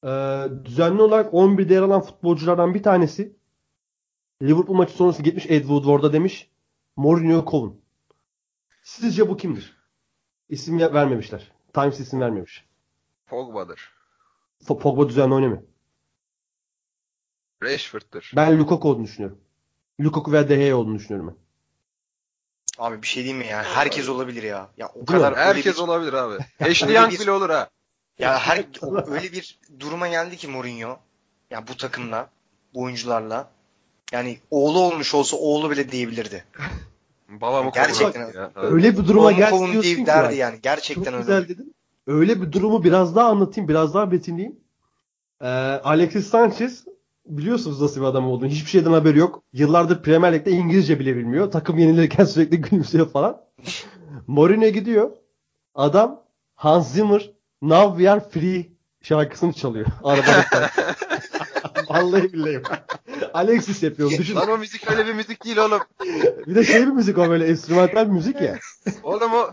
Ee, düzenli olarak 11'de yer alan futbolculardan bir tanesi Liverpool maçı sonrası gitmiş Ed Woodward'a demiş Mourinho kovun. Sizce bu kimdir? İsim vermemişler. Times isim vermemiş. Pogba'dır. Pogba düzenli oynamıyor. Rashford'dır. Ben Lukaku olduğunu düşünüyorum. Lukaku veya De Gea olduğunu düşünüyorum ben. Abi bir şey diyeyim mi ya? Herkes olabilir ya. Ya o Değil kadar mi? Herkes bir, olabilir abi. Ashley Young bir- bile olur ha. ya her öyle bir duruma geldi ki Mourinho. Ya bu takımla, bu oyuncularla. Yani oğlu olmuş olsa oğlu bile diyebilirdi. Babamı Gerçekten ya. Öyle bir duruma geldi diyorsun ki derdi yani. Gerçekten Çok öyle. güzel dedin. Öyle bir durumu biraz daha anlatayım, biraz daha betimleyeyim. Ee, Alexis Sanchez biliyorsunuz nasıl bir adam olduğunu. Hiçbir şeyden haberi yok. Yıllardır Premier Lig'de İngilizce bile bilmiyor. Takım yenilirken sürekli gülümsüyor falan. Mourinho gidiyor. Adam Hans Zimmer Now We Are Free şarkısını çalıyor. Arabada. Vallahi billahi. Alexis yapıyor. Düşün. Lan o müzik öyle bir müzik değil oğlum. Bir de şey bir müzik o böyle enstrümantal müzik ya. Oğlum o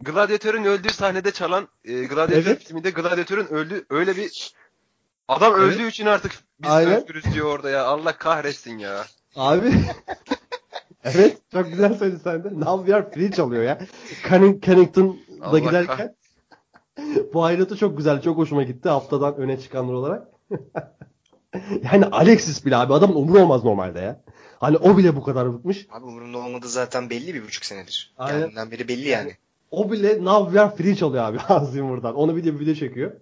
gladyatörün öldüğü sahnede çalan e, gladyatör Evet. filminde gladyatörün öldü öyle bir adam Evet. öldüğü için artık biz Aynen. özgürüz diyor orada ya. Allah kahretsin ya. Abi. evet çok güzel söyledin sen de. Now we are free çalıyor ya. Canning, Cannington'da Allah giderken. Bu ayrıntı çok güzel. Çok hoşuma gitti haftadan öne çıkanlar olarak. yani Alexis bile abi adamın umru olmaz normalde ya. Hani o bile bu kadar bıkmış. Abi umurumda olmadığı zaten belli bir buçuk senedir. Aynen. Kendinden beri belli yani. O bile Navver free çalıyor abi ağzıyım buradan. Onu bir de bir video çekiyor.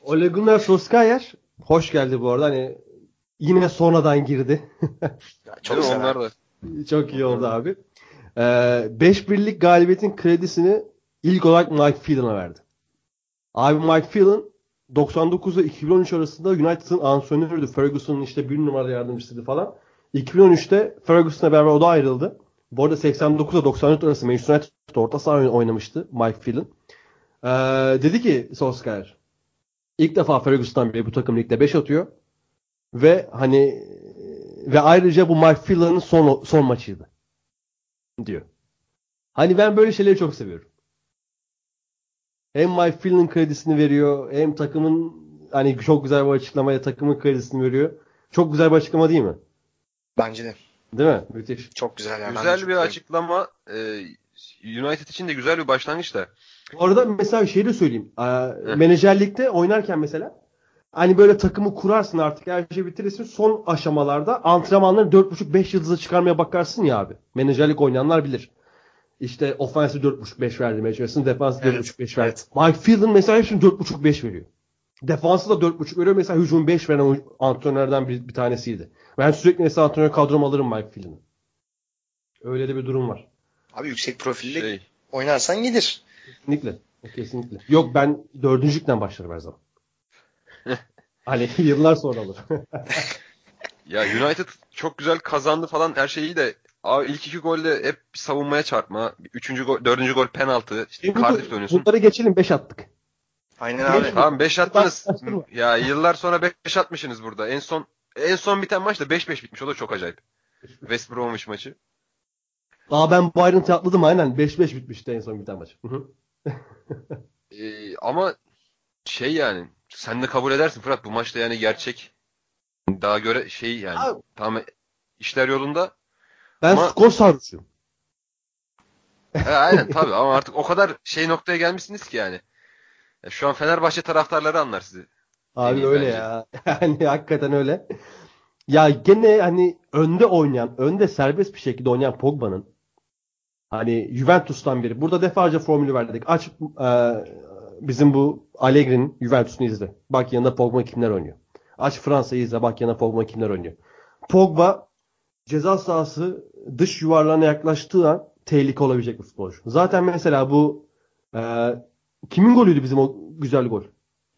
Ole Gunnar Solskjaer hoş geldi bu arada. Hani yine sonradan girdi. Ya çok. Onlar da. Çok iyi oldu abi. Ee, 5-1'lik galibiyetin kredisini ilk olarak Mike Phelan'a verdi. Abi Mike Phelan 99 ile 2013 arasında United'ın antrenörüydü. Ferguson'un işte bir numaralı yardımcısıydı falan. 2013'te Ferguson'la beraber o da ayrıldı. Bu arada 89 ile 94 arası Manchester United'da orta saha oynamıştı Mike Phelan. Ee, dedi ki Solskjaer ilk defa Ferguson'dan beri bu takım ligde 5 atıyor. Ve hani ve ayrıca bu Mike Phelan'ın son son maçıydı. Diyor. Hani ben böyle şeyleri çok seviyorum. Hem Mike Phelan'ın kredisini veriyor, hem takımın hani çok güzel bir açıklamaya takımın kredisini veriyor. Çok güzel bir açıklama değil mi? Bence de. Değil mi? Müthiş. Çok güzel. Yani. Güzel bir açıklama. Ee, United için de güzel bir başlangıç da. Bu arada mesela şey de söyleyeyim. Ee, menajerlikte oynarken mesela hani böyle takımı kurarsın artık her şeyi bitirirsin. Son aşamalarda antrenmanları 4.5-5 yıldıza çıkarmaya bakarsın ya abi. Menajerlik oynayanlar bilir. İşte ofansı 4.5-5 verdi menajersin. Defansı Evet, 4.5-5 verdi. evet. Mike Phelan mesela hepsini 4.5-5 veriyor. Defansı da 4.5 veriyor. Mesela hücum 5 veren antrenörlerden bir, bir tanesiydi. Ben sürekli mesela antrenör kadroma alırım Mike Phelan'ı. Öyle de bir durum var. Abi yüksek profilli Şey, oynarsan gelir. Kesinlikle. Kesinlikle. Yok ben dördüncülükten başlarım her zaman. hani yıllar sonra olur. ya United çok güzel kazandı falan her şeyi de abi ilk iki golde hep savunmaya çarpma. Üçüncü gol, dördüncü gol penaltı. İşte Cardiff'te oynuyorsun. Bunları geçelim 5 attık. Aynen abi. Tamam 5 attınız. Ya yıllar sonra 5 atmışsınız burada. En son en son biten maç da 5-5 bitmiş. O da çok acayip. West Bromwich maçı. Aa ben ayrıntıyı atladım aynen. 5-5 bitmişti en son biten maç. Ee, ama şey yani sen de kabul edersin Fırat bu maçta yani gerçek daha göre şey yani Abi- tamam işler yolunda. ben Ama- skor sarhoşuyum. He, aynen tabii ama artık o kadar şey noktaya gelmişsiniz ki yani. Ya şu an Fenerbahçe taraftarları anlar sizi. Abi öyle bence. ya. Yani hakikaten öyle. Ya gene hani önde oynayan, önde serbest bir şekilde oynayan Pogba'nın hani Juventus'tan biri. Burada defalarca formülü verdik. Aç e, bizim bu Allegri'nin Juventus'unu izle. Bak yanında Pogba kimler oynuyor. Aç Fransa'yı izle. Bak yanında Pogba kimler oynuyor. Pogba ceza sahası dış yuvarlarına yaklaştığı an tehlike olabilecek bir futbolcu. Zaten mesela bu e, kimin golüydü bizim o güzel gol?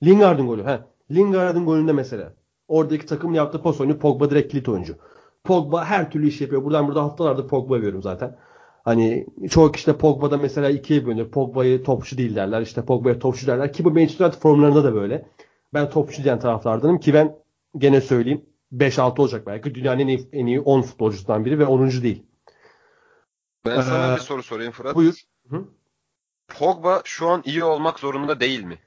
Lingard'ın golü. He. Lingard'ın golünde mesela. Oradaki takımın yaptığı pas oyunu Pogba direkt kilit oyuncu. Pogba her türlü iş yapıyor. Buradan burada haftalardır Pogba övüyorum zaten. Hani çoğu kişi de Pogba'da mesela ikiye bölünür. Pogba'yı topçu değil derler. İşte Pogba'ya topçu derler. Ki bu Manchester United formlarında da böyle. Ben topçu diyen taraflardanım ki ben gene söyleyeyim 5-6 olacak belki. Dünyanın en iyi, en iyi 10 futbolcusundan biri ve 10. değil. Ben sana Ee, bir soru sorayım Fırat. Buyur. Hı? Pogba şu an iyi olmak zorunda değil mi?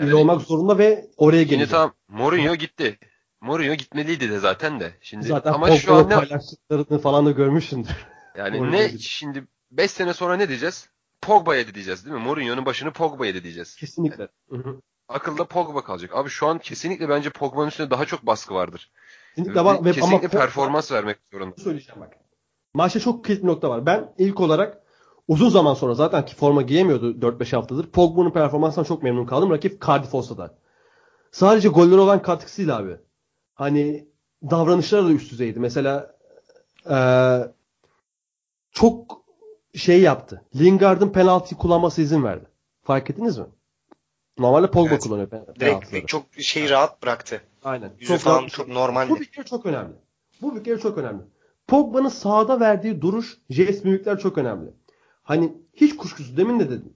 İyi Yani olmak zorunda ve oraya gelecek. tamam Mourinho gitti. Mourinho gitmeliydi de zaten de. Şimdi Zaten ama şu Pogba'nın an ne paylaştıklarını falan da görmüşsündür. Yani Mourinho ne gitti. şimdi 5 sene sonra ne diyeceğiz? Pogba'ya diyeceğiz değil mi? Mourinho'nun başını Pogba'ya diyeceğiz. Kesinlikle. Hı. Akılda Pogba kalacak. Abi şu an kesinlikle bence Pogba'nın üstüne daha çok baskı vardır. Kesinlikle, var. Ve, kesinlikle ama Pogba- performans vermek zorunda. söyleyeceğim bak. Maçta çok kilit bir nokta var. Ben ilk olarak uzun zaman sonra zaten ki forma giyemiyordu 4-5 haftadır. Pogba'nın performansından çok memnun kaldım. Rakip Cardiff olsa da. Sadece golleri olan katkısıyla abi. Hani davranışları da üst düzeydi. Mesela eee, çok şey yaptı. Lingard'ın penaltıyı kullanması izin verdi. Fark ettiniz mi? Normalde Pogba Evet. kullanıyor pen- penaltıları. Direkt çok şey rahat bıraktı. Aynen. Yüzü falan rahat çok normaldi. Bu bir kere çok önemli. Bu bir kere çok önemli. Pogba'nın sahada verdiği duruş, jest mimikler çok önemli. Hani hiç kuşkusuz demin de dedim.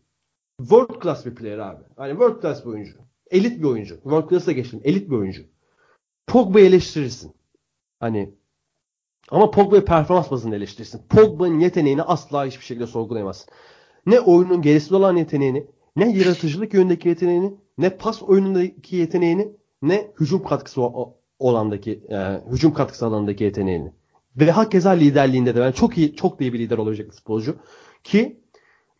World class bir player abi. Hani world class bir oyuncu. Elit bir oyuncu. World class'a geçtim. Elit bir oyuncu. Pogba'yı eleştirirsin. Hani ama Pogba'yı performans bazında eleştirirsin. Pogba'nın yeteneğini asla hiçbir şekilde sorgulayamazsın. Ne oyunun gerisinde olan yeteneğini, ne yaratıcılık yönündeki yeteneğini, ne pas oyunundaki yeteneğini, ne hücum katkısı olandaki, e, hücum katkısı alanındaki yeteneğini. Ve hakeza liderliğinde de ben çok iyi, çok iyi bir lider olacak bir futbolcu. Ki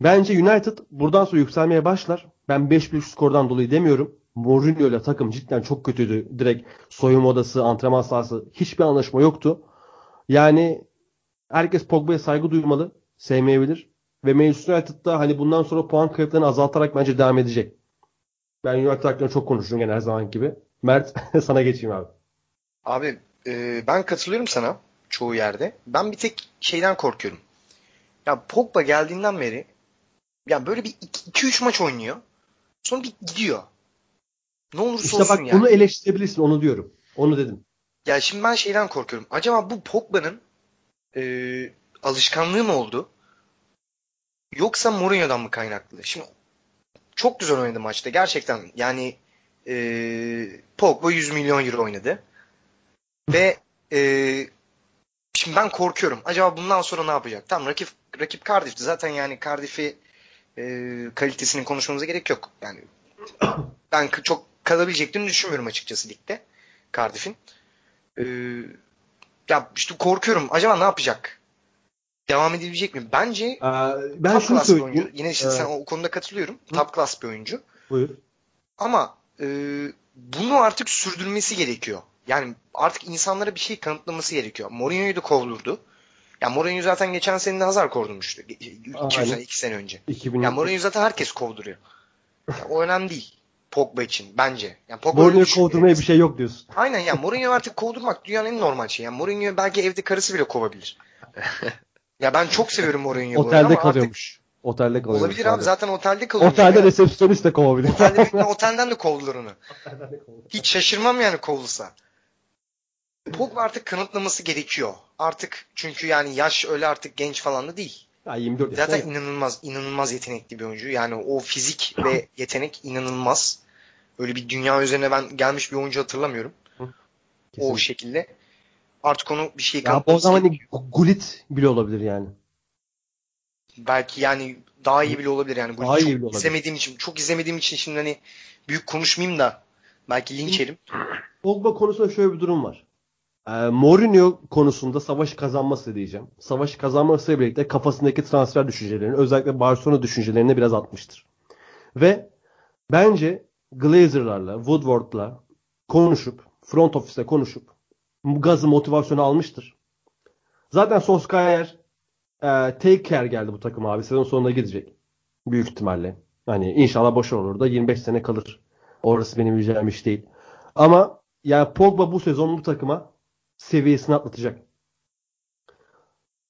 bence United buradan sonra yükselmeye başlar. Ben 5-1 skordan dolayı demiyorum. Mourinho ile takım cidden çok kötüydü. Direkt soyunma odası, antrenman sahası hiçbir anlaşma yoktu. Yani herkes Pogba'ya saygı duymalı, sevmeyebilir. Ve Manchester United'da hani bundan sonra puan kayıplarını azaltarak bence devam edecek. Ben United hakkında çok konuşurum gene her zaman gibi. Mert sana geçeyim abi. Abi e, ben katılıyorum sana çoğu yerde. Ben bir tek şeyden korkuyorum. Ya Pogba geldiğinden beri ya böyle bir 2-3 maç oynuyor. Sonra bir gidiyor. Ne olursa İşte olsun bak yani. bunu eleştirebilirsin onu diyorum. Onu dedim. Ya şimdi ben şeyden korkuyorum. Acaba bu Pogba'nın e, alışkanlığı mı oldu? Yoksa Mourinho'dan mı kaynaklı? Şimdi çok güzel oynadı maçta. Gerçekten yani e, Pogba 100 milyon euro oynadı. Ve e, şimdi ben korkuyorum. Acaba bundan sonra ne yapacak? Tamam rakip rakip Cardiff'ti. Zaten yani Cardiff'i e, kalitesini konuşmamıza gerek yok. Yani ben çok kalabileceklerini düşünmüyorum açıkçası ligde Cardiff'in. Ee, ya işte korkuyorum. Acaba ne yapacak? Devam edebilecek mi? Bence Ee, ben top class bir oyuncu. Yine işte sen Ee, o konuda katılıyorum. Hı. Top class bir oyuncu. Buyur. Ama e, bunu artık sürdürmesi gerekiyor. Yani artık insanlara bir şey kanıtlaması gerekiyor. Mourinho'yu da kovdurdu. Ya Mourinho zaten geçen sene de Hazard kovdurmuştu. 2 Aynen. sene, 2 sene önce. 2000 Ya Mourinho zaten herkes kovduruyor. Ya o önemli değil. Pogba için bence. Yani Pogba Mourinho kovdurmaya bir şey yok diyorsun. Aynen ya Mourinho artık kovdurmak dünyanın en normal şeyi. Yani Mourinho belki evde karısı bile kovabilir. ya ben çok seviyorum Mourinho'yu. Otelde ama kalıyormuş. Otelde kalıyormuş. olabilir abi zaten otelde kalıyor. Otelde resepsiyonist de kovabilir. Otelde, otelden de kovdular onu. Hiç şaşırmam yani kovulsa. Pogba artık kanıtlaması gerekiyor. Artık çünkü yani yaş öyle artık genç falan da değil. ya 24 yaşında. Zaten inanılmaz inanılmaz yetenekli bir oyuncu. Yani o fizik ve yetenek inanılmaz. Öyle bir dünya üzerine ben gelmiş bir oyuncu hatırlamıyorum. O Kesinlikle. şekilde. Artık onu bir şey Ya kanıtlaması zaman hani Gullit bile olabilir yani. Belki yani daha iyi bile olabilir yani. Daha iyi bile olabilir. izlemediğim için, çok izlemediğim için şimdi hani büyük konuşmayayım da belki linç yerim. Pogba konusunda şöyle bir durum var. Ee, Mourinho konusunda savaşı kazanması diyeceğim. Savaşı kazanmasıyla birlikte kafasındaki transfer düşüncelerini özellikle Barcelona düşüncelerini biraz atmıştır. Ve bence Glazer'larla, Woodward'la konuşup, front office'le konuşup gazı motivasyonu almıştır. Zaten Solskjaer e, take care geldi bu takım abi. Sezon sonunda gidecek. Büyük ihtimalle. Hani inşallah başarılı olur da 25 sene kalır. Orası benim bileceğim iş değil. Ama yani Pogba bu sezon bu takıma seviyesini atlatacak.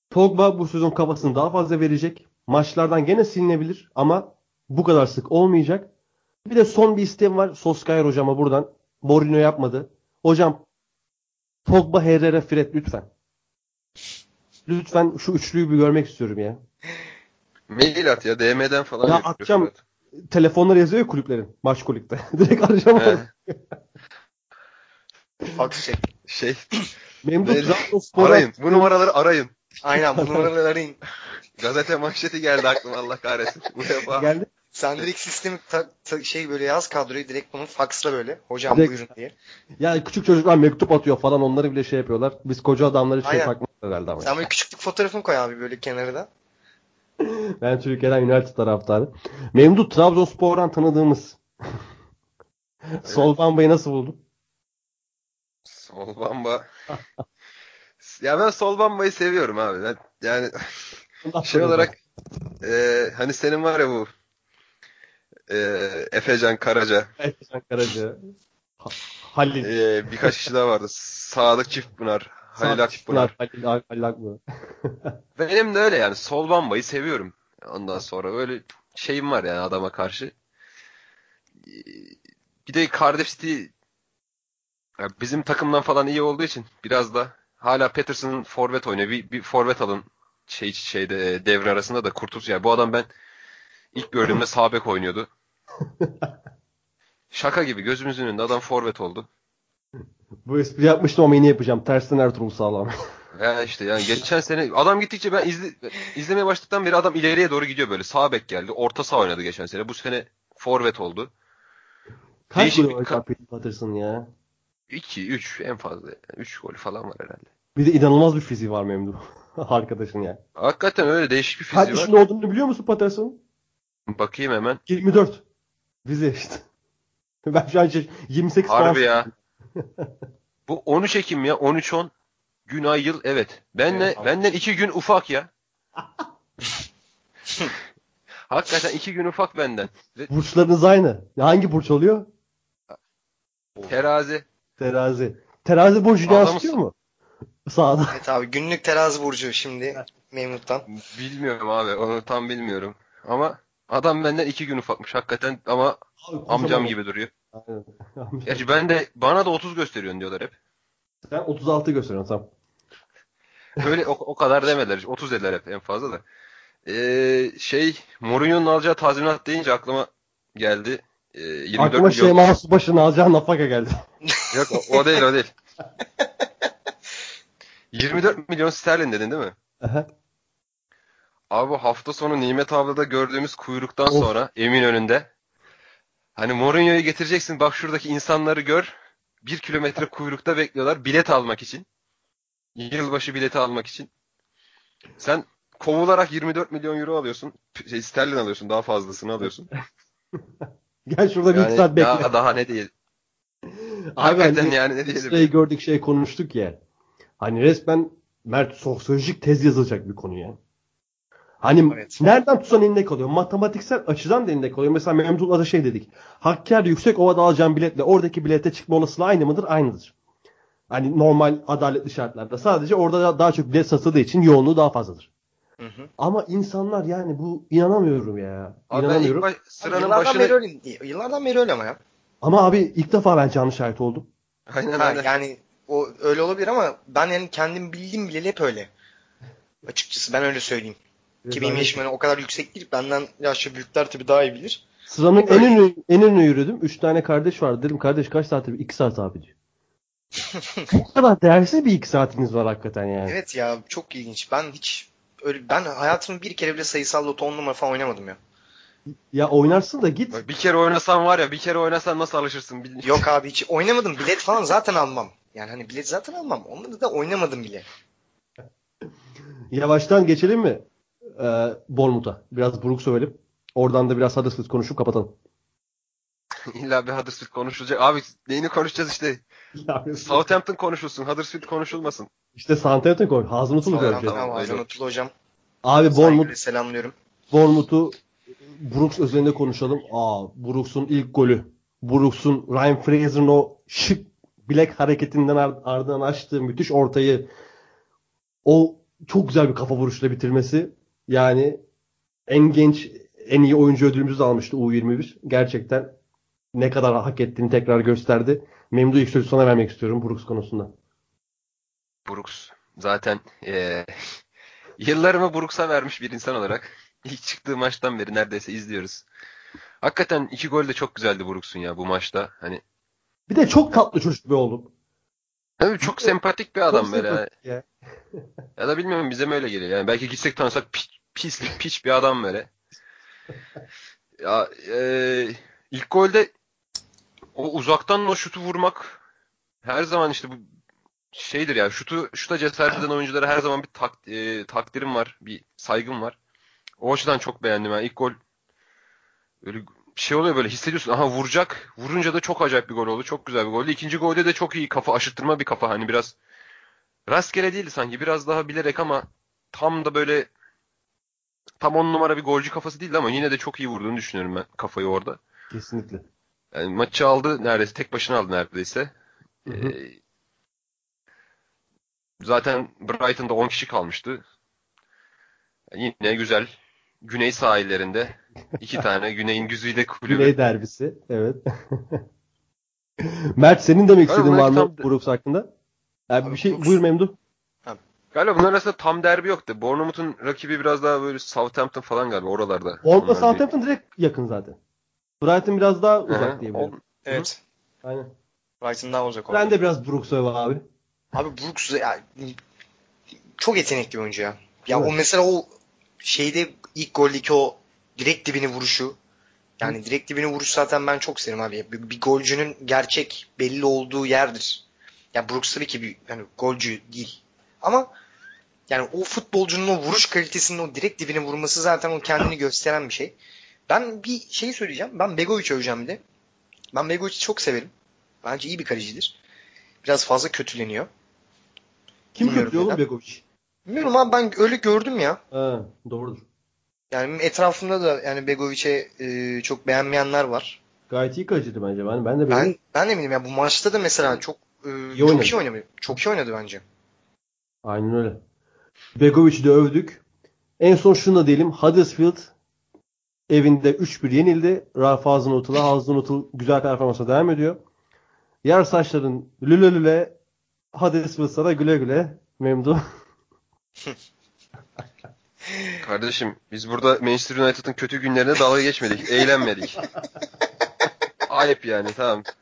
Pogba bu sezon kafasını daha fazla verecek. Maçlardan gene silinebilir ama bu kadar sık olmayacak. Bir de son bir isteğim var Solskjaer hocama buradan. Mourinho yapmadı. Hocam Pogba, Herrera, Fred lütfen. Lütfen şu üçlüyü bir görmek istiyorum ya. Mail at ya DM'den falan. Ya atacağım. zaten. Telefonlar yazıyor ya kulüplerin. Maç kulüpte. Direkt arayacağım. Fax çek. Şey Memduh Trabzonspor'a arayın. Bu numaraları arayın. Aynen bu numaraları arayın. Gazete manşeti geldi aklıma Allah kahretsin. Bu defa. geldi. Sen direkt sistemi ta- ta- şey böyle yaz kadroyu direkt bunu faxla böyle. Hocam Direkt- buyurun diye. Yani küçük çocuklar mektup atıyor falan onları bile şey yapıyorlar. Biz koca adamları şey bakmaz herhalde ama. Sen böyle küçüklük fotoğrafını koy abi böyle kenarda. Ben Türkiye'den United taraftarı. Memduh Trabzonspor'dan tanıdığımız Sol Bamba'yı nasıl buldun? Sol bamba. ya ben sol bambayı seviyorum abi. Ben, yani şey olarak e, hani senin var ya bu e, Efecan Karaca Ercan Karaca, Ha- Halil, e, birkaç kişi daha vardı. Sadık Çiftpınar, Halil Akpınar. Halil, Halil Akpınar. Benim de öyle yani sol bambayı seviyorum. Ondan sonra öyle şeyim var yani adama karşı. Bir de Cardiff City ya bizim takımdan falan iyi olduğu için biraz da hala Patterson'ın forvet oynuyor. Bir, bir forvet alın şey şeyde devre arasında da kurtulsun. Yani bu adam ben ilk gördüğümde sağ bek oynuyordu. Şaka gibi gözümüzün önünde adam forvet oldu. Bu espri yapmıştım ama yine yapacağım. Tersten Ertuğrul Sağlam. Ya işte yani geçen sene adam gittikçe ben izle, izlemeye başladıktan beri adam ileriye doğru gidiyor böyle. Sağ bek geldi. Orta sağ oynadı geçen sene. Bu sene forvet oldu. Kaç Değişik gol ka- Patterson ya? 2 3 en fazla. 3 gol falan var herhalde. Bir de inanılmaz bir fiziği var Memduh. Arkadaşın ya. Hakikaten öyle değişik bir Kaç fiziği var. yaşında olduğunu biliyor musun Patterson'ın? Bakayım hemen. 24. Bize işte. Ben şu an şey- 28 falan. Harbi ya. Bu 13 Ekim ya. 13 10 gün ay yıl evet. Benle Evet, benden 2 gün ufak ya. Hakikaten iki gün ufak benden. Burçlarınız aynı. Hangi burç oluyor? Terazi. Terazi. Terazi burcu yansıtıyor mu? Sağda. Evet abi günlük terazi burcu şimdi Memnut'tan. Bilmiyorum abi. Onu tam bilmiyorum. Ama adam benden iki gün ufakmış hakikaten ama amcam gibi duruyor. Aynen. Gerçi ben de bana da 30 gösteriyorsun diyorlar hep. Sen 36 gösteriyorsun tamam. Öyle o, o kadar demediler. 30 dediler hep en fazla da. Ee, şey Mourinho'nun alacağı tazminat deyince aklıma geldi. Ee, 24 Aklıma milyon. şey Mahsus başına alacağı nafaka geldi. Yok o, o değil o değil. 24 milyon sterlin dedin değil mi? Aha. Abi hafta sonu Nimet Avla'da gördüğümüz kuyruktan Of. sonra Eminönü'nde hani Mourinho'yu getireceksin bak şuradaki insanları gör. Bir kilometre kuyrukta bekliyorlar bilet almak için. Yılbaşı bileti almak için. Sen kovularak 24 milyon euro alıyorsun. Şey, sterlin alıyorsun. Daha fazlasını alıyorsun. Gel şurada bir Yani saat bekle. daha, daha ne diye. Abi hani yani ne diyelim. şey gördük şey konuştuk ya. Hani resmen Mert sosyolojik tez yazılacak bir konu yani. Hani Evet. nereden tutsan elinde kalıyor. Matematiksel açıdan da elinde kalıyor. Mesela Memduh'la da şey dedik. Hakkari yüksek ovada alacağın biletle oradaki bilete çıkma olasılığı aynı mıdır? Aynıdır. Hani normal adaletli şartlarda. Sadece orada da- daha çok bilet satıldığı için yoğunluğu daha fazladır. Hı hı. Ama insanlar yani bu inanamıyorum ya. Abi İnanamıyorum. baş, sıranın yıllardan başına... beri öyle, yıllardan beri öyle ama ya. Ama abi ilk defa ben canlı şahit oldum. Aynen Ha, aynen. yani o öyle olabilir ama ben yani kendim bildiğim bileli hep öyle. Açıkçası ben öyle söyleyeyim. Ki benim yaşım hani o kadar yüksek değil. Benden yaşça büyükler tabii daha iyi bilir. Sıranın en önü, en önüne yürüdüm. Üç tane kardeş vardı. Dedim kardeş kaç saattir? İki saat abi diyor. Bu kadar değersiz bir iki saatiniz var hakikaten yani. Evet ya çok ilginç. Ben hiç öyle ben hayatımda bir kere bile sayısal loto 10 numara falan oynamadım ya. Ya oynarsın da git. Bak Bir kere oynasan var ya bir kere oynasan nasıl alışırsın bil- Yok abi hiç oynamadım. Bilet falan zaten almam. Yani hani bilet zaten almam. Onları da oynamadım bile. Yavaştan geçelim mi? Ee, Bournemouth'a. Biraz buruk söyleyelim. Oradan da biraz Huddersfield konuşup kapatalım. İlla bir Huddersfield konuşulacak. Abi neyini konuşacağız işte. Southampton konuşulsun. Huddersfield konuşulmasın. işte Southampton. Hazım Utulu Tamam, göreceğiz. tamam, Atıl hocam. Abi Bournemouth, selamlıyorum. Bournemouth'u Brooks özelinde konuşalım. Aa, Brooks'un ilk golü. Brooks'un Ryan Fraser'ın o şık bilek hareketinden ar- ardından açtığı müthiş ortayı o çok güzel bir kafa vuruşla bitirmesi. Yani en genç en iyi oyuncu ödülümüzü almıştı U21. Gerçekten ne kadar hak ettiğini tekrar gösterdi. Memdu ilk sözü sana vermek istiyorum Brooks konusunda. Brooks zaten eee yıllarımı Brooks'a vermiş bir insan olarak ilk çıktığı maçtan beri neredeyse izliyoruz. Hakikaten iki gol de çok güzeldi Brooks'un ya bu maçta. Hani Bir de çok tatlı çocuk bir oğlum. tabii çok sempatik bir adam Çok böyle. ya. Ya da bilmiyorum bize mi öyle geliyor. Yani belki gitsek tanısak pislik piç bir adam böyle. Ya e, ilk golde o uzaktan o şutu vurmak her zaman işte bu şeydir ya. Şutu şuta cesaret eden oyunculara her zaman bir tak, e, takdirim var, bir saygım var. O açıdan çok beğendim yani ilk gol öyle şey oluyor böyle hissediyorsun. Aha vuracak. Vurunca da çok acayip bir gol oldu. Çok güzel bir goldü. İkinci golde de çok iyi kafa aşıttırma bir kafa. Hani biraz rastgele değildi sanki. Biraz daha bilerek ama tam da böyle tam on numara bir golcü kafası değildi ama yine de çok iyi vurduğunu düşünüyorum ben kafayı orada. Kesinlikle. Yani maçı aldı neredeyse. Tek başına aldı neredeyse. Hı hı. Ee, zaten Brighton'da 10 kişi kalmıştı. Yani yine güzel. Güney sahillerinde iki tane Güney'in güzide kulübü. Güney derbisi. Evet. Mert senin demek istediğin var mı tam- Brooks hakkında? Abi bir şey buyur Memduh. Galiba bunlar arasında tam derbi yoktu. Bournemouth'un rakibi biraz daha böyle Southampton falan galiba oralarda. Bir- Southampton direkt yakın zaten. Brighton biraz daha uzak diyebilirim. Evet. Aynen. Brighton daha uzak. Ben de biraz Brooks abi. Abi Brooks ya, çok yetenekli bir oyuncu ya. Ya Evet. o mesela o şeyde ilk goldeki o direkt dibini vuruşu. Yani direkt dibini vuruş zaten ben çok severim abi. Bir, bir golcünün gerçek belli olduğu yerdir. Ya Brooks tabii ki bir yani golcü değil. Ama yani o futbolcunun o vuruş kalitesinin o direkt dibine vurması zaten o kendini gösteren bir şey. Ben bir şey söyleyeceğim. Ben Begovic öveceğim bir de. Ben Begovic'i çok severim. Bence iyi bir kalecidir. Biraz fazla kötüleniyor. Kim Bilmiyorum kötü oğlum neden. Begovic? Bilmiyorum abi ben öyle gördüm ya. Ha, doğrudur. Yani etrafımda da yani Begovic'e e, çok beğenmeyenler var. Gayet iyi kaleciydi bence. Ben, ben de Ben beğendim. ben de eminim ya bu maçta da mesela çok e, İyi çok oynadı. iyi oynadı. Çok iyi oynadı bence. Aynen öyle. Begovic'i de övdük. En son şunu da diyelim. Huddersfield evinde 3-1 yenildi. Ralph Hasenhutt'la. Hasenhuttl güzel performansa devam ediyor. Yar saçların lüle lüle Huddersfield sana güle güle. Memdu. Kardeşim biz burada Manchester United'ın kötü günlerine dalga geçmedik. Eğlenmedik. Ayıp yani tamam.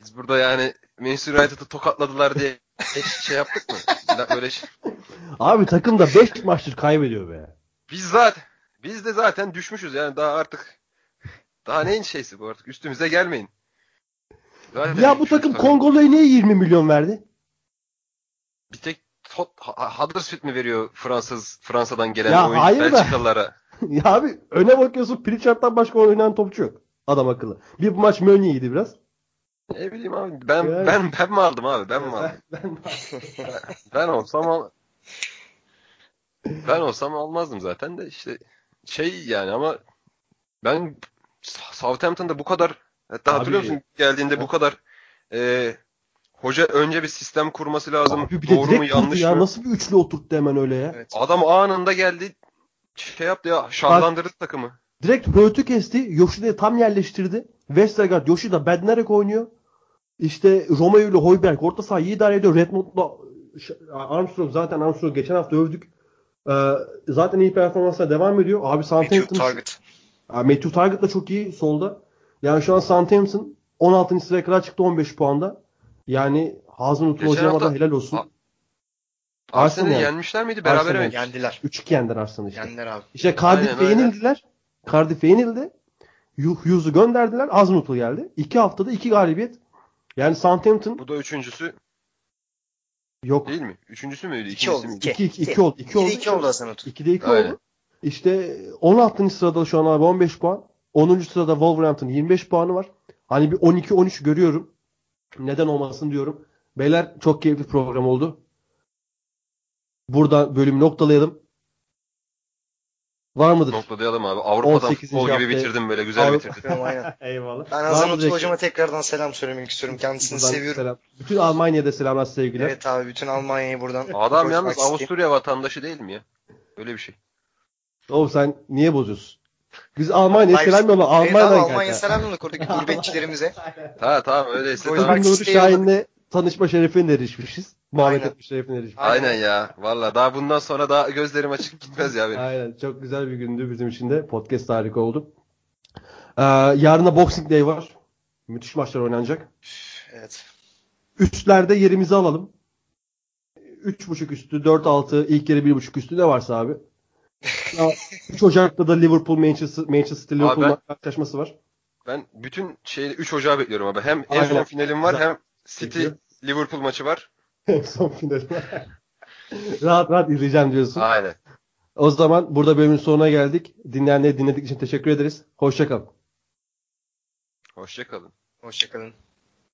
Biz burada yani Manchester United'ı tokatladılar diye hiç şey yaptık mı? Böyle şey. Abi takım da 5 maçtır kaybediyor be. Biz zaten biz de zaten düşmüşüz yani daha artık daha neyin şeysi bu artık üstümüze gelmeyin. Zaten Ya bu takım Kongolu'ya niye 20 milyon verdi? bir tek Tot, Huddersfield mi veriyor Fransız Fransa'dan gelen Ya oyuncu hayır. Belçikalılara? ya abi öne bakıyorsun Pritchard'dan başka oynayan topçu yok. Adam akıllı. Bir maç Meunier'ydi biraz. Ne bileyim abi ben Yani- ben ben mi aldım abi ben mi aldım? Ben, Ben olsam al ben olsam almazdım zaten de işte şey yani ama ben Southampton'da bu kadar hatta Abi- hatırlıyor musun geldiğinde bu kadar e, hoca önce bir sistem kurması lazım. Abi bir de Doğru mu yanlış ya. mı? Nasıl bir üçlü oturttu hemen öyle ya. Evet. Adam anında geldi şey yaptı ya şahlandırdı takımı. Direkt Hurt'u kesti. Yoshi'de tam yerleştirdi. Westergaard Yoshida Bednarek oynuyor. İşte Romeo ile Hoiberg orta sahayı idare ediyor. Redmond'la Armstrong zaten Armstrong geçen hafta övdük. Ee, zaten iyi performansla devam ediyor. Abi Matthew Southampton Target. Abi Matthew Target da çok iyi solda. Yani şu an Southampton 16. sıraya kadar çıktı 15 puanda. Yani Geçen hocama da helal olsun. A- Arsenal yani. yenmişler miydi? Beraber Arsenal. mi? Yendiler. 3-2 yendiler Arsenal işte. Yendiler abi. İşte Cardiff'e yenildiler. Cardiff'e yenildi. Hu- Hughes'u gönderdiler. Hazenhut'u geldi. İki haftada iki galibiyet. Yani Southampton Bu da üçüncüsü yok. değil mi? Üçüncüsü müydü? İki İkincisi oldu. miydi? İki. İki, iki, iki oldu. İki oldu. 2 oldu Hasan Utku. 2'de 2 Aynen. oldu. İşte 16. sırada şu an abi 15 puan. 10. sırada Wolverhampton 25 puanı var. Hani bir 12-13 görüyorum. Neden olmasın diyorum. Beyler çok keyifli program oldu. Burada bölümü noktalayalım. Var mıdır? Noktalayalım abi. Avrupa'dan 18. futbol gibi hafta- bitirdim böyle güzel Avrupa- bitirdim. Eyvallah. Ben Hasan Utku hocama tekrardan selam söylemek istiyorum. Kendisini Buradan seviyorum. selam. Bütün Almanya'da selamlar sevgiler. Evet abi bütün Almanya'yı buradan Adam yalnız. Avusturya vatandaşı değil mi ya? Öyle bir şey. Oğlum sen niye bozuyorsun? Biz Almanya'ya selam yolla. Evet Almanya'dan Almanya kanka. selam yolladık oradaki gurbetçilerimize. Ha tamam öyleyse tamam. Nuri Şahin'le tanışma şerefine erişmişiz. Muhabbet etme şerefine erişmişiz. Aynen ya. Valla daha bundan sonra daha gözlerim açık gitmez ya benim. Aynen. Çok güzel bir gündü bizim için de. Podcast harika oldu. Ee, yarına Boxing Day var. Müthiş maçlar oynanacak. Evet. Üstlerde yerimizi alalım. 3.5 üstü, 4-6, ilk yarı 1.5 üstü ne varsa abi. Ya, 3 Ocak'ta da Liverpool Manchester Manchester Liverpool ben- karşılaşması var. Ben bütün şeyi 3 Ocağı bekliyorum abi. Hem en son finalim var hem City. Liverpool maçı var. Son final. rahat rahat izleyeceğim diyorsun. Aynen. O zaman burada bölümün sonuna geldik. Dinleyenleri dinlediğiniz için teşekkür ederiz. Hoşçakalın. Hoşçakalın. Hoşçakalın.